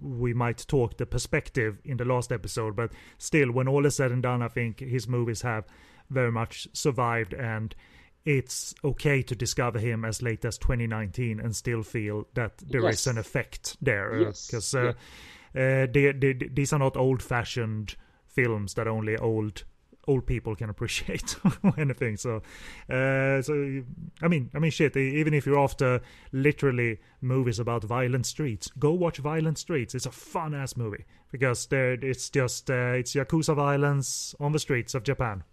we might talk the perspective in the last episode, but still, when all is said and done, I think his movies have very much survived and it's okay to discover him as late as 2019 and still feel that there yes. is an effect there because uh, yes. uh, yeah. uh, they, they, these are not old-fashioned films that only old old people can appreciate or anything. So, uh, so I mean, I mean, shit. Even if you're after literally movies about violent streets, go watch Violent Streets. It's a fun ass movie because there it's just uh, it's yakuza violence on the streets of Japan.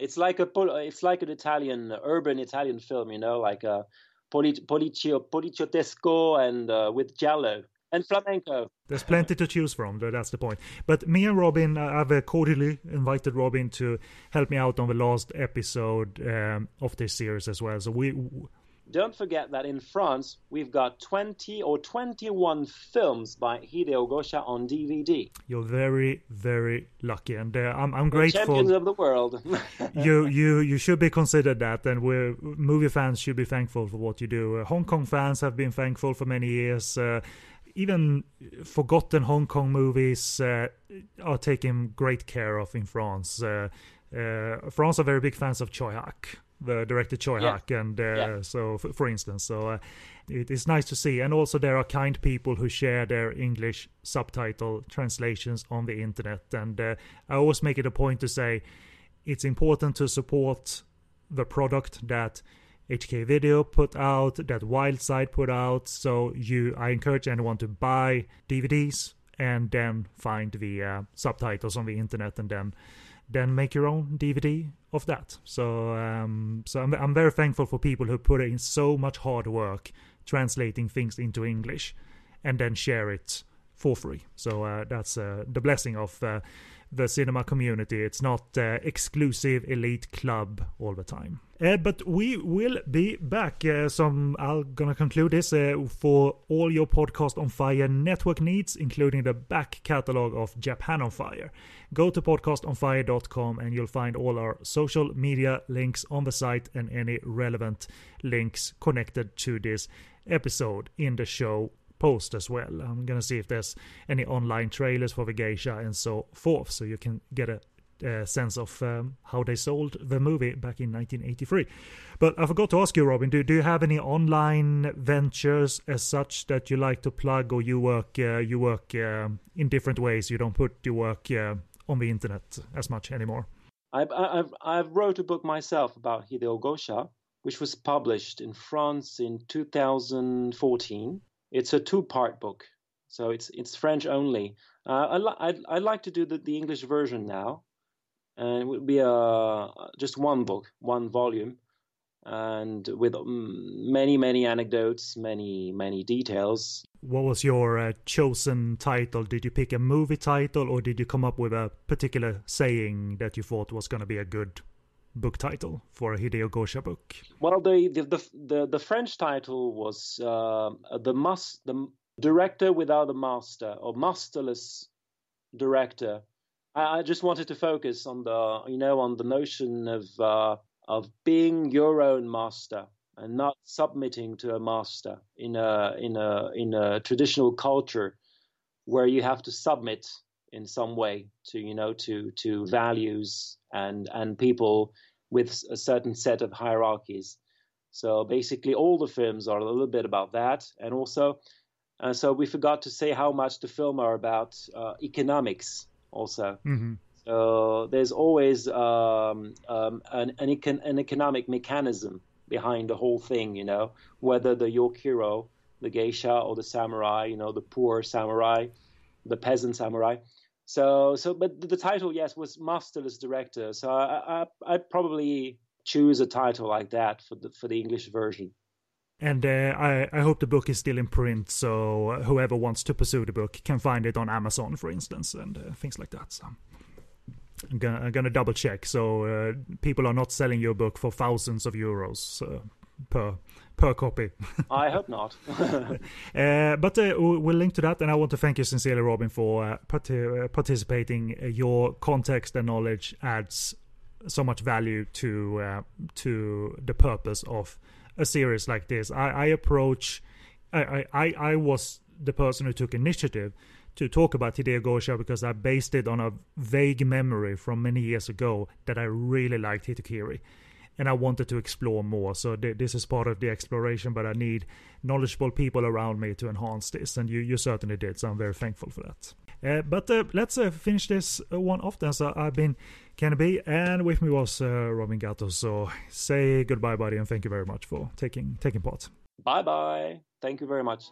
It's like a it's like an Italian urban Italian film, you know, like a polit- policio poliziottesco and uh, with giallo and flamenco. There's plenty to choose from. That's the point. But me and Robin, uh, I've cordially invited Robin to help me out on the last episode um, of this series as well. So we. Don't forget that in France we've got 20 or 21 films by Hideo Gosha on DVD. You're very, very lucky, and uh, I'm, I'm grateful. Champions of the world. you, you, you should be considered that, and we're movie fans should be thankful for what you do. Uh, Hong Kong fans have been thankful for many years. Uh, even forgotten Hong Kong movies uh, are taken great care of in France. Uh, uh, France are very big fans of Tsui Hark, the director Choi yeah. Hak, and uh, yeah. so f- for instance, so uh, it is nice to see. And also, there are kind people who share their English subtitle translations on the internet. And uh, I always make it a point to say it's important to support the product that HK Video put out, that Wildside put out. So you, I encourage anyone to buy DVDs and then find the uh, subtitles on the internet and then then make your own DVD of that. So um, so I'm I'm very thankful for people who put in so much hard work translating things into English and then share it for free. So uh, that's uh, the blessing of uh, the cinema community. It's not uh, exclusive elite club all the time. Uh, but we will be back. Uh, some I'm gonna conclude this uh, for all your podcast on fire network needs, including the back catalog of Japan on Fire. Go to podcastonfire.com and you'll find all our social media links on the site and any relevant links connected to this episode in the show post as well. I'm gonna see if there's any online trailers for the geisha and so forth, so you can get a, a sense of um, how they sold the movie back in 1983. But I forgot to ask you, Robin, do, do you have any online ventures as such that you like to plug, or you work uh, you work uh, in different ways? You don't put your work uh, on the internet as much anymore. I've, I've I've wrote a book myself about Hideo Gosha, which was published in France in 2014 it's a two-part book, so it's it's French only. Uh, I I'd like to do the, the English version now, and it would be a just one book, one volume, and with many many anecdotes, many many details. What was your uh, chosen title? Did you pick a movie title, or did you come up with a particular saying that you thought was going to be a good book title for a Hideo Gosha book? Well, the the the, the, the French title was uh, the must the director without a master or masterless director. I, just wanted to focus on the you know on the notion of uh, of being your own master and not submitting to a master in a in a in a traditional culture where you have to submit in some way to you know to to values and and people with a certain set of hierarchies. So basically, all the films are a little bit about that, and also, uh, so we forgot to say how much the film are about uh, economics also. Mm-hmm. So there's always um, um, an, an, econ- an, economic mechanism behind the whole thing, you know, whether the Yokiro, the geisha, or the samurai, you know, the poor samurai, the peasant samurai. So, so, but the title, yes, was masterless director. So I, I, I'd probably choose a title like that for the for the English version. And uh, I, I hope the book is still in print, so whoever wants to pursue the book can find it on Amazon, for instance, and uh, things like that. So I'm gonna, I'm gonna double check, so uh, people are not selling your book for thousands of euros uh, per per copy. I hope not. uh, but uh, we'll link to that, and I want to thank you sincerely, Robin, for uh, part- uh, participating. Your context and knowledge adds so much value to uh, to the purpose of a series like this. I, I approach. I, I I was the person who took initiative to talk about Hideo Gosha because I based it on a vague memory from many years ago that I really liked Hitokiri and I wanted to explore more. So th- this is part of the exploration, but I need knowledgeable people around me to enhance this, and you you certainly did. So I'm very thankful for that. Uh, but uh, let's uh, finish this one off then. So I've been B, and with me was Robin Gatto. So say goodbye, buddy, and thank you very much for taking taking part. Bye bye. Thank you very much.